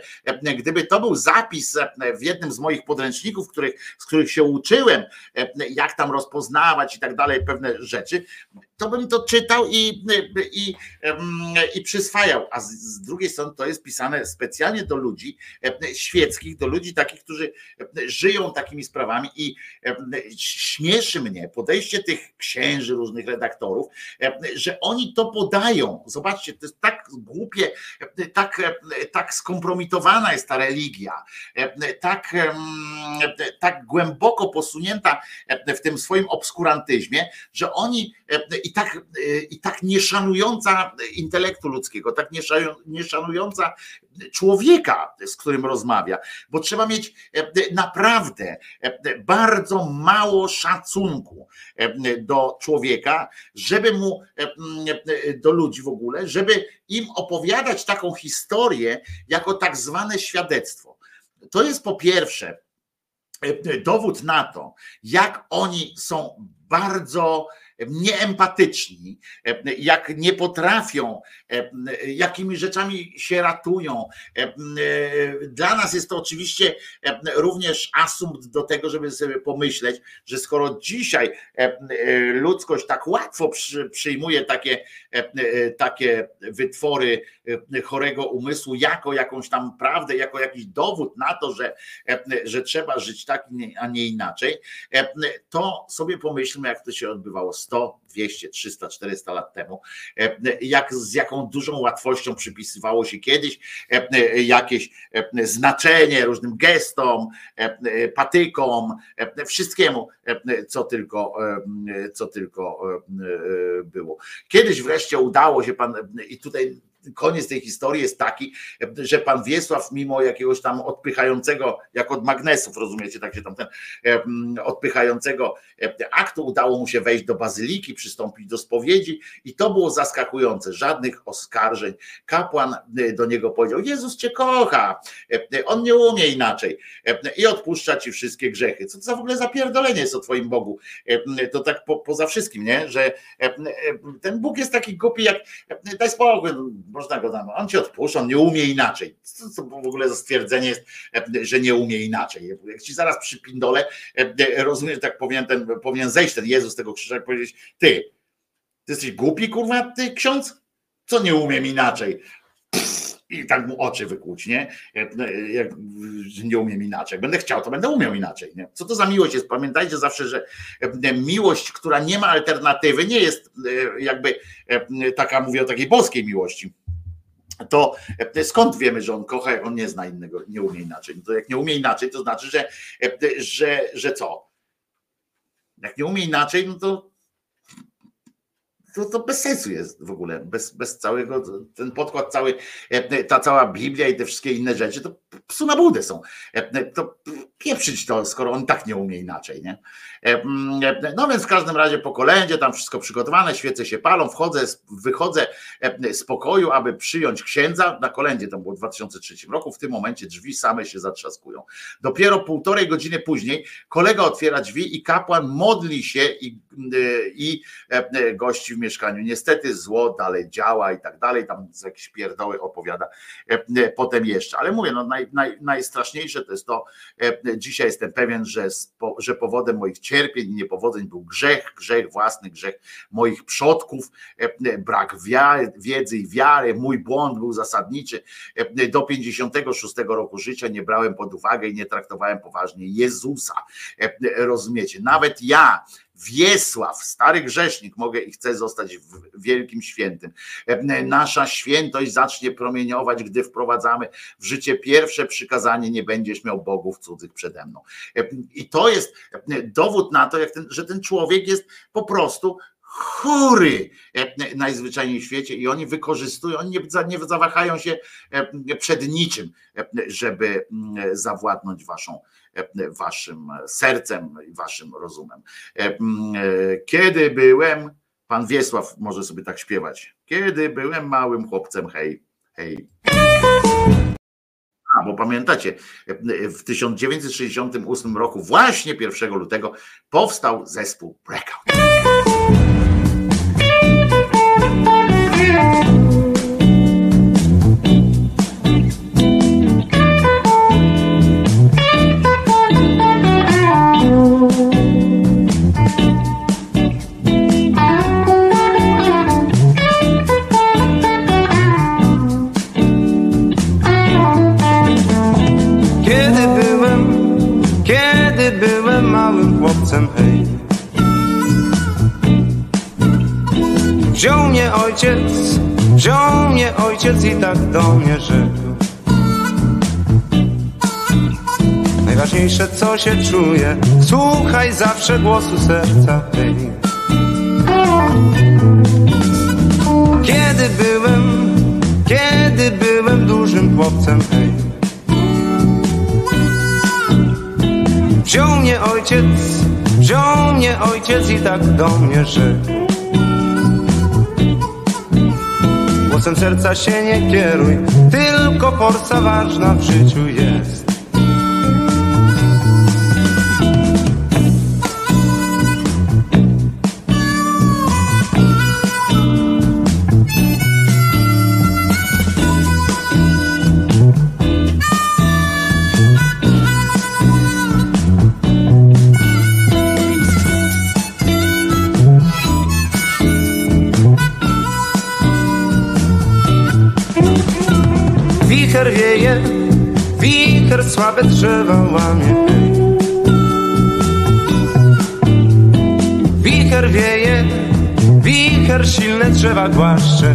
gdyby to był zapis w jednym z moich podręczników, których, z których się uczyłem, jak tam rozpoznawać i tak dalej pewne rzeczy, to bym to czytał i, i, i przyswajał. A z, z drugiej strony to jest pisane specjalnie do ludzi świeckich, do ludzi takich, którzy żyją takimi sprawami i śmieszy mnie podejście tych księży, różnych redaktorów, że oni to podają. Zobaczcie, to jest tak głupie, tak, tak skompromitowana jest ta religia, tak, tak głęboko posunięta w tym swoim obskurantyzmie, że oni i tak, i tak nie szanująca intelektu ludzkiego, tak nie szanująca człowieka, z którym rozmawia, bo trzeba mieć naprawdę bardzo mało szacunku do człowieka, żeby mu, do ludzi w ogóle, żeby im opowiadać taką historię jako tak zwane świadectwo. To jest po pierwsze dowód na to, jak oni są bardzo nieempatyczni, jak nie potrafią, jakimi rzeczami się ratują. Dla nas jest to oczywiście również asumpt do tego, żeby sobie pomyśleć, że skoro dzisiaj ludzkość tak łatwo przyjmuje takie, takie wytwory chorego umysłu jako jakąś tam prawdę, jako jakiś dowód na to, że, że trzeba żyć tak, a nie inaczej, to sobie pomyślmy, jak to się odbywało 100, 200, 300, 400 lat temu, jak z jaką dużą łatwością przypisywało się kiedyś jakieś znaczenie różnym gestom, patykom, wszystkiemu, co tylko, co tylko było. Kiedyś wreszcie udało się pan, i tutaj koniec tej historii jest taki, że pan Wiesław, mimo jakiegoś tam odpychającego, jak od magnesów, rozumiecie, tak się tam ten odpychającego aktu, udało mu się wejść do bazyliki, przystąpić do spowiedzi i to było zaskakujące. Żadnych oskarżeń. Kapłan e, do niego powiedział: Jezus cię kocha, on nie umie inaczej i odpuszcza ci wszystkie grzechy. Co to za w ogóle zapierdolenie jest o twoim Bogu? To tak po, poza wszystkim, nie? Że ten Bóg jest taki głupi, jak daj spokój, można go tam, on ci odpuszcza, on nie umie inaczej. Co to w ogóle za stwierdzenie jest, że nie umie inaczej? Jak ci zaraz przypindole, rozumiesz, tak powinien, ten, powinien zejść ten Jezus z tego krzyża i powiedzieć, ty, ty jesteś głupi, kurwa, ty ksiądz? Co nie umiem inaczej? i tak mu oczy wykłuć, nie? Jak, nie umiem inaczej. Będę chciał, to będę umiał inaczej. Nie? Co to za miłość jest? Pamiętajcie zawsze, że miłość, która nie ma alternatywy, nie jest jakby taka, mówię o takiej boskiej miłości to e, skąd wiemy, że on kocha, jak on nie zna innego, nie umie inaczej? No to jak nie umie inaczej, to znaczy, że, e, że, że co? Jak nie umie inaczej, no to to, to bez sensu jest w ogóle, bez, bez całego, ten podkład cały, e, ta cała Biblia i te wszystkie inne rzeczy, to psu na budę są. To pieprzyć to, skoro on tak nie umie inaczej, nie? No więc w każdym razie po kolędzie, tam wszystko przygotowane, świece się palą, wchodzę, wychodzę z pokoju, aby przyjąć księdza, na kolędzie, to było w 2003 roku, w tym momencie drzwi same się zatrzaskują. Dopiero półtorej godziny później kolega otwiera drzwi i kapłan modli się i, i gości w mieszkaniu. Niestety zło dalej działa i tak dalej, tam jakieś pierdoły opowiada potem jeszcze, ale mówię, no naj, naj, najstraszniejsze to jest to, dzisiaj jestem pewien, że, że powodem moich cierpień i niepowodzeń był grzech, grzech własny, grzech moich przodków, e, brak wiary, wiedzy i wiary, mój błąd był zasadniczy. E, do 56 roku życia nie brałem pod uwagę i nie traktowałem poważnie Jezusa. E, rozumiecie? Nawet ja, Wiesław, stary grzesznik, mogę i chcę zostać wielkim świętym. Nasza świętość zacznie promieniować, gdy wprowadzamy w życie pierwsze przykazanie: nie będziesz miał bogów cudzych przede mną. I to jest dowód na to, ten, że ten człowiek jest po prostu chory najzwyczajniej w świecie i oni wykorzystują, oni nie, zawahają się przed niczym, żeby zawładnąć waszą waszym sercem i waszym rozumem. Kiedy byłem, pan Wiesław może sobie tak śpiewać, kiedy byłem małym chłopcem, hej, hej. A, bo pamiętacie, w 1968 roku, właśnie 1 lutego, powstał zespół Breakout. Wziął mnie ojciec, wziął mnie ojciec i tak do mnie rzekł. Najważniejsze co się czuje, słuchaj zawsze głosu serca, hej. Kiedy byłem, kiedy byłem dużym chłopcem, hej. Wziął mnie ojciec, wziął mnie ojciec i tak do mnie rzekł. Głosem serca się nie kieruj, tylko porca ważna w życiu jest. Wicher wieje, wicher słabe drzewa łamie. wicher wieje, wicher silne drzewa głaszcze.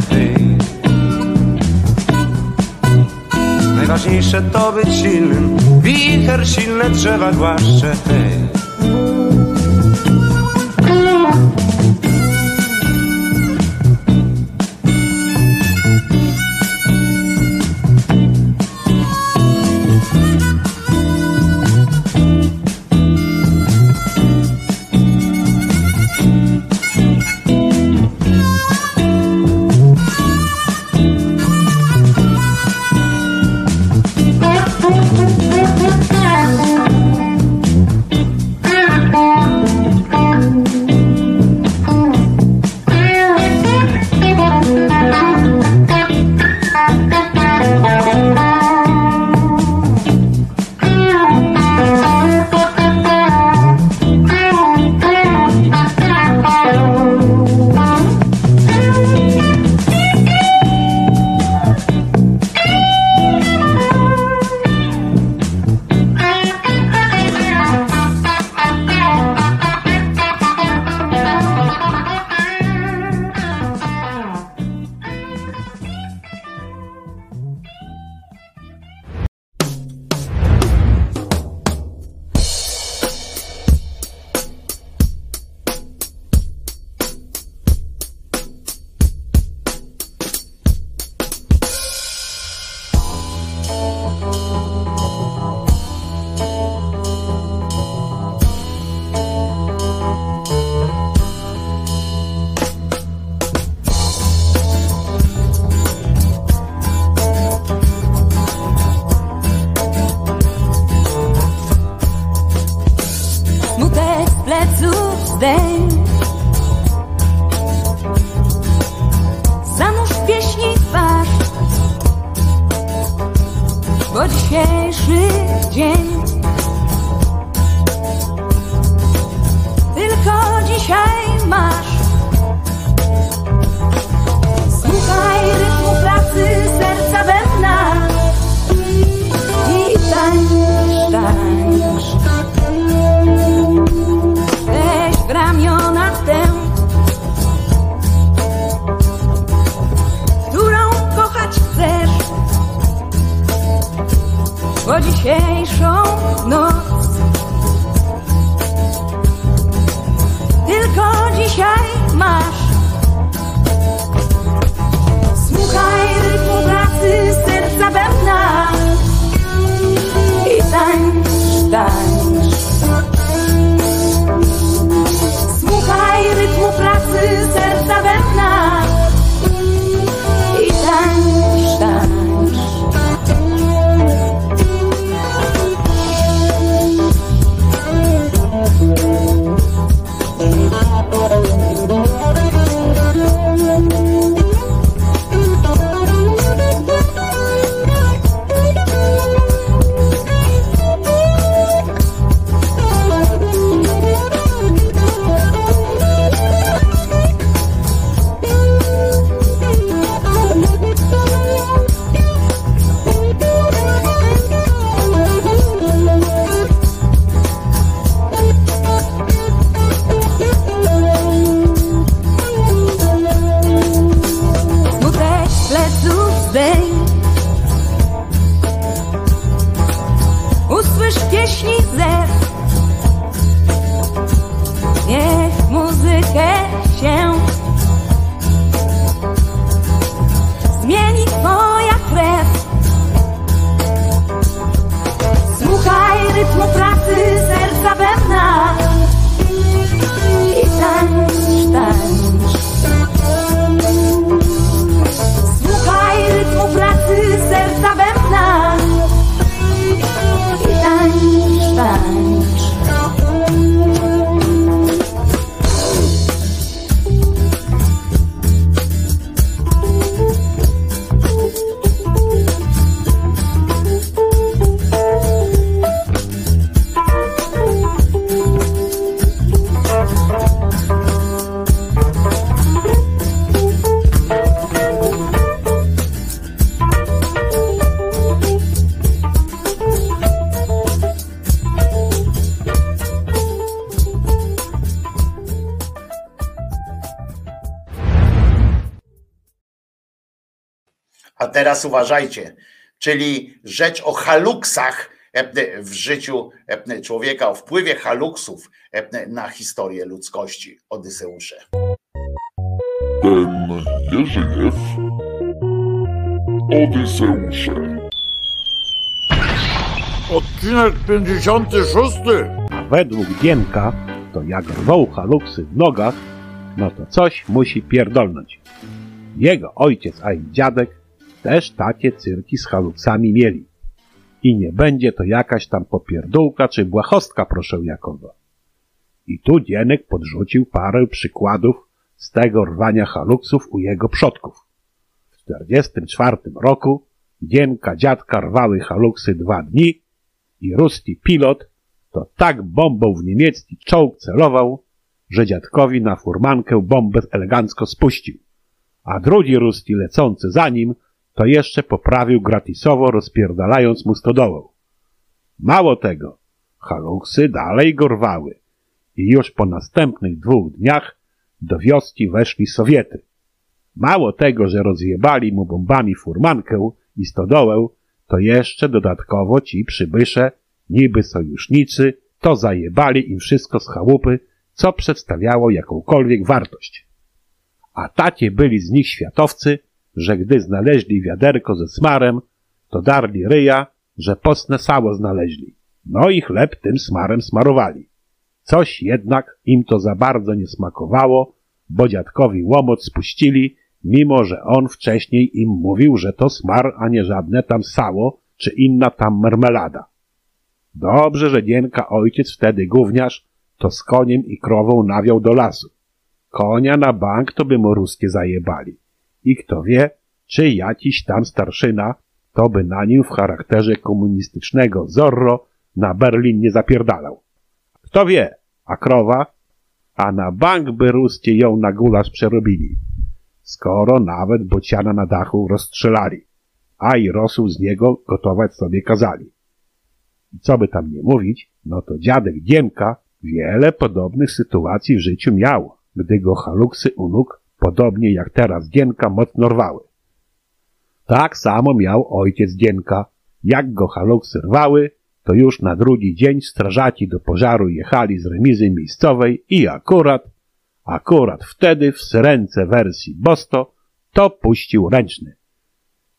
Najważniejsze to być silnym, wicher silne drzewa głaszcze, teraz uważajcie, czyli rzecz o haluksach w życiu człowieka, o wpływie haluksów na historię ludzkości. Odyseusze. Ten Jerzyjew Odyseusze. Odcinek 56. A według Gienka, to jak rwał haluksy w nogach, no to coś musi pierdolnąć. Jego ojciec, a i dziadek też takie cyrki z haluksami mieli. I nie będzie to jakaś tam popierdółka czy błahostka, proszę Jakowa. I tu Dzienek podrzucił parę przykładów z tego rwania haluksów u jego przodków. W 44 roku Dzienka dziadka rwały haluksy dwa dni i ruski pilot to tak bombą w niemiecki czołg celował, że dziadkowi na furmankę bombę elegancko spuścił. A drugi ruski lecący za nim to jeszcze poprawił gratisowo rozpierdalając mu stodołę. Mało tego, haluksy dalej gorwały i już po następnych dwóch dniach do wioski weszli Sowiety. Mało tego, że rozjebali mu bombami furmankę i stodołę, to jeszcze dodatkowo ci przybysze, niby sojusznicy, to zajebali im wszystko z chałupy, co przedstawiało jakąkolwiek wartość. A tacie byli z nich światowcy, że gdy znaleźli wiaderko ze smarem, to darli ryja, że posne sało znaleźli. No i chleb tym smarem smarowali. Coś jednak im to za bardzo nie smakowało, bo dziadkowi łomot spuścili, mimo że on wcześniej im mówił, że to smar, a nie żadne tam sało, czy inna tam mermelada. Dobrze, że Dienka ojciec wtedy gówniarz, to z koniem i krową nawiał do lasu. Konia na bank to by mu ruskie zajebali. I kto wie, czy jakiś tam starszyna, to by na nim w charakterze komunistycznego Zorro na Berlin nie zapierdalał. Kto wie, a krowa? A na bank by ruskie ją na gulasz przerobili. Skoro nawet bociana na dachu rozstrzelali, a i rosół z niego gotować sobie kazali. I co by tam nie mówić, no to dziadek Dziemka wiele podobnych sytuacji w życiu miał, gdy go haluksy u nóg, podobnie jak teraz Dzienka, mocno rwały. Tak samo miał ojciec Dzienka. Jak go haluksy rwały, to już na drugi dzień strażaci do pożaru jechali z remizy miejscowej i akurat, akurat wtedy w syrence wersji Bosto to puścił ręczny.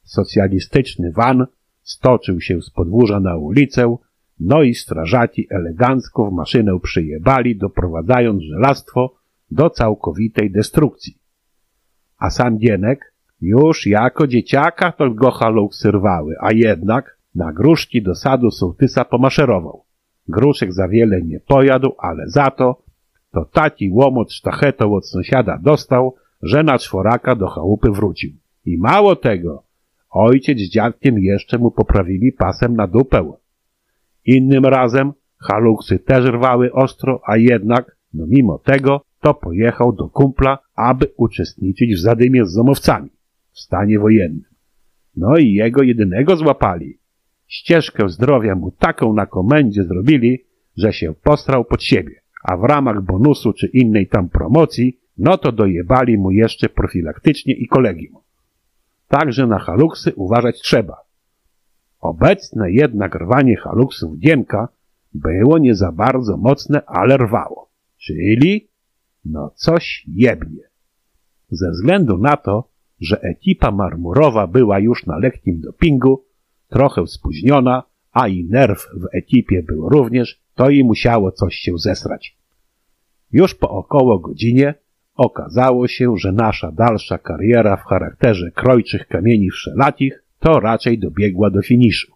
Socjalistyczny van stoczył się z podwórza na ulicę, no i strażaci elegancko w maszynę przyjebali, doprowadzając żelastwo do całkowitej destrukcji. A sam Dzienek już jako dzieciaka to go haluksy rwały, a jednak na gruszki do sadu sołtysa pomaszerował. Gruszek za wiele nie pojadł, ale za to to taki łomot sztachetą od sąsiada dostał, że na czworaka do chałupy wrócił. I mało tego, ojciec z dziadkiem jeszcze mu poprawili pasem na dupę. Innym razem haluksy też rwały ostro, a jednak, no mimo tego, to pojechał do kumpla, aby uczestniczyć w zadymie z zomowcami w stanie wojennym. No i jego jedynego złapali. Ścieżkę zdrowia mu taką na komendzie zrobili, że się postrał pod siebie, a w ramach bonusu czy innej tam promocji, no to dojebali mu jeszcze profilaktycznie i kolegium. Także na haluksy uważać trzeba. Obecne jednak rwanie haluksów Dziemka było nie za bardzo mocne, ale rwało. Czyli, no coś jebnie. Ze względu na to, że ekipa marmurowa była już na lekkim dopingu, trochę spóźniona, a i nerw w ekipie był również, to i musiało coś się zesrać. Już po około godzinie okazało się, że nasza dalsza kariera w charakterze krojczych kamieni wszelakich to raczej dobiegła do finiszu.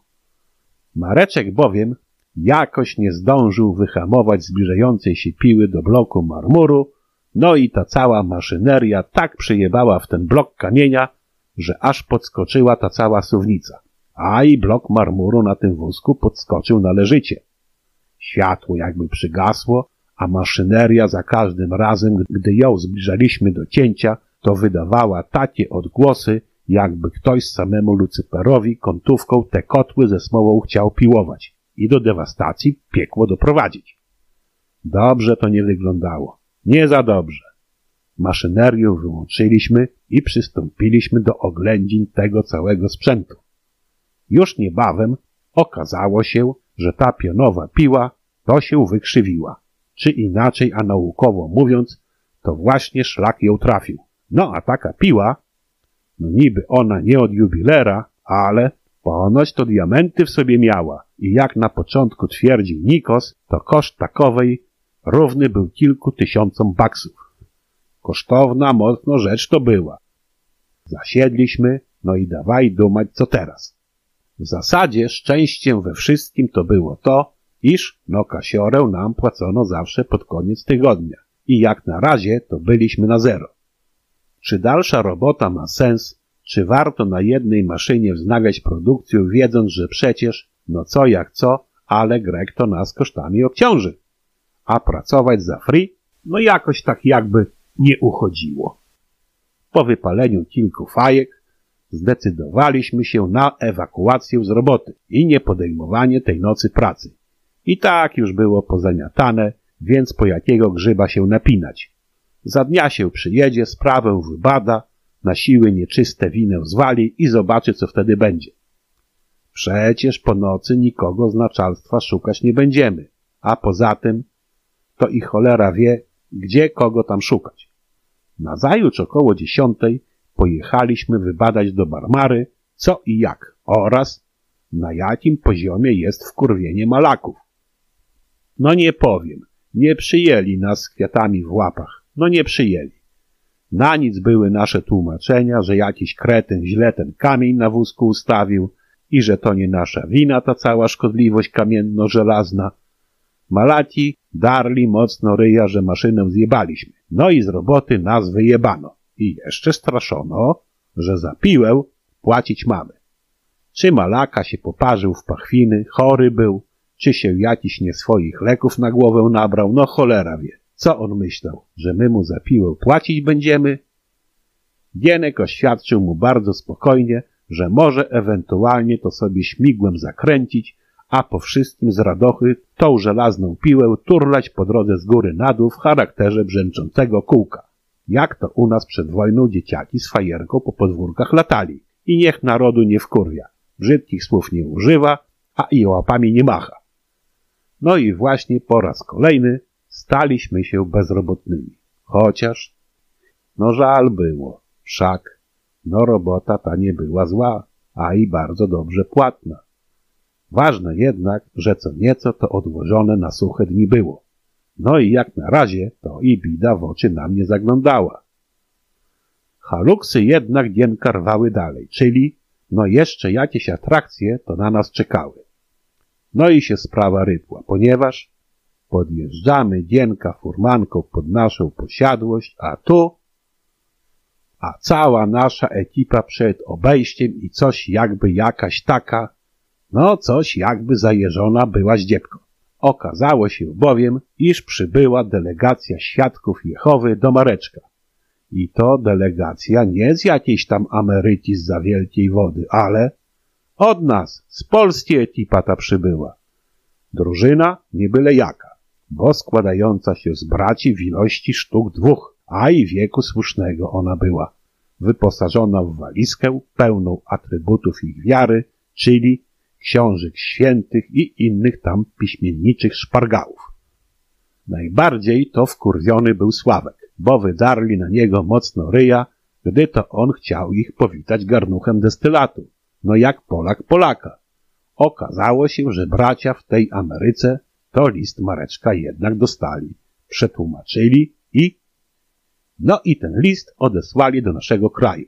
Mareczek bowiem jakoś nie zdążył wyhamować zbliżającej się piły do bloku marmuru, no i ta cała maszyneria tak przyjebała w ten blok kamienia, że aż podskoczyła ta cała suwnica, a i blok marmuru na tym wózku podskoczył należycie. Światło jakby przygasło, a maszyneria za każdym razem, gdy ją zbliżaliśmy do cięcia, to wydawała takie odgłosy, jakby ktoś samemu Lucyperowi kątówką te kotły ze smołą chciał piłować i do dewastacji piekło doprowadzić. Dobrze to nie wyglądało. Nie za dobrze. Maszynerię wyłączyliśmy i przystąpiliśmy do oględzin tego całego sprzętu. Już niebawem okazało się, że ta pionowa piła to się wykrzywiła. Czy inaczej, a naukowo mówiąc, to właśnie szlak ją trafił. No a taka piła, no niby ona nie od jubilera, ale ponoć to diamenty w sobie miała i jak na początku twierdził Nikos, to koszt takowej równy był kilku tysiącom baksów. Kosztowna mocno rzecz to była. Zasiedliśmy, no i dawaj dumać co teraz. W zasadzie szczęściem we wszystkim to było to, iż no kasiorę nam płacono zawsze pod koniec tygodnia i jak na razie to byliśmy na zero. Czy dalsza robota ma sens, czy warto na jednej maszynie wznawiać produkcję, wiedząc, że przecież, no co jak co, ale Grek to nas kosztami obciąży. A pracować za free? No jakoś tak jakby nie uchodziło. Po wypaleniu kilku fajek zdecydowaliśmy się na ewakuację z roboty i nie podejmowanie tej nocy pracy. I tak już było pozamiatane, więc po jakiego grzyba się napinać. Za dnia się przyjedzie, sprawę wybada, na siły nieczyste winę zwali i zobaczy, co wtedy będzie. Przecież po nocy nikogo z naczelstwa szukać nie będziemy, a poza tym to i cholera wie, gdzie kogo tam szukać. Nazajutrz około dziesiątej pojechaliśmy wybadać do Barmary, co i jak oraz na jakim poziomie jest wkurwienie malaków. No nie powiem, nie przyjęli nas z kwiatami w łapach, no nie przyjęli. Na nic były nasze tłumaczenia, że jakiś kretyn źle ten kamień na wózku ustawił i że to nie nasza wina ta cała szkodliwość kamienno-żelazna. Malaci darli mocno ryja, że maszynę zjebaliśmy. No i z roboty nas wyjebano. I jeszcze straszono, że za piłę płacić mamy. Czy Malaka się poparzył w pachwiny, chory był, czy się jakiś nie swoich leków na głowę nabrał, no cholera wie. Co on myślał, że my mu za piłę płacić będziemy? Gienek oświadczył mu bardzo spokojnie, że może ewentualnie to sobie śmigłem zakręcić, a po wszystkim z radochy tą żelazną piłę turlać po drodze z góry na dół w charakterze brzęczącego kółka. Jak to u nas przed wojną dzieciaki z fajerką po podwórkach latali. I niech narodu nie wkurwia. Brzydkich słów nie używa, a i łapami nie macha. No i właśnie po raz kolejny staliśmy się bezrobotnymi. Chociaż, no żal było, wszak, no robota ta nie była zła, a i bardzo dobrze płatna. Ważne jednak, że co nieco to odłożone na suche dni było. No i jak na razie to i bida w oczy nam nie zaglądała. Haluksy jednak dienka rwały dalej, czyli no jeszcze jakieś atrakcje to na nas czekały. No i się sprawa rypła, ponieważ podjeżdżamy dienka furmanką pod naszą posiadłość, a tu a cała nasza ekipa przed obejściem i coś jakby jakaś taka, no coś jakby zajeżona była zdziebką. Okazało się bowiem, iż przybyła delegacja świadków Jehowy do Mareczka. I to delegacja nie z jakiejś tam Ameryki z za wielkiej wody, ale od nas, z Polski ekipa ta przybyła. Drużyna nie byle jaka, bo składająca się z braci w ilości sztuk dwóch, a i wieku słusznego ona była. Wyposażona w walizkę pełną atrybutów ich wiary, czyli książek świętych i innych tam piśmienniczych szpargałów. Najbardziej to wkurwiony był Sławek, bo wydarli na niego mocno ryja, gdy to on chciał ich powitać garnuchem destylatu. No jak Polak Polaka. Okazało się, że bracia w tej Ameryce to list Mareczka jednak dostali, przetłumaczyli i... No i ten list odesłali do naszego kraju.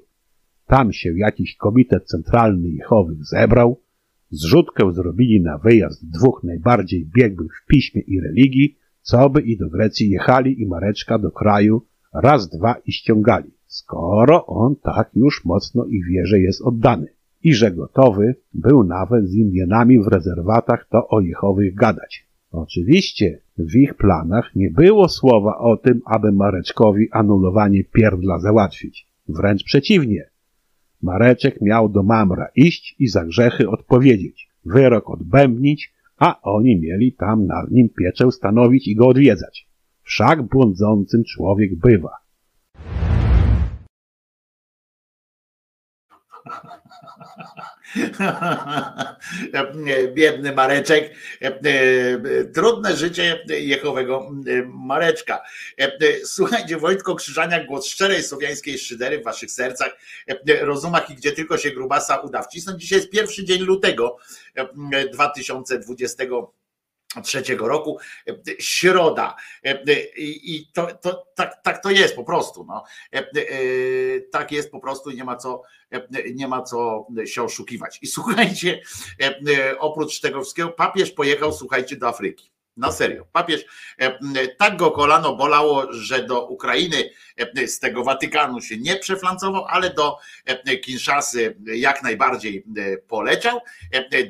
Tam się jakiś komitet centralny Jehowych zebrał, Zrzutkę zrobili na wyjazd dwóch najbardziej biegłych w piśmie i religii, co by i do Grecji jechali i Mareczka do kraju raz, dwa i ściągali, skoro on tak już mocno ich wierze jest oddany i że gotowy był nawet z Indianami w rezerwatach to o Jehowych gadać. Oczywiście w ich planach nie było słowa o tym, aby Mareczkowi anulowanie pierdla załatwić. Wręcz przeciwnie. Mareczek miał do Mamra iść i za grzechy odpowiedzieć, wyrok odbębnić, a oni mieli tam nad nim pieczę stanowić i go odwiedzać. Wszak błądzącym człowiek bywa. Biedny Mareczek. Trudne życie Jechowego Mareczka. Słuchajcie, Wojtko Krzyżaniak, głos szczerej słowiańskiej szydery w waszych sercach, rozumach i gdzie tylko się grubasa uda wcisnąć. Dzisiaj jest pierwszy dzień lutego 2020 trzeciego roku, środa. I to, to, tak, tak to jest po prostu. No. Tak jest po prostu i nie ma co, nie ma co się oszukiwać. I słuchajcie, oprócz tego wszystkiego, papież pojechał, słuchajcie, do Afryki. Na serio. Papież e, tak go kolano bolało, że do Ukrainy e, z tego Watykanu się nie przeflancował, ale do e, Kinszasy jak najbardziej poleciał.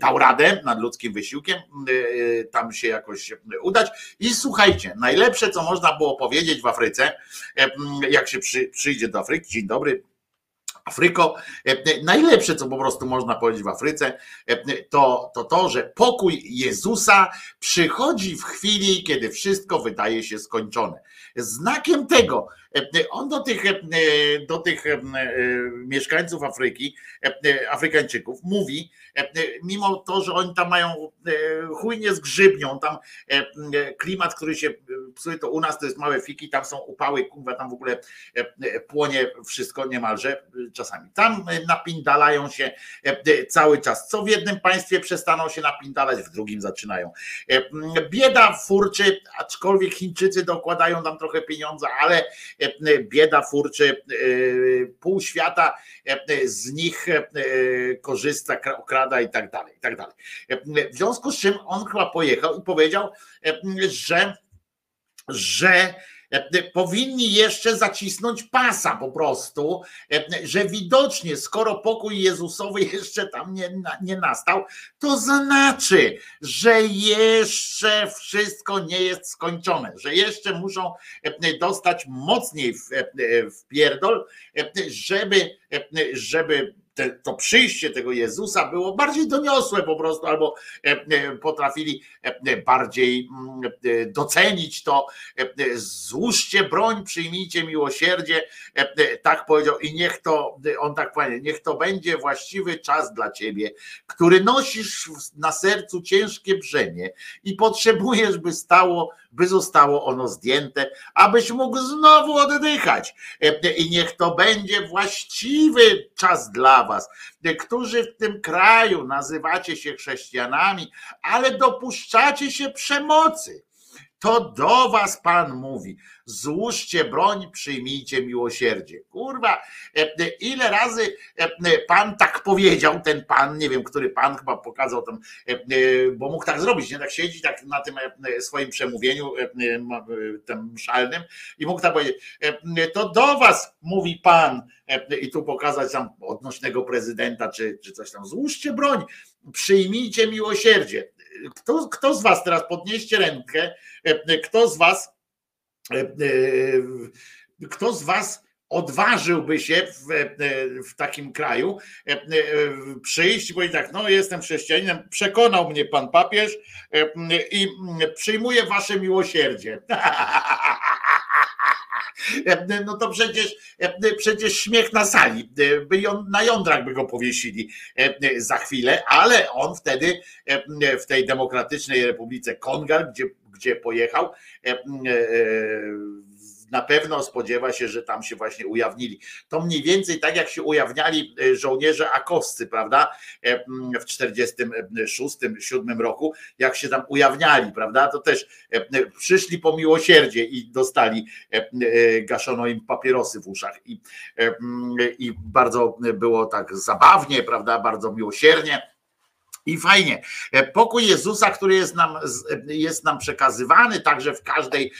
Dał radę nad ludzkim wysiłkiem tam się jakoś udać. I słuchajcie, najlepsze, co można było powiedzieć w Afryce, jak się przyjdzie do Afryki, dzień dobry, Afryko. Najlepsze, co po prostu można powiedzieć w Afryce, to, to to, że pokój Jezusa przychodzi w chwili, kiedy wszystko wydaje się skończone. Znakiem tego, on do tych, do tych mieszkańców Afryki, Afrykańczyków mówi, mimo to, że oni tam mają chujnie z grzybnią, tam klimat, który się psuje, to u nas to jest małe fiki, tam są upały, tam w ogóle płonie wszystko niemalże czasami. Tam napindalają się cały czas. Co w jednym państwie przestaną się napindalać, w drugim zaczynają. Bieda furczy, aczkolwiek Chińczycy dokładają tam trochę pieniądza, ale bieda furczy, pół świata z nich korzysta, okrada i tak dalej, i tak dalej. W związku z czym on chyba pojechał i powiedział, że że E, powinni jeszcze zacisnąć pasa po prostu, e, że widocznie skoro pokój Jezusowy jeszcze tam nie, nie nastał, to znaczy, że jeszcze wszystko nie jest skończone, że jeszcze muszą e, dostać mocniej w, w pierdol, żeby, żeby te, to przyjście tego Jezusa było bardziej doniosłe po prostu, albo e, e, potrafili e, bardziej mm, docenić to. Złóżcie broń, przyjmijcie miłosierdzie, tak powiedział, i niech to, on tak powiedział, niech to będzie właściwy czas dla ciebie, który nosisz na sercu ciężkie brzemię i potrzebujesz, by stało, by zostało ono zdjęte, abyś mógł znowu oddychać. I niech to będzie właściwy czas dla was, którzy w tym kraju nazywacie się chrześcijanami, ale dopuszczacie się przemocy. To do was Pan mówi. Złóżcie broń, przyjmijcie miłosierdzie. Kurwa, e, ile razy e, Pan tak powiedział, ten Pan, nie wiem, który Pan chyba pokazał tam, e, bo mógł tak zrobić, nie tak siedzieć tak na tym swoim przemówieniu tym szalnym i mógł tak powiedzieć, to do was mówi Pan i tu pokazać tam odnośnego prezydenta czy, czy coś tam. Złóżcie broń, przyjmijcie miłosierdzie kto, kto z Was teraz podnieście rękę, e, kto z Was, e, e, kto z Was odważyłby się w, w, takim kraju przyjść i powiedzieć tak, no jestem chrześcijaninem, przekonał mnie pan papież i przyjmuję wasze miłosierdzie. no to przecież, przecież śmiech na sali, by ją, na jądrach by go powiesili za chwilę, ale on wtedy w tej demokratycznej Republice Kongar, gdzie, gdzie pojechał, na pewno spodziewa się, że tam się właśnie ujawnili. To mniej więcej tak jak się ujawniali e, żołnierze akowscy, prawda, e, w 46, 7 roku, jak się tam ujawniali, prawda, to też e, przyszli po miłosierdzie i dostali, gaszono im papierosy w uszach i, i bardzo było tak zabawnie, prawda, bardzo miłosiernie. I fajnie. Pokój Jezusa, który jest nam, jest nam przekazywany także w każdej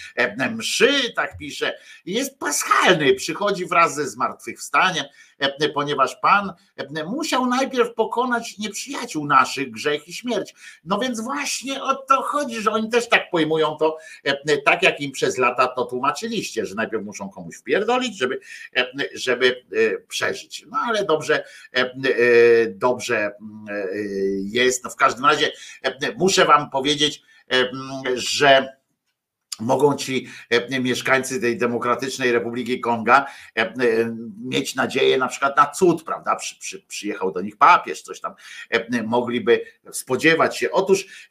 mszy, tak pisze, jest paschalny, przychodzi wraz ze zmartwychwstaniem. E, ponieważ Pan e, musiał najpierw pokonać nieprzyjaciół naszych, grzech i śmierć. No więc właśnie o to chodzi, że oni też tak pojmują to, e, tak jak im przez lata to tłumaczyliście, że najpierw muszą komuś wpierdolić, żeby, żeby przeżyć. No ale dobrze, dobrze jest. No w każdym razie muszę wam powiedzieć, że mogą ci e, mieszkańcy tej demokratycznej Republiki Konga e, e, mieć nadzieję na przykład na cud, prawda? Przy, przy, przyjechał do nich papież, coś tam mogliby spodziewać się. Otóż,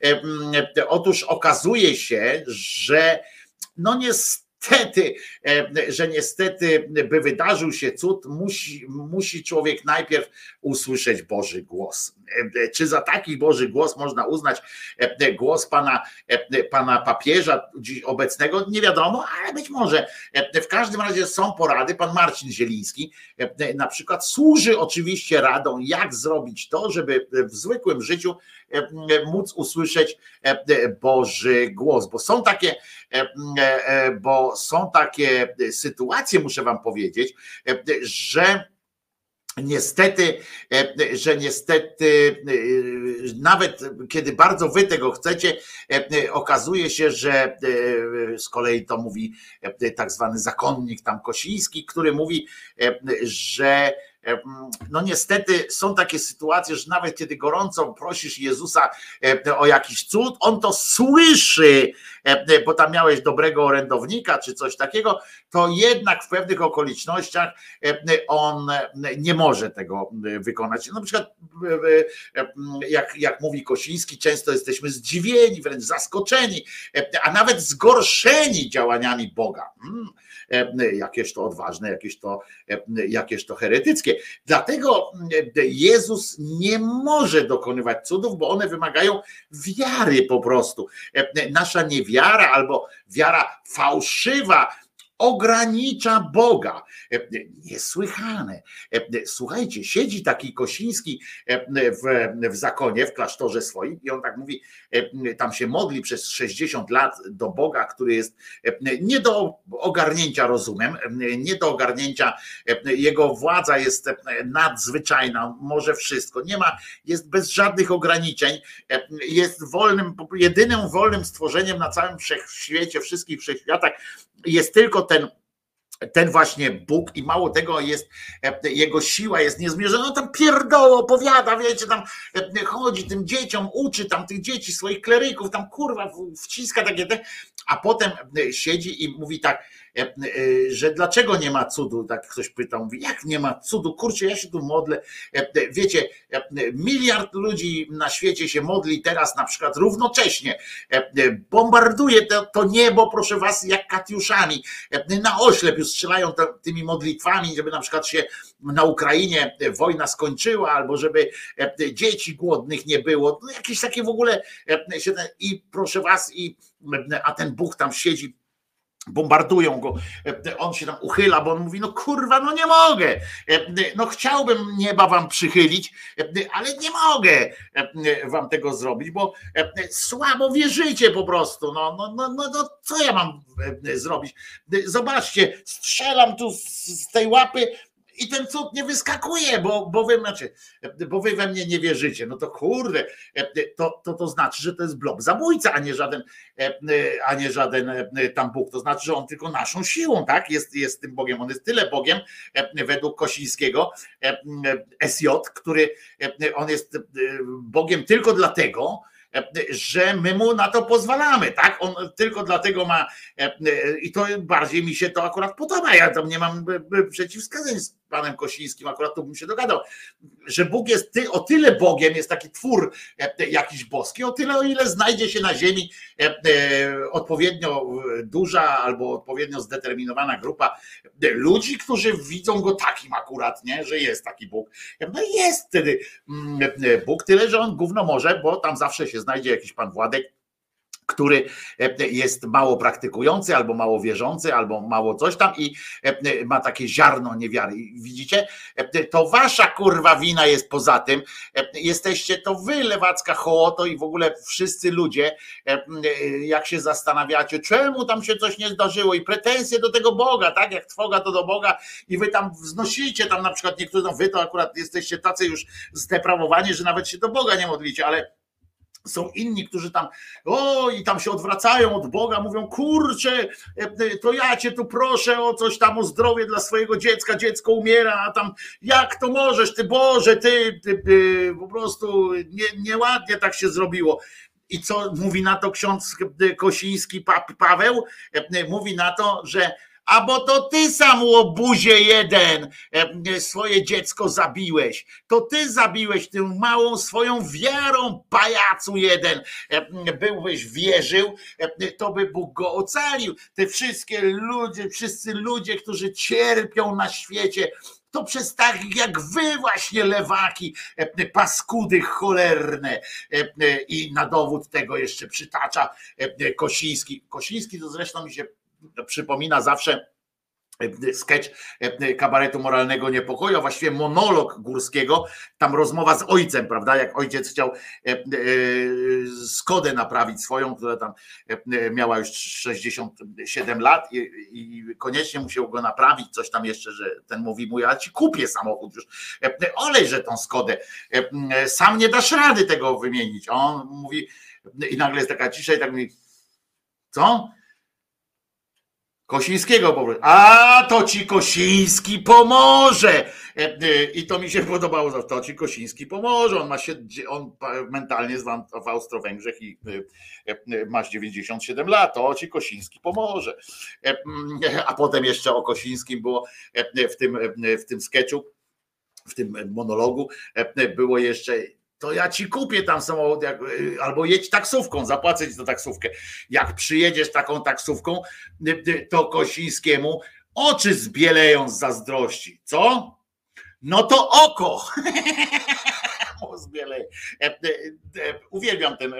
otóż okazuje się, że no niestety niestety, e, że niestety, by wydarzył się cud, musi, musi człowiek najpierw usłyszeć Boży głos. E, czy za taki Boży głos można uznać e, głos pana, pana papieża obecnego? Nie wiadomo, ale być może. W każdym razie są porady. Pan Marcin Zieliński na przykład służy oczywiście radą, jak zrobić to, żeby w zwykłym życiu móc usłyszeć Boży głos, bo są takie, bo są takie sytuacje, muszę wam powiedzieć, że Niestety, że niestety, nawet kiedy bardzo wy tego chcecie, okazuje się, że z kolei to mówi tak zwany zakonnik tam Kosiński, który mówi, że E, no niestety są takie sytuacje, że nawet kiedy gorąco prosisz Jezusa e, o jakiś cud, on to słyszy, e, bo tam miałeś dobrego orędownika czy coś takiego, to jednak w pewnych okolicznościach on nie może tego wykonać. Na przykład, jak, jak mówi Kosiński, często jesteśmy zdziwieni, wręcz zaskoczeni, a nawet zgorszeni działaniami Boga. Hmm E, jakieś to odważne, jakieś to, e, jakieś to heretyckie. Dlatego e, Jezus nie może dokonywać cudów, bo one wymagają wiary po prostu. Nasza niewiara albo wiara fałszywa, ogranicza Boga. E, niesłychane. E, słuchajcie, siedzi taki Kosiński e, w, w zakonie, w klasztorze swoim i on tak mówi, tam się modli przez 60 lat do Boga, który jest nie do ogarnięcia rozumem, nie do ogarnięcia, jego władza jest nadzwyczajna, może wszystko, nie ma, jest bez żadnych ograniczeń, jest wolnym, jedynym wolnym stworzeniem na całym wszechświecie, wszystkich wszechświatach, jest tylko ten ten właśnie Bóg i mało tego jest, e, jego siła jest niezmierzona, on tam pierdoło opowiada, wiecie, tam e, chodzi tym dzieciom, uczy tam tych dzieci, swoich kleryków, tam kurwa wciska takie a potem e, siedzi i mówi tak, że dlaczego nie ma cudu, tak ktoś pytał, mówi, jak nie ma cudu, kurczę, ja się tu modlę, e, wiecie, miliard ludzi na świecie się modli teraz na przykład równocześnie, bombarduje to, to niebo, proszę was, jak katiuszami, na oślep już strzelają tymi modlitwami, żeby na przykład się na Ukrainie wojna skończyła, albo żeby dzieci głodnych nie było, no jakieś takie w ogóle, i proszę was, i a ten Bóg tam siedzi bombardują go, on się tam uchyla, bo on mówi, no kurwa, no nie mogę, no chciałbym nieba wam przychylić, ale nie mogę wam tego zrobić, bo słabo wierzycie po prostu, no, no, no, no, no co ja mam zrobić? Zobaczcie, strzelam tu z tej łapy, i ten cud nie wyskakuje, bo, bo, wy, znaczy, bo wy we mnie nie wierzycie. No to kurde, to, to, to znaczy, że to jest blob zabójca, a nie żaden, a nie żaden tam Bóg. To znaczy, że on tylko naszą siłą, tak? Jest, jest tym Bogiem. On jest tyle Bogiem według Kosińskiego SJ, który on jest Bogiem tylko dlatego, że my mu na to pozwalamy, tak? On tylko dlatego ma i to bardziej mi się to akurat podoba. Ja tam nie mam przeciwwskazań panem Kosińskim, akurat tu bym się dogadał, że Bóg jest ty, o tyle Bogiem, jest taki twór jakiś boski, o tyle o ile znajdzie się na ziemi odpowiednio duża albo odpowiednio zdeterminowana grupa ludzi, którzy widzą go takim akurat, nie? że jest taki Bóg. No jest wtedy mm, Bóg, tyle, że on gówno może, bo tam zawsze się znajdzie jakiś pan Władek, który e, jest mało praktykujący, albo mało wierzący, albo mało coś tam i e, ma takie ziarno niewiary. Widzicie? E, to wasza kurwa wina jest poza tym. Jesteście to wy, lewacka hołoto i w ogóle wszyscy ludzie, jak się zastanawiacie, czemu tam się coś nie zdarzyło i pretensje do tego Boga, tak? Jak trwoga to do Boga i wy tam wznosicie tam na przykład niektórzy, no wy to akurat jesteście tacy już zdeprawowani, że nawet się do Boga nie modlicie, ale są inni, którzy tam, o i tam się odwracają od Boga, mówią, kurczę, e, to ja cię tu proszę o coś tam, o zdrowie dla swojego dziecka, dziecko umiera, a tam, jak to możesz, ty Boże, ty, ty, ty po prostu nie, nieładnie tak się zrobiło. I co mówi na to ksiądz Kosiński Paweł? Mówi na to, że a bo to ty sam łobuzie jeden swoje dziecko zabiłeś. To ty zabiłeś tym małą swoją wiarą, pajacu jeden. Byłbyś wierzył, to by Bóg go ocalił. Te wszystkie ludzie, wszyscy ludzie, którzy cierpią na świecie, to przez tak jak wy właśnie lewaki, paskudy cholerne i na dowód tego jeszcze przytacza Kosiński. Kosiński to zresztą mi się przypomina zawsze e, sketch e, kabaretu moralnego niepokoju, a właściwie monolog Górskiego, tam rozmowa z ojcem, prawda, jak ojciec chciał e, Skodę naprawić swoją, która tam miała już 67 lat i, i koniecznie musiał go naprawić, coś tam jeszcze, że ten mówi mu, ja ci kupię samochód już, olej, że tą Skodę, sam nie dasz rady tego wymienić, on mówi i nagle jest taka cisza i tak mówi, co? Kosińskiego poproś. A to ci Kosiński pomoże. E, e, I to mi się podobało, to ci Kosiński pomoże. On ma się, on mentalnie jest w Austro-Węgrzech i e, masz 97 lat, to ci Kosiński pomoże. A potem jeszcze o Kosińskim było w tym, w tym sketchu, w tym monologu było jeszcze to ja ci kupię tam samochód, jak, y, albo jedź taksówką, zapłacę ci za taksówkę. Jak przyjedziesz taką taksówką, y, y, to Kosińskiemu oczy zbieleją z zazdrości. Co? No to oko. E, e, e, uwielbiam ten,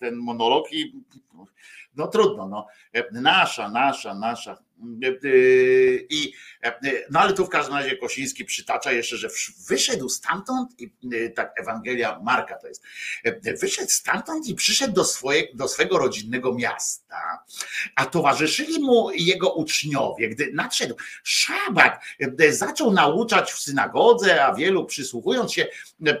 ten monolog i no trudno, no. Nasza, nasza, nasza i, no ale tu w każdym razie Kosiński przytacza jeszcze, że wyszedł stamtąd i tak Ewangelia Marka to jest, wyszedł stamtąd i przyszedł do, swoje, do swego rodzinnego miasta, a towarzyszyli mu jego uczniowie. Gdy nadszedł szabat, zaczął nauczać w synagodze, a wielu przysłuchując się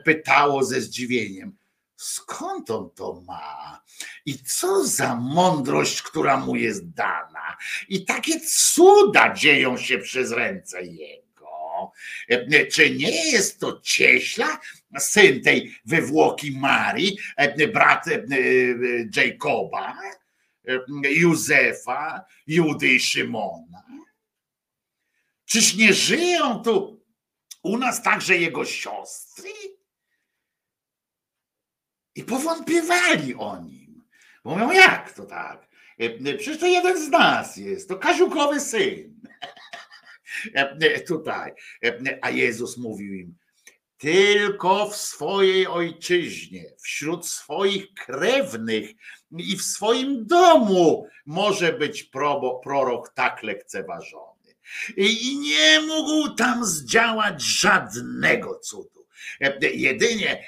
pytało ze zdziwieniem, skąd on to ma? I co za mądrość, która mu jest dana? I takie cuda dzieją się przez ręce jego. Czy nie jest to cieśla, syn tej wywłoki Marii, brat Jacoba, Józefa, Judy i Szymona? Czyż nie żyją tu u nas także jego siostry? I powątpiewali o nim. Mówią, jak to tak? E, e, przecież to jeden z nas jest, to Kaziukowy syn. E, tutaj. A Jezus mówił im, tylko w swojej ojczyźnie, wśród swoich krewnych i w swoim domu może być prorok tak lekceważony. I nie mógł tam zdziałać żadnego cudu. Jedynie,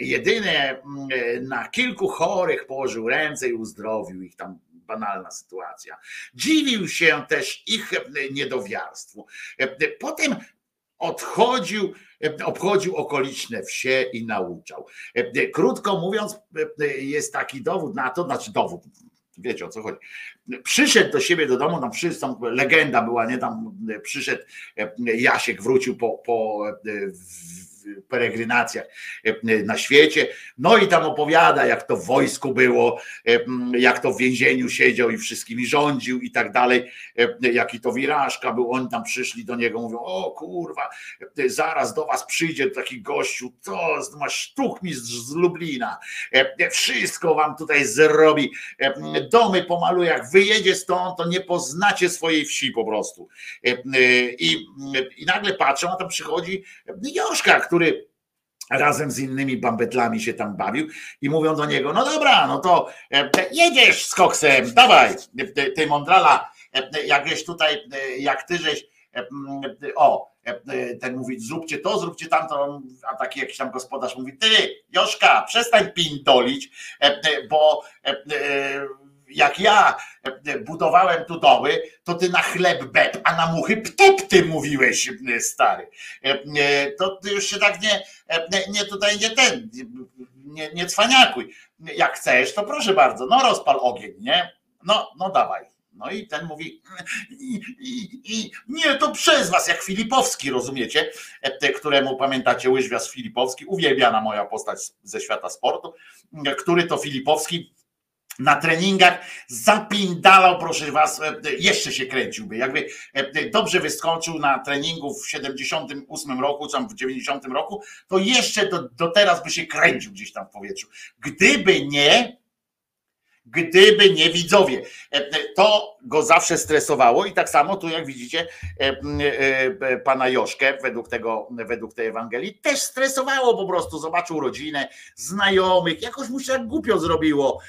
jedynie mm, na kilku chorych położył ręce i uzdrowił ich tam banalna sytuacja. Dziwił się też ich niedowiarstwu. Potem odchodził, obchodził okoliczne wsie i nauczał. Krótko mówiąc, jest taki dowód na to, znaczy dowód, wiecie o co chodzi. Przyszedł do siebie do domu, tam wszyscy, legenda była, nie, tam przyszedł Jasiek, wrócił po, po peregrinacjach e, na świecie. No i tam opowiada, jak to w wojsku było, e, jak to w więzieniu siedział i wszystkimi rządził i tak dalej, e, jaki to wirażka był. Oni tam przyszli do niego, mówią: O kurwa, zaraz do was przyjdzie taki gościu, to ma sztuchmistrz z Lublina, wszystko wam tutaj zrobi, domy pomaluje, jak wyjedzie stąd, to nie poznacie swojej wsi po prostu. I, i nagle patrzą, a tam przychodzi Joszka, który który razem z innymi bambetlami się tam bawił i mówią do niego, no dobra, no to e, jedziesz z koksem, dawaj, ty, ty mądrala, e, jak żeś tutaj, e, jak ty żeś, o, ten mówi, zróbcie to, zróbcie tamto, a taki jakiś tam gospodarz mówi, ty, Joszka, przestań pindolić, bo jak ja e, budowałem tu doły, to ty na chleb beb, a na muchy ptep ty mówiłeś, e, stary. E, to ty już się tak nie, nie tutaj nie ten, nie, nie cwaniakuj. Jak chcesz, to proszę bardzo, no rozpal ogień, nie? No, no dawaj, No i ten mówi, i, i, i, nie, to przez was, jak Filipowski, rozumiecie, e, któremu pamiętacie łyżwiarz Filipowski, uwielbiana moja postać ze świata sportu, który to Filipowski na treningach zapindalał, proszę was, e, jeszcze się kręciłby. Jakby e, dobrze wyskoczył na treningu w 78 roku, czy w 90 roku, to jeszcze do, do teraz by się kręcił gdzieś tam w powietrzu. Gdyby nie, gdyby nie widzowie. E, to go zawsze stresowało i tak samo tu jak widzicie pana Joszkę według tego, według tej Ewangelii. Też stresowało po prostu, zobaczył rodzinę, znajomych, jakoś mu się tak głupio zrobiło,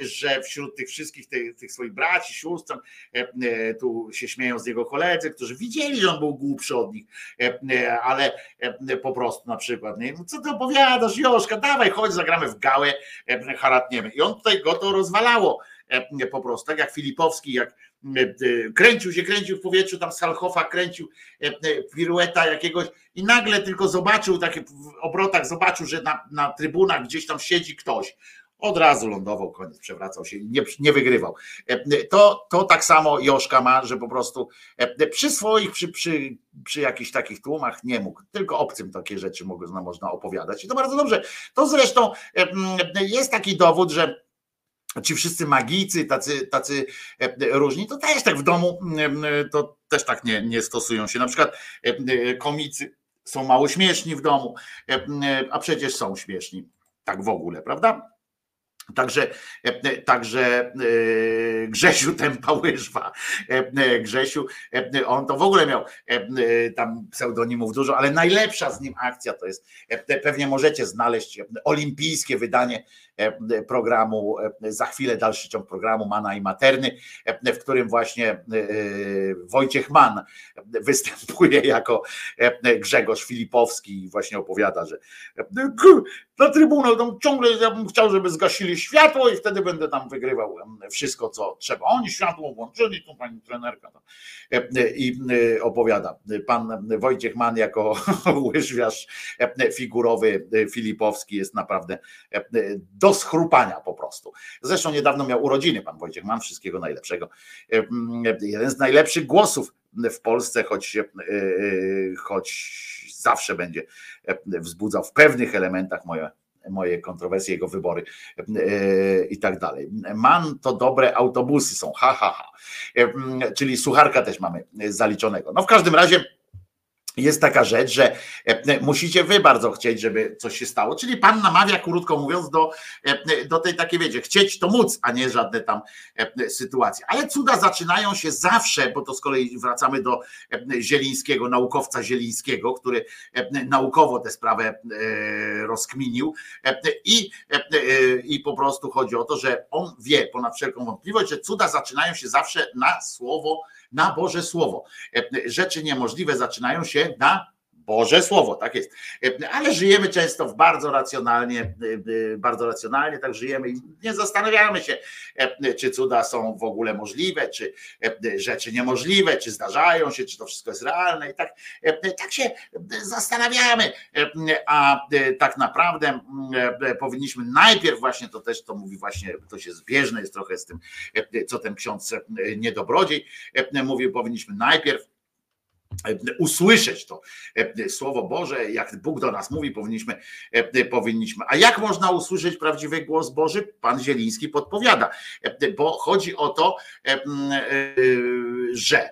że wśród tych wszystkich tych, tych swoich braci, sióstr, tu się śmieją z jego koledzy, którzy widzieli, że on był głupszy od nich, ale po prostu na przykład? No co ty opowiadasz Joszka, dawaj chodź, zagramy w gałę, haratniemy. I on tutaj go to rozwalało po prostu, tak jak Filipowski, jak kręcił się, kręcił w powietrzu, tam Salchofa kręcił pirueta jakiegoś i nagle tylko zobaczył, takie w obrotach zobaczył, że na, na trybunach gdzieś tam siedzi ktoś. Od razu lądował, koniec, przewracał się, nie, nie wygrywał. To, to tak samo Joszka ma, że po prostu przy swoich, przy, przy, przy jakichś takich tłumach nie mógł, tylko obcym takie rzeczy można opowiadać. I to bardzo dobrze. To zresztą jest taki dowód, że ci wszyscy magicy, tacy, tacy e, różni, to też tak w domu, to też tak nie, nie stosują się. Na przykład e, komicy są mało śmieszni w domu, e, a przecież są śmieszni. Tak w ogóle, prawda? Także, także Grzesiu Tempa Łyżwa, Grzesiu, on to w ogóle miał tam pseudonimów dużo, ale najlepsza z nim akcja to jest, pewnie możecie znaleźć olimpijskie wydanie E, programu, e, za chwilę dalszy ciąg programu Mana i Materny, e, w którym właśnie Wojciech Mann występuje jako Grzegorz Filipowski i właśnie opowiada, że na Trybunał tam ciągle ja bym chciał, żeby zgasili światło i wtedy będę tam wygrywał wszystko, co trzeba. Oni światło włączyli, tu pani trenerka i opowiada. Pan Wojciech Mann jako łyżwiarz figurowy Filipowski jest naprawdę do schrupania po prostu. Zresztą niedawno miał urodziny pan Wojciech Mam, wszystkiego najlepszego. Jeden z najlepszych głosów w Polsce, choć, e, choć zawsze będzie wzbudzał w pewnych elementach moje, moje kontrowersje, jego wybory e, i tak dalej. Man to dobre autobusy są, ha, ha, ha. Czyli sucharka też mamy zaliczonego. No w każdym razie jest taka rzecz, że e, musicie wy bardzo chcieć, żeby coś się stało. Czyli pan namawia, krótko mówiąc, do, e, do tej takiej, wiecie, chcieć to móc, a nie żadne tam e, sytuacje. Ale cuda zaczynają się zawsze, bo to z kolei wracamy do Zielińskiego, naukowca Zielińskiego, który naukowo tę sprawę rozkminił i, i po prostu chodzi o to, że on wie ponad wszelką wątpliwość, że cuda zaczynają się zawsze na słowo na Boże Słowo. E, rzeczy niemożliwe zaczynają się na Boże Słowo, tak jest. Ale żyjemy często w bardzo racjonalnie, bardzo racjonalnie, tak żyjemy i nie zastanawiamy się, czy cuda są w ogóle możliwe, czy rzeczy niemożliwe, czy zdarzają się, czy to wszystko jest realne i tak, tak się zastanawiamy, a tak naprawdę powinniśmy najpierw właśnie, to też to mówi właśnie, to się zbieżne jest trochę z tym, co ten ksiądz niedobrodziej mówił, powinniśmy najpierw usłyszeć to e, Słowo Boże, jak Bóg do nas mówi, powinniśmy, e, powinniśmy. A jak można usłyszeć prawdziwy głos Boży? Pan Zieliński podpowiada, e, bo chodzi o to, że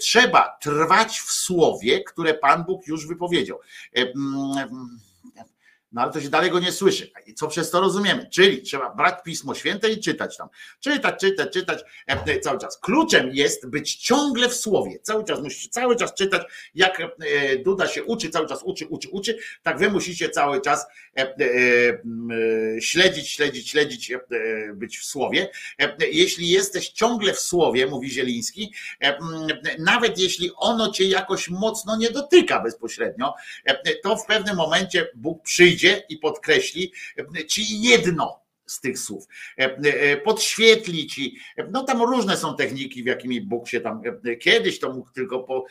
trzeba trwać w słowie, które Pan Bóg już wypowiedział. No ale to się dalej go nie słyszy. I co przez to rozumiemy? Czyli trzeba brać Pismo Święte i czytać tam. Czytać, czytać, czytać e, cały czas. Kluczem jest być ciągle w słowie. Cały czas musicie cały czas czytać, jak e, Duda się uczy, cały czas uczy, uczy, uczy. Tak wy musicie cały czas e, śledzić, śledzić, śledzić, być w słowie. Jeśli jesteś ciągle w słowie, mówi Zieliński, nawet jeśli ono cię jakoś mocno nie dotyka bezpośrednio, to w pewnym momencie Bóg przyjdzie i podkreśli ci jedno, z tych słów. Podświetli ci, no tam różne są techniki, w jakimi Bóg się tam, kiedyś to mógł tylko po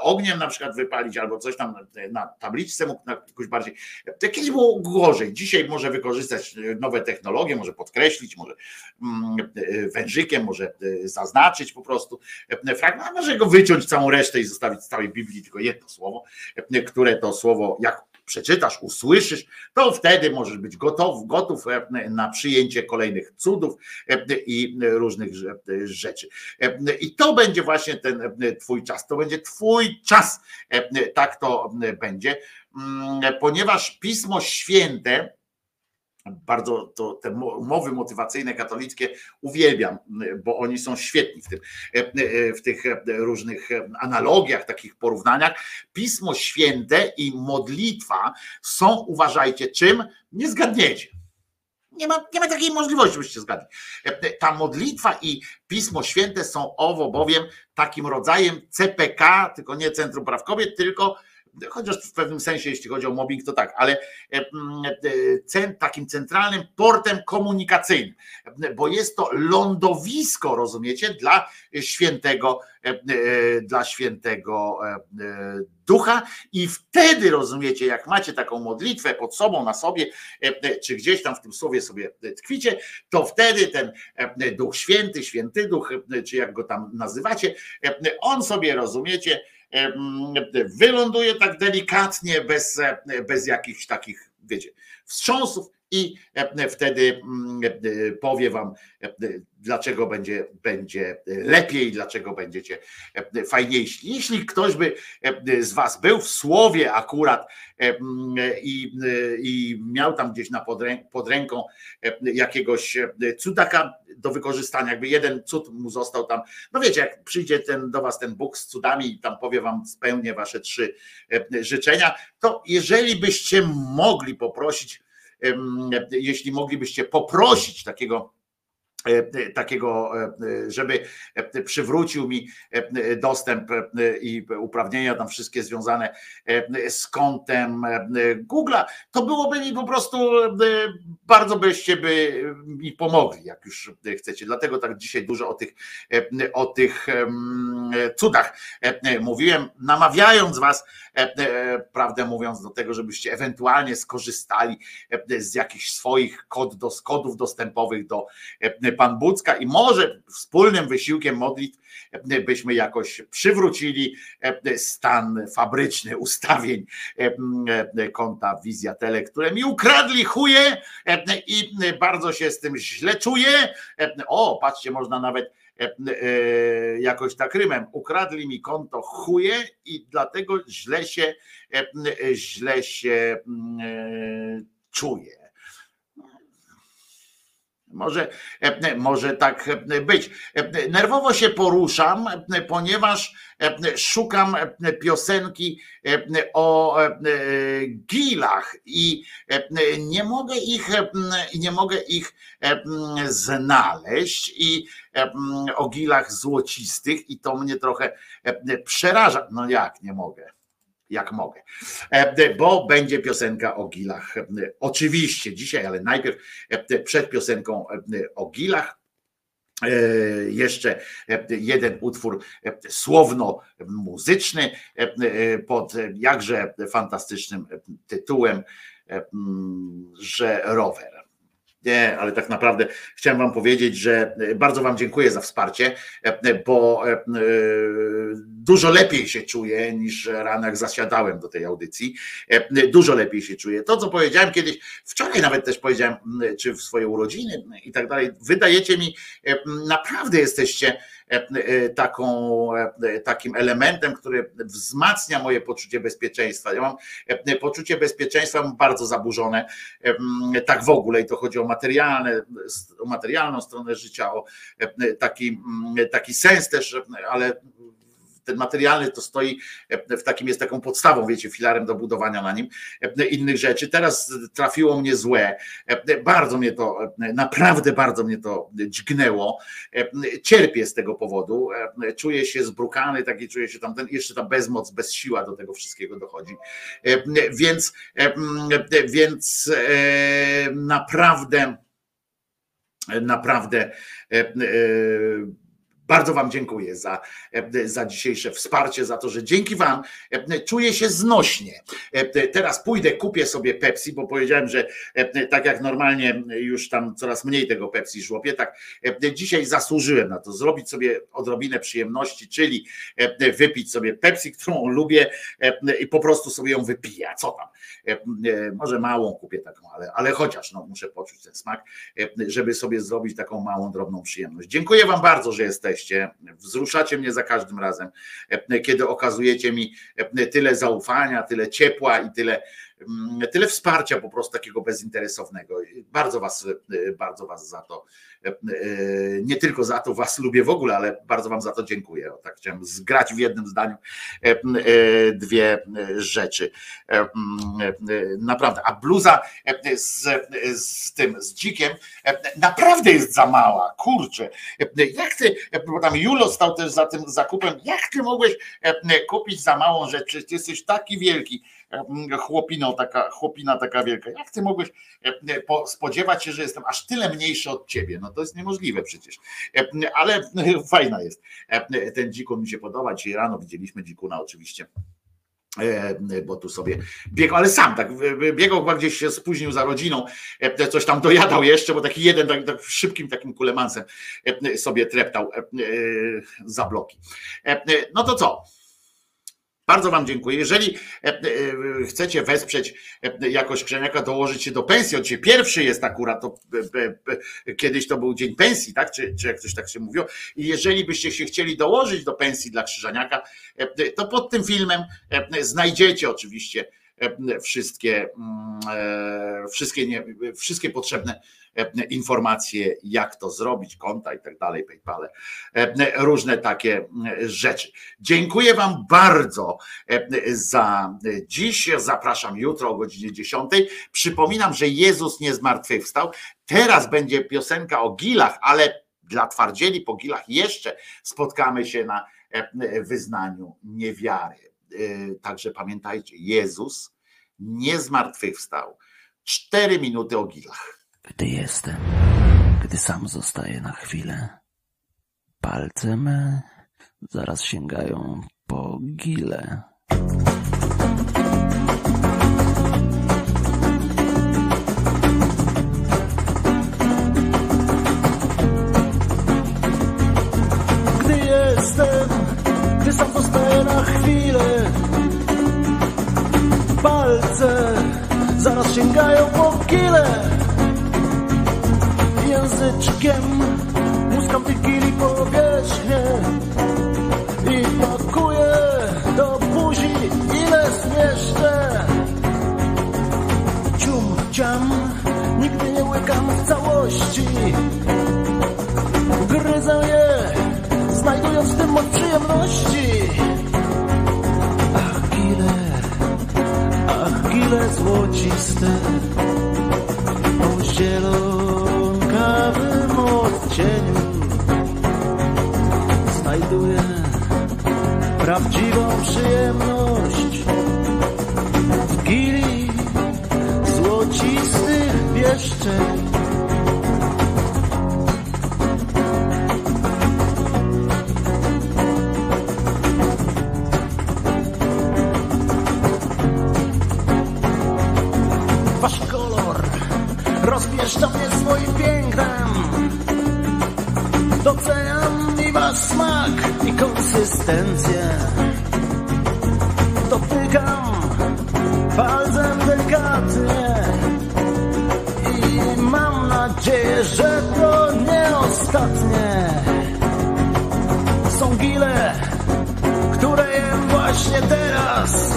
ogniem na przykład wypalić, albo coś tam na tabliczce mógł jakoś bardziej. Kiedyś było gorzej, dzisiaj może wykorzystać nowe technologie, może podkreślić, może mm, wężykiem, może zaznaczyć po prostu fragment, a może go wyciąć całą resztę i zostawić z całej Biblii tylko jedno słowo, które to słowo, jak przeczytasz, usłyszysz, to wtedy możesz być gotów, gotów e, na przyjęcie kolejnych cudów e, i różnych rzeczy. E, I to będzie właśnie ten Twój czas, to będzie Twój czas, tak to będzie, mm, ponieważ Pismo Święte, bardzo to, te mowy motywacyjne katolickie uwielbiam, bo oni są świetni w, tym, w tych różnych analogiach, takich porównaniach. Pismo Święte i modlitwa są, uważajcie, czym? Nie zgadniecie. Nie ma, nie ma takiej możliwości, byście zgadli. Ta modlitwa i Pismo Święte są owo bowiem takim rodzajem CPK, tylko nie Centrum Praw Kobiet, tylko chociaż w pewnym sensie, jeśli chodzi o mobbing, to tak, ale e, e, takim centralnym portem komunikacyjnym, bo jest to lądowisko, rozumiecie, dla świętego, e, dla świętego ducha. I wtedy rozumiecie, jak macie taką modlitwę pod sobą, na sobie, czy gdzieś tam w tym słowie sobie tkwicie, to wtedy ten duch święty, święty duch, czy jak go tam nazywacie, on sobie rozumiecie, wyląduje tak delikatnie, bez, bez jakichś takich, wiecie, wstrząsów i wtedy mm, powie wam, dlaczego będzie, będzie lepiej, dlaczego będziecie fajniejsi. Jeśli ktoś by z was był w słowie akurat i, i miał tam gdzieś na pod ręką jakiegoś cudaka do wykorzystania, jakby jeden cud mu został tam, no wiecie, jak przyjdzie ten, do was ten Bóg z cudami i tam powie wam spełnię wasze trzy życzenia, to jeżeli byście mogli poprosić jeśli moglibyście poprosić takiego E, e, takiego, e, żeby przywrócił mi dostęp i uprawnienia tam wszystkie związane z kontem Google'a, to byłoby mi po prostu bardzo byście by mi pomogli, jak już chcecie. Dlatego tak dzisiaj dużo o tych, o tych cudach mówiłem, namawiając was, prawdę mówiąc, do tego, żebyście ewentualnie skorzystali z jakichś swoich kod, do, kodów dostępowych do Pan Bucka i może wspólnym wysiłkiem modlitw byśmy jakoś przywrócili stan fabryczny ustawień konta Wizjatele, które mi ukradli chuje i bardzo się z tym źle czuję. O, patrzcie, można nawet jakoś tak rymem, ukradli mi konto chuje i dlatego źle się, źle się czuję. Może, e, może tak e, być. E, nerwowo się poruszam, ponieważ szukam piosenki o gilach i nie mogę ich, nie mogę ich znaleźć i o gilach złocistych i to mnie trochę przeraża. No jak nie mogę? Jak mogę. E, bo będzie piosenka o gilach. E, oczywiście dzisiaj, ale najpierw e, przed piosenką o gilach jeszcze jeden utwór słowno-muzyczny pod jakże fantastycznym tytułem, że rower. Nie, ale tak naprawdę chciałem Wam powiedzieć, że e, bardzo Wam dziękuję za wsparcie, e, bo e, dużo lepiej się czuję niż rano, jak zasiadałem do tej audycji. Dużo lepiej się czuję. To, co powiedziałem kiedyś, wczoraj nawet też powiedziałem, czy w swoje urodziny i tak dalej, wydajecie mi, naprawdę jesteście taką, e, takim elementem, który wzmacnia moje poczucie bezpieczeństwa. Ja mam poczucie bezpieczeństwa bardzo zaburzone, tak w ogóle i to chodzi o materialne, o materialną stronę życia, o taki, taki sens też, ale ten materialny to stoi e, w takim, jest taką podstawą, wiecie, filarem do budowania na nim e, innych rzeczy. Teraz trafiło mnie złe, e, bardzo mnie to, naprawdę bardzo mnie to dźgnęło. Cierpię z tego powodu, czuję się zbrukany, taki czuję się tam, jeszcze ta bezmoc, bezsiła do tego wszystkiego dochodzi. Więc, więc naprawdę naprawdę bardzo Wam dziękuję za, za dzisiejsze wsparcie, za to, że dzięki Wam czuję się znośnie. Teraz pójdę, kupię sobie Pepsi, bo powiedziałem, że tak jak normalnie już tam coraz mniej tego Pepsi żłopię, tak dzisiaj zasłużyłem na to, zrobić sobie odrobinę przyjemności, czyli wypić sobie Pepsi, którą lubię i po prostu sobie ją wypiję. Co tam? Może małą kupię taką, ale, ale chociaż no, muszę poczuć ten smak, żeby sobie zrobić taką małą, drobną przyjemność. Dziękuję Wam bardzo, że jesteście jesteście, wzruszacie mnie za każdym razem, kiedy okazujecie mi tyle zaufania, tyle ciepła i tyle, tyle wsparcia po prostu takiego bezinteresownego. Bardzo was, bardzo was za to E, e, nie tylko za to was lubię w ogóle, ale bardzo wam za to dziękuję. Tak chciałem zgrać w jednym zdaniu e, dwie rzeczy. Naprawdę. A bluza z, z tym, z dzikiem naprawdę jest za mała. Kurczę. Jak ty, bo tam Julo stał też za tym zakupem, jak ty mogłeś kupić za małą rzecz? Przecież ty jesteś taki wielki chłopiną taka, chłopina taka wielka. Jak ty mogłeś spodziewać się, że jestem aż tyle mniejszy od ciebie? No to jest niemożliwe przecież. Ale fajna jest. Ten dzikun mi się podoba. Dzisiaj rano widzieliśmy dzikuna oczywiście bo tu sobie biegał, ale sam tak biegał chyba gdzieś się spóźnił za rodziną, coś tam dojadał jeszcze, bo taki jeden tak, tak szybkim takim kulemansem sobie treptał za bloki. No to co? Bardzo Wam dziękuję. Jeżeli e, e, chcecie wesprzeć e, jakoś Krzeniaka, dołożyć się do pensji, on pierwszy jest akurat, to kiedyś to był dzień pensji, tak? Czy, czy jak coś tak się mówiło. I jeżeli byście się chcieli dołożyć do pensji dla Krzyżaniaka, to pod tym filmem znajdziecie oczywiście wszystkie, mm, wszystkie, nie, wszystkie potrzebne E, informacje, jak to zrobić, konta i tak dalej, PayPal, e, różne takie rzeczy. Dziękuję Wam bardzo e, za dziś. Zapraszam jutro o godzinie 10. Przypominam, że Jezus nie zmartwychwstał. Teraz będzie piosenka o gilach, ale dla twardzieli po gilach jeszcze spotkamy się na wyznaniu niewiary. Także pamiętajcie, Jezus nie zmartwychwstał. Cztery minuty o gilach. Gdy jestem, gdy sam zostaję na chwilę, palce me zaraz sięgają po gile. Gdy jestem, gdy sam zostaję na chwilę, palce zaraz sięgają po gile języczkiem muskam wigili powierzchnię i pakuję do buzi ile zmieszczę. Cium, ciam, nigdy nie łykam w całości. Gryzę je, znajdując w tym moc przyjemności. Ach, gile złociste, o zielone ciekawym odcieniu znajduję prawdziwą przyjemność w gili złocistych pieszczeń. Konsystencję. Dotykam palcem delikatnie i mam nadzieję, że to nie ostatnie. Są gile, które jem właśnie teraz.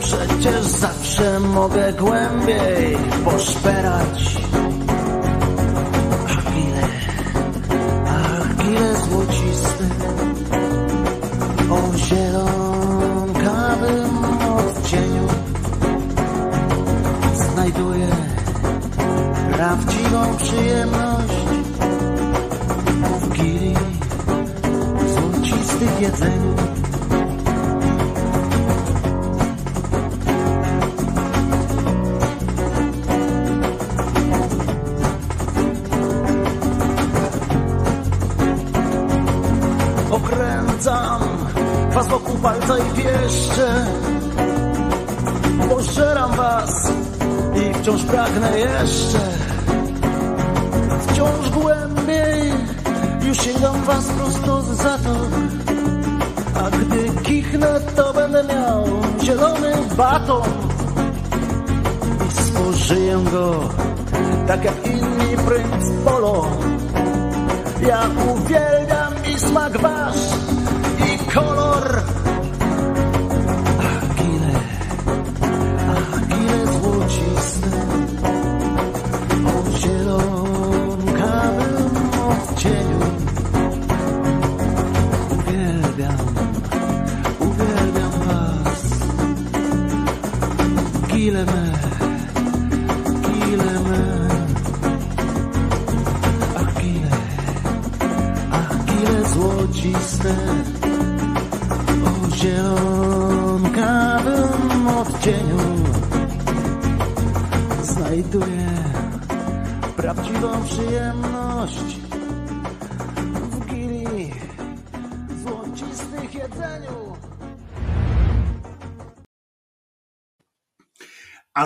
Przecież zawsze mogę głębiej poszperać. Znajduję prawdziwą przyjemność w gili złocistych jedzeniu. Pragnę jeszcze. Wciąż głębiej już sięgam was prosto z zatok A gdy kichnę to będę miał zielony baton. I spożyję go tak jak inni princ polo. Ja uwielbiam i smak wasz i kolor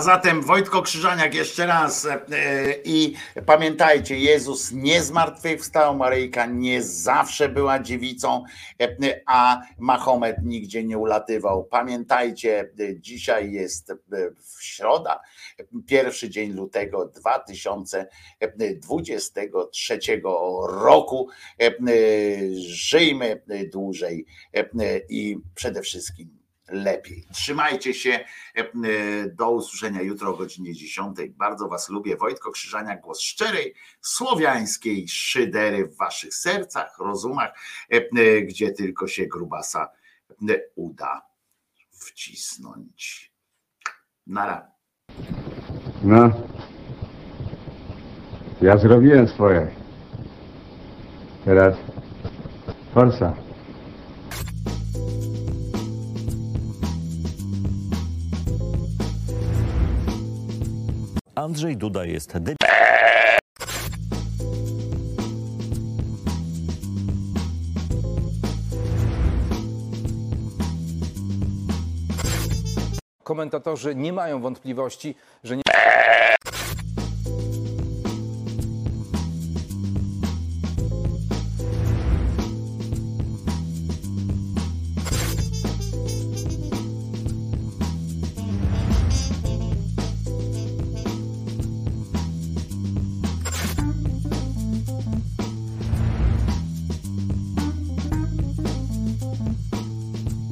zatem Wojtko Krzyżaniak jeszcze raz e, i pamiętajcie, Jezus nie zmartwychwstał, Maryjka nie zawsze była dziewicą, e, a Mahomet nigdzie nie ulatywał. Pamiętajcie, e, dzisiaj jest e, w środa, pierwszy dzień lutego 2023 roku. E, e, Żyjmy dłużej e, i przede wszystkim lepiej. Trzymajcie się. E, Do usłyszenia jutro o godzinie 10. Bardzo Was lubię. Wojtko Krzyżania, głos szczerej, słowiańskiej szydery w Waszych sercach, rozumach, e, e, gdzie tylko się grubasa uda wcisnąć. Nara. No. Ja zrobiłem swoje. Teraz forsa. Andrzej Duda jest. Komentatorzy nie mają wątpliwości, że nie